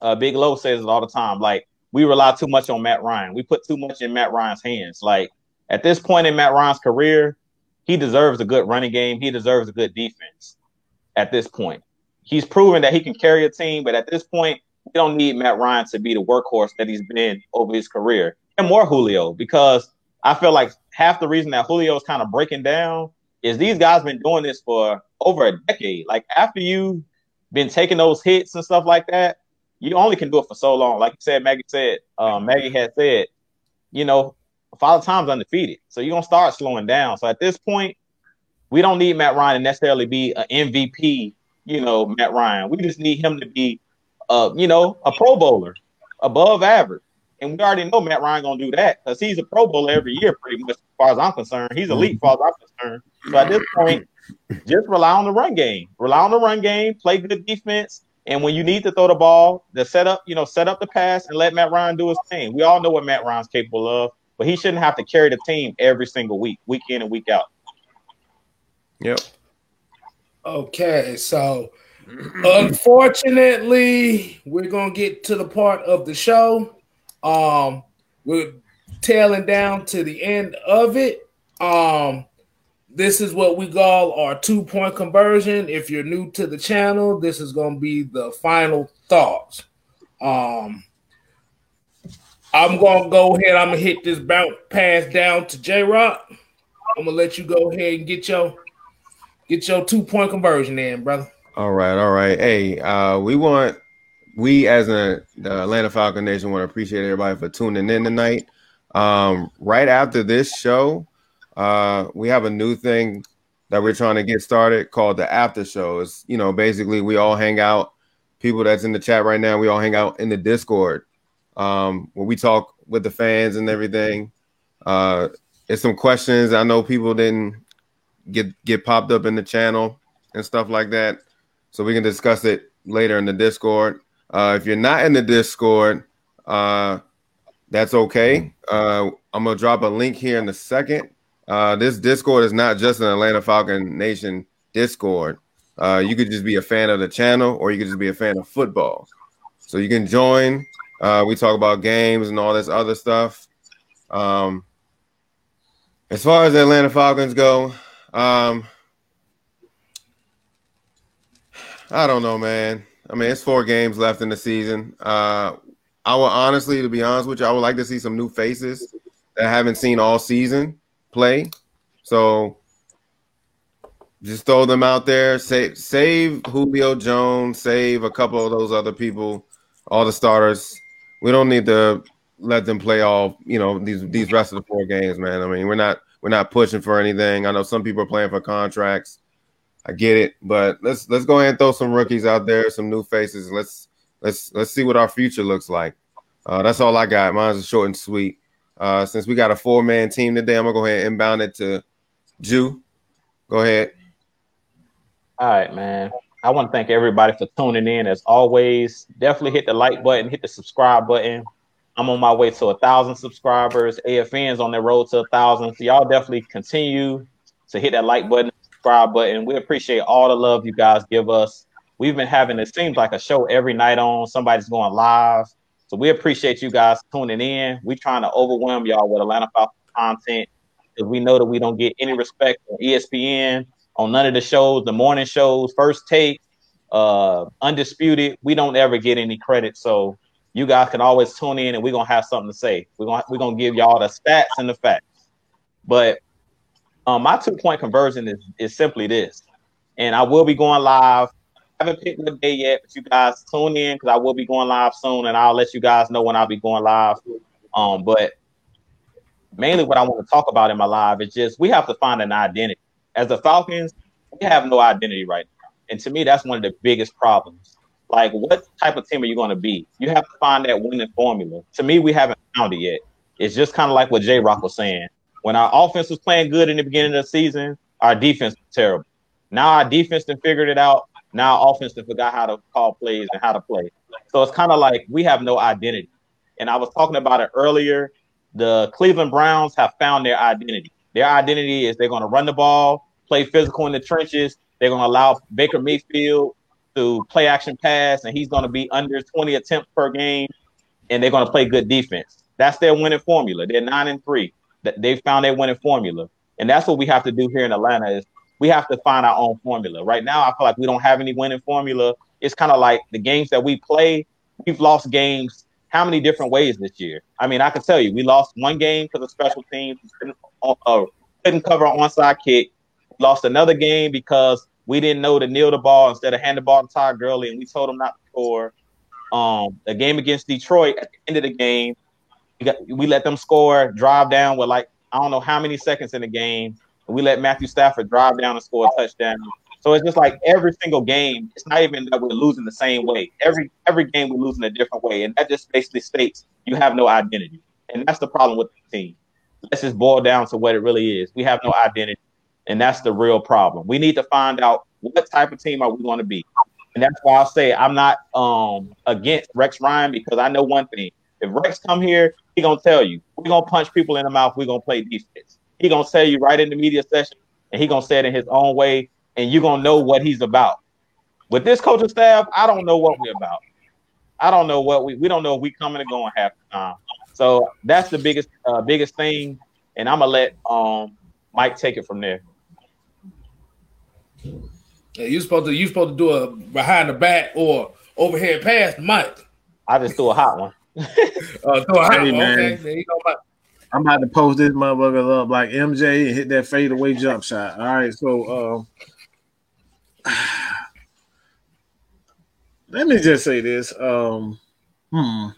Uh, Big Low says it all the time. Like we rely too much on Matt Ryan. We put too much in Matt Ryan's hands. Like at this point in Matt Ryan's career, he deserves a good running game. He deserves a good defense. At this point, he's proven that he can carry a team. But at this point, we don't need Matt Ryan to be the workhorse that he's been over his career, and more Julio because I feel like half the reason that Julio is kind of breaking down is these guys been doing this for over a decade. Like after you've been taking those hits and stuff like that, you only can do it for so long. Like you said, Maggie said, um, Maggie had said, you know, Father Time's undefeated. So you're gonna start slowing down. So at this point, we don't need Matt Ryan to necessarily be an MVP, you know, Matt Ryan. We just need him to be uh, you know, a pro bowler, above average. And we already know Matt Ryan gonna do that because he's a pro bowler every year, pretty much as far as I'm concerned. He's elite as far as I'm concerned. So at this point, just rely on the run game. Rely on the run game, play good defense. And when you need to throw the ball, the set up, you know, set up the pass and let Matt Ryan do his thing. We all know what Matt Ryan's capable of, but he shouldn't have to carry the team every single week, week in and week out. Yep. Okay, so unfortunately, we're gonna get to the part of the show. Um, we're tailing down to the end of it. Um, this is what we call our two point conversion. If you're new to the channel, this is gonna be the final thoughts. Um, I'm gonna go ahead. I'm gonna hit this bounce pass down to J Rock. I'm gonna let you go ahead and get your get your two point conversion in, brother. All right, all right. Hey, uh, we want we as a the Atlanta Falcon Nation want to appreciate everybody for tuning in tonight. Um, right after this show, uh, we have a new thing that we're trying to get started called the after show. It's you know basically we all hang out. People that's in the chat right now, we all hang out in the Discord um, where we talk with the fans and everything. Uh, it's some questions I know people didn't get get popped up in the channel and stuff like that. So we can discuss it later in the Discord. Uh, if you're not in the Discord, uh, that's okay. Uh, I'm gonna drop a link here in a second. Uh, this Discord is not just an Atlanta Falcon Nation Discord. Uh, you could just be a fan of the channel, or you could just be a fan of football. So you can join. Uh, we talk about games and all this other stuff. Um, as far as the Atlanta Falcons go, um, I don't know, man. I mean, it's four games left in the season. Uh, I would honestly, to be honest with you, I would like to see some new faces that I haven't seen all season play. So just throw them out there. Save, save Julio Jones. Save a couple of those other people, all the starters. We don't need to let them play all you know these these rest of the four games, man. I mean, we're not we're not pushing for anything. I know some people are playing for contracts. I get it, but let's let's go ahead and throw some rookies out there, some new faces. Let's let's let's see what our future looks like. Uh, that's all I got. Mine's short and sweet. Uh, since we got a four man team today, I'm gonna go ahead and inbound it to Jew. Go ahead. All right, man. I want to thank everybody for tuning in. As always, definitely hit the like button, hit the subscribe button. I'm on my way to a thousand subscribers. AFN's on their road to a thousand. So y'all definitely continue to hit that like button, subscribe button. We appreciate all the love you guys give us. We've been having it seems like a show every night on. Somebody's going live. So we appreciate you guys tuning in. We're trying to overwhelm y'all with Atlanta Falcons content because we know that we don't get any respect on ESPN, on none of the shows, the morning shows, first take, uh, undisputed. We don't ever get any credit. So you guys can always tune in and we're gonna have something to say. We're gonna we're gonna give y'all the stats and the facts. But um, my two point conversion is is simply this, and I will be going live. I haven't picked the day yet, but you guys tune in because I will be going live soon, and I'll let you guys know when I'll be going live. Um, but mainly what I want to talk about in my live is just we have to find an identity. As the Falcons, we have no identity right now. And to me, that's one of the biggest problems. Like, what type of team are you going to be? You have to find that winning formula. To me, we haven't found it yet. It's just kind of like what J Rock was saying. When our offense was playing good in the beginning of the season, our defense was terrible. Now our defense then figured it out. Now our offense then forgot how to call plays and how to play. So it's kind of like we have no identity. And I was talking about it earlier. The Cleveland Browns have found their identity. Their identity is they're going to run the ball, play physical in the trenches. They're going to allow Baker Mayfield to play action pass, and he's going to be under 20 attempts per game, and they're going to play good defense. That's their winning formula. They're nine and three. They found their winning formula, and that's what we have to do here in Atlanta. Is we have to find our own formula. Right now, I feel like we don't have any winning formula. It's kind of like the games that we play. We've lost games how many different ways this year? I mean, I can tell you, we lost one game because of special teams. Couldn't, uh, couldn't cover an onside kick. Lost another game because we didn't know to kneel the ball instead of hand the ball to Todd Gurley, and we told him not to score. Um, the game against Detroit at the end of the game, we, got, we let them score, drive down with like I don't know how many seconds in the game. We let Matthew Stafford drive down and score a touchdown. So it's just like every single game. It's not even that we're losing the same way. Every every game we're losing a different way, and that just basically states you have no identity, and that's the problem with the team. Let's just boil down to what it really is. We have no identity, and that's the real problem. We need to find out what type of team are we going to be, and that's why I say I'm not um against Rex Ryan because I know one thing: if Rex come here, he gonna tell you we're gonna punch people in the mouth. We're gonna play defense. He gonna tell you right in the media session, and he gonna say it in his own way and you're gonna know what he's about. With this coaching staff, I don't know what we're about. I don't know what we we don't know if we coming and going half the time. So that's the biggest uh, biggest thing, and I'm gonna let um Mike take it from there. Yeah, you supposed to you supposed to do a behind the back or overhead pass, Mike. I just threw a hot one. uh, throw a hot Hey, one. man. Okay, there you go, Mike. I'm about to post this motherfucker up like MJ and hit that fadeaway jump shot. All right, so um, let me just say this. Um, hmm.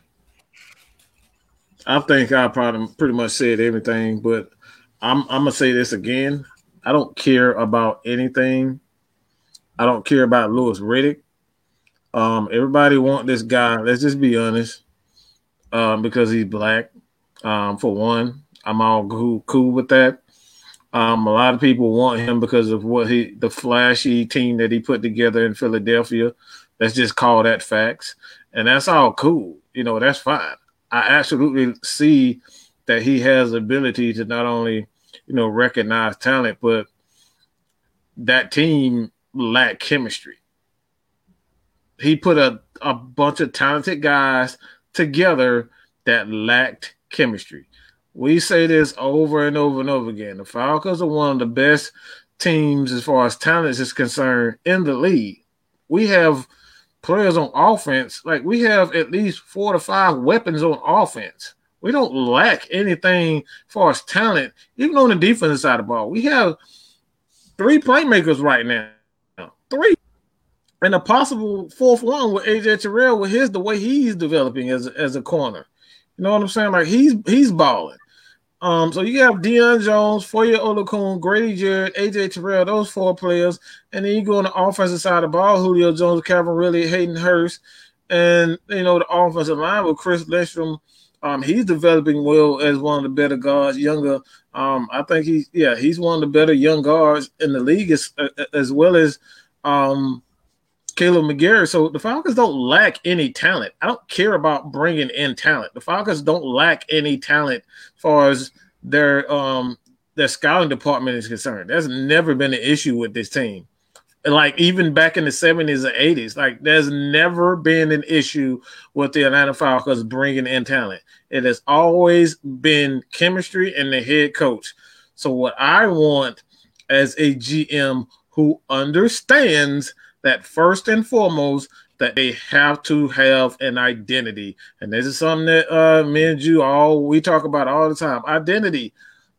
I think I probably pretty much said everything, but I'm I'm gonna say this again. I don't care about anything. I don't care about Louis Riddick. Um, everybody want this guy. Let's just be honest. Um, because he's black. Um, for one, I'm all cool, with that. Um, a lot of people want him because of what he, the flashy team that he put together in Philadelphia. Let's just call that facts, and that's all cool. You know, that's fine. I absolutely see that he has ability to not only, you know, recognize talent, but that team lacked chemistry. He put a, a bunch of talented guys together that lacked chemistry. We say this over and over and over again. The Falcons are one of the best teams as far as talent is concerned in the league. We have players on offense, like we have at least four to five weapons on offense. We don't lack anything as far as talent, even on the defensive side of the ball. We have three playmakers right now. Three. And a possible fourth one with AJ Terrell with his the way he's developing as, as a corner. You know what I'm saying? Like he's he's balling. Um, so you have Deion Jones, Foye Oluokun, Grady Jarrett, AJ Terrell, those four players, and then you go on the offensive side of the ball, Julio Jones, Calvin Ridley, Hayden Hurst, and you know the offensive line with Chris Lindstrom. Um, he's developing well as one of the better guards, younger. Um, I think he's yeah, he's one of the better young guards in the league as as well as um Kaleb McGary. So the Falcons don't lack any talent. I don't care about bringing in talent. The Falcons don't lack any talent as far as their um their scouting department is concerned. That's never been an issue with this team. Like even back in the 70s and 80s, like there's never been an issue with the Atlanta Falcons bringing in talent. It has always been chemistry and the head coach. So what I want as a GM who understands that first and foremost that they have to have an identity and this is something that uh me and you all we talk about all the time identity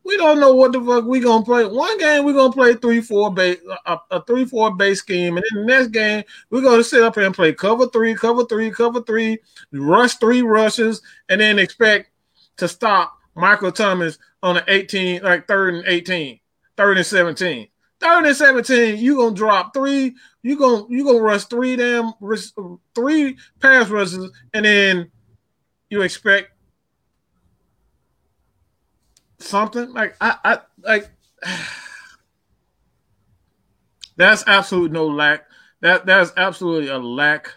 we don't know what the fuck we gonna play one game we're gonna play three four base a, a three four base scheme and then the next game we're gonna sit up here and play cover three cover three cover three rush three rushes and then expect to stop Michael Thomas on an 18, like third and 18, third and 17. Third and 17, you gonna drop three, you gonna you gonna rush three damn three pass rushes, and then you expect something like I, I like that's absolute no lack. That that's absolutely a lack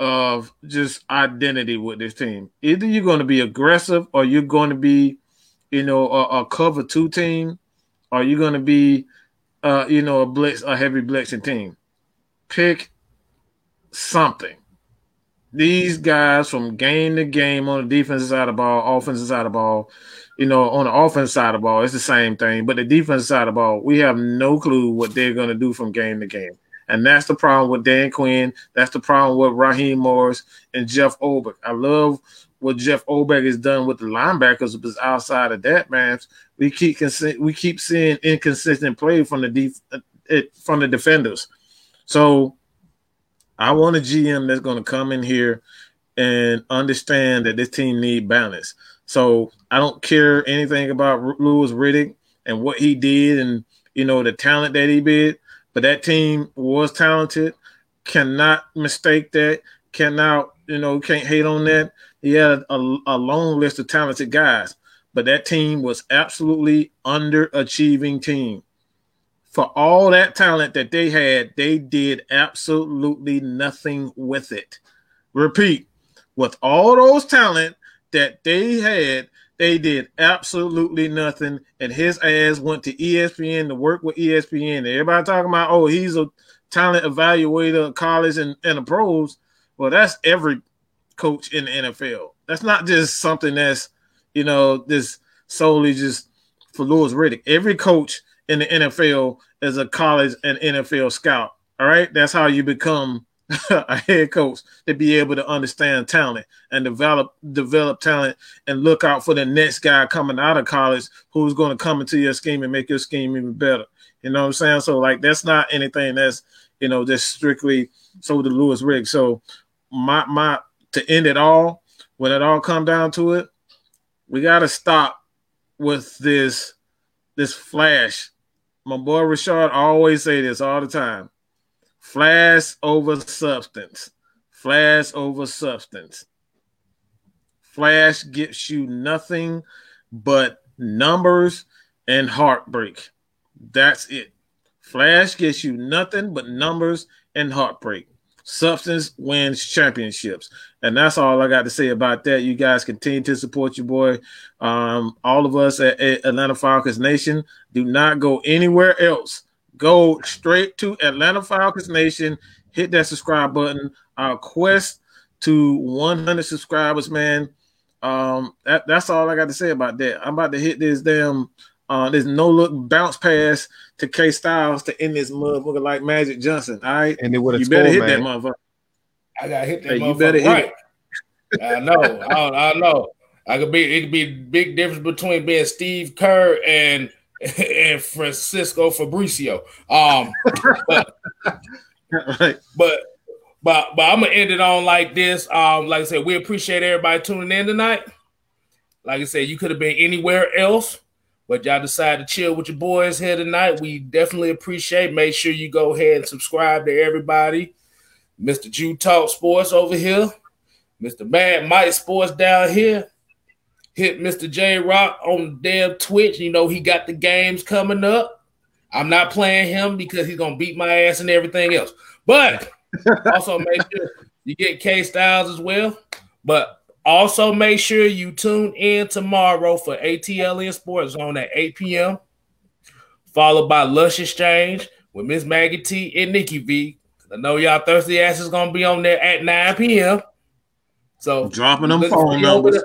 of just identity with this team. Either you're going to be aggressive or you're going to be, you know, a, a cover two team, or you're going to be, uh, you know, a blitz, a heavy blitzing team. Pick something. These guys from game to game on the defensive side of the ball, offensive side of the ball, you know, on the offense side of the ball, it's the same thing. But the defense side of the ball, we have no clue what they're going to do from game to game. And that's the problem with Dan Quinn. That's the problem with Raheem Morris and Jeff Ulbrich. I love what Jeff Ulbrich has done with the linebackers, but outside of that, man, we keep we keep seeing inconsistent play from the def- uh, from the defenders. So I want a GM that's going to come in here and understand that this team need balance. So I don't care anything about Louis Riddick and what he did and you know the talent that he did, but that team was talented. Cannot mistake that. Cannot you know can't hate on that. He had a, a long list of talented guys, but that team was absolutely underachieving team. For all that talent that they had, they did absolutely nothing with it. Repeat, with all those talent that they had, they did absolutely nothing. And his ass went to ESPN to work with ESPN. Everybody talking about, oh, he's a talent evaluator, college and, and the pros. Well, that's every coach in the NFL. That's not just something that's, you know, this solely just for Louis Riddick. Every coach in the NFL is a college and NFL scout. All right. That's how you become a head coach to be able to understand talent and develop develop talent and look out for the next guy coming out of college who's going to come into your scheme and make your scheme even better. You know what I'm saying? So like that's not anything that's you know just strictly so the Louis Rig. So my my to end it all, when it all come down to it, we got to stop with this this flash. My boy Rashard always say this all the time. Flash over substance. Flash over substance. Flash gets you nothing but numbers and heartbreak. That's it. Flash gets you nothing but numbers and heartbreak. Substance wins championships. And that's all I got to say about that. You guys continue to support your boy. Um, all of us at, at Atlanta Falcons Nation. Do not go anywhere else go straight to Atlanta Falcons Nation, hit that subscribe button. Our quest to 100 subscribers, man. Um, that, that's all I got to say about that. I'm about to hit this damn uh this no look bounce pass to K Styles to end this motherfucker like Magic Johnson. All right, and it would you better hit man. that motherfucker. I got hit that Hey, you motherfucker better hit right. I know. I, I know. I could be. It could be big difference between being Steve Kerr and and Francisco Fabricio. Um, but right. but but but I'm gonna end it on like this. Um, like I said, we appreciate everybody tuning in tonight. Like I said, you could have been anywhere else, but y'all decided to chill with your boys here tonight. We definitely appreciate. Make sure you go ahead and subscribe to everybody. Mr. Jew Talk Sports over here, Mr. Mad Mike Sports down here. Hit Mr. J Rock on the damn Twitch. You know he got the games coming up. I'm not playing him because he's gonna beat my ass and everything else. But also make sure you get K Styles as well. But also make sure you tune in tomorrow for ATLN Sports Zone at 8 p.m. Followed by Lush Exchange with Miss Maggie T and Nikki V. I know y'all thirsty ass is gonna be on there at 9 p.m. So Dropping them look phone over numbers.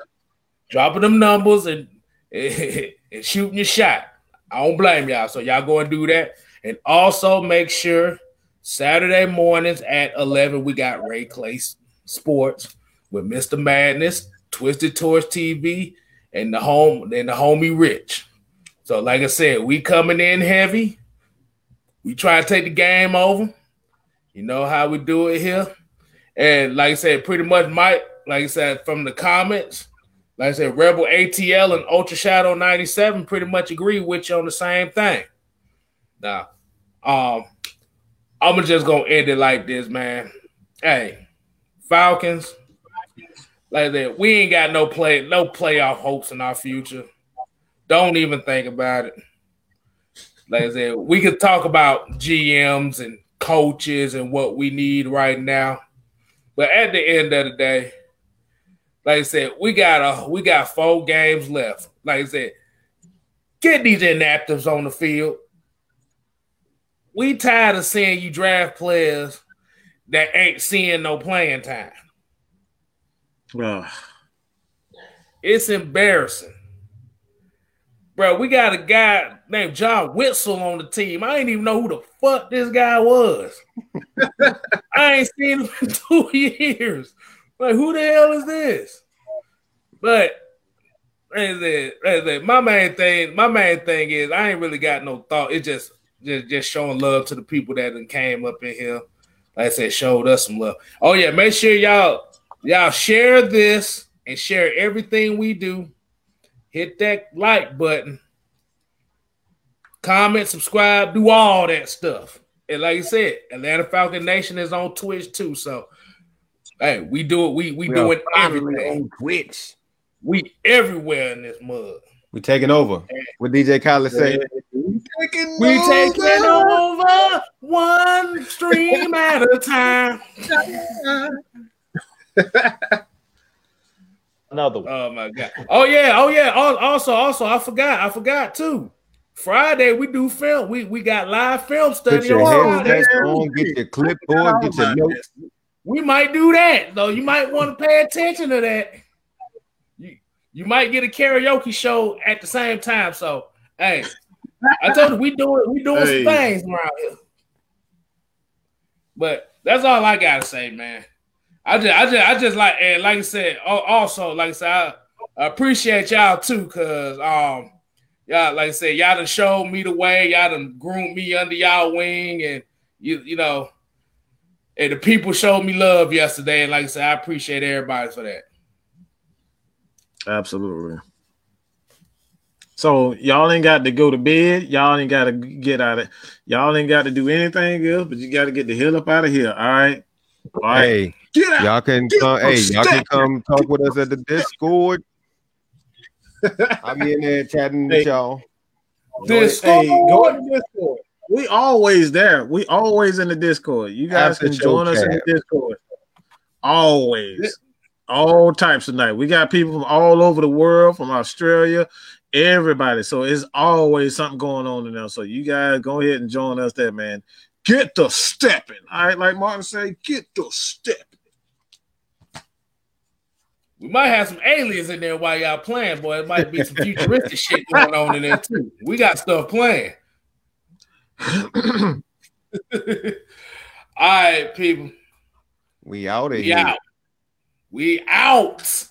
Dropping them numbers and, and shooting your shot. I don't blame y'all. So y'all go and do that. And also make sure Saturday mornings at 11, we got Ray Clay Sports with Mr. Madness, Twisted Tours TV, and the home and the homie Rich. So, like I said, we coming in heavy. We try to take the game over. You know how we do it here. And like I said, pretty much Mike, like I said, from the comments, Like I said, Rebel ATL and Ultra Shadow 97 pretty much agree with you on the same thing. Now, um, I'm just gonna end it like this, man. Hey, Falcons, like that, we ain't got no play, no playoff hopes in our future. Don't even think about it. Like I said, we could talk about GMs and coaches and what we need right now. But at the end of the day, like I said, we got a we got four games left. Like I said, get these inactives on the field. We tired of seeing you draft players that ain't seeing no playing time. Ugh. It's embarrassing. Bro, we got a guy named John Wetzel on the team. I didn't even know who the fuck this guy was. I ain't seen him in two years. Like, who the hell is this? But as I, my main thing, my main thing is I ain't really got no thought. It's just just just showing love to the people that came up in here. Like I said, showed us some love. Oh yeah, make sure y'all y'all share this and share everything we do. Hit that like button, comment, subscribe, do all that stuff. And like I said, Atlanta Falcon Nation is on Twitch too. So hey, we do it. We we, We do it finally everything. on Twitch. We everywhere in this mud. We taking over. What DJ Khaled say? We taking over one stream at a time. Another one. Oh my god. Oh yeah. Oh yeah. Also, also, I forgot. I forgot too. Friday we do film. We we got live film Put study your on Friday. headsets on, get your clipboard, get your notes. We might do that though. You might want to pay attention to that. You you might get a karaoke show at the same time. So hey, I told you we doing we doing Hey. some things around here. But that's all I gotta say, man. I just I just I just like and like I said, also like I said, I, I appreciate y'all too, cause um y'all like I said, y'all done showed me the way, y'all done groomed me under y'all wing, and you you know, and the people showed me love yesterday, and like I said, I appreciate everybody for that. Absolutely. So y'all ain't got to go to bed. Y'all ain't got to get out of. Y'all ain't got to do anything else, but you got to get the hell up out of here. All right. All right. Hey, Get out. y'all can come. Hey, y'all can come talk with us at the Discord. I'll be in there chatting with Hey. y'all. Discord. Hey, go to the Discord. We always there. We always in the Discord. You guys After can join us in the Discord. Always. All types of night. We got people from all over the world, from Australia, everybody. So it's always something going on in there. So you guys go ahead and join us there, man. Get the stepping. All right, like Martin said, get the stepping. We might have some aliens in there while y'all playing, boy. It might be some futuristic shit going on in there too. We got stuff playing. All right, people. We out of We here. out. We out.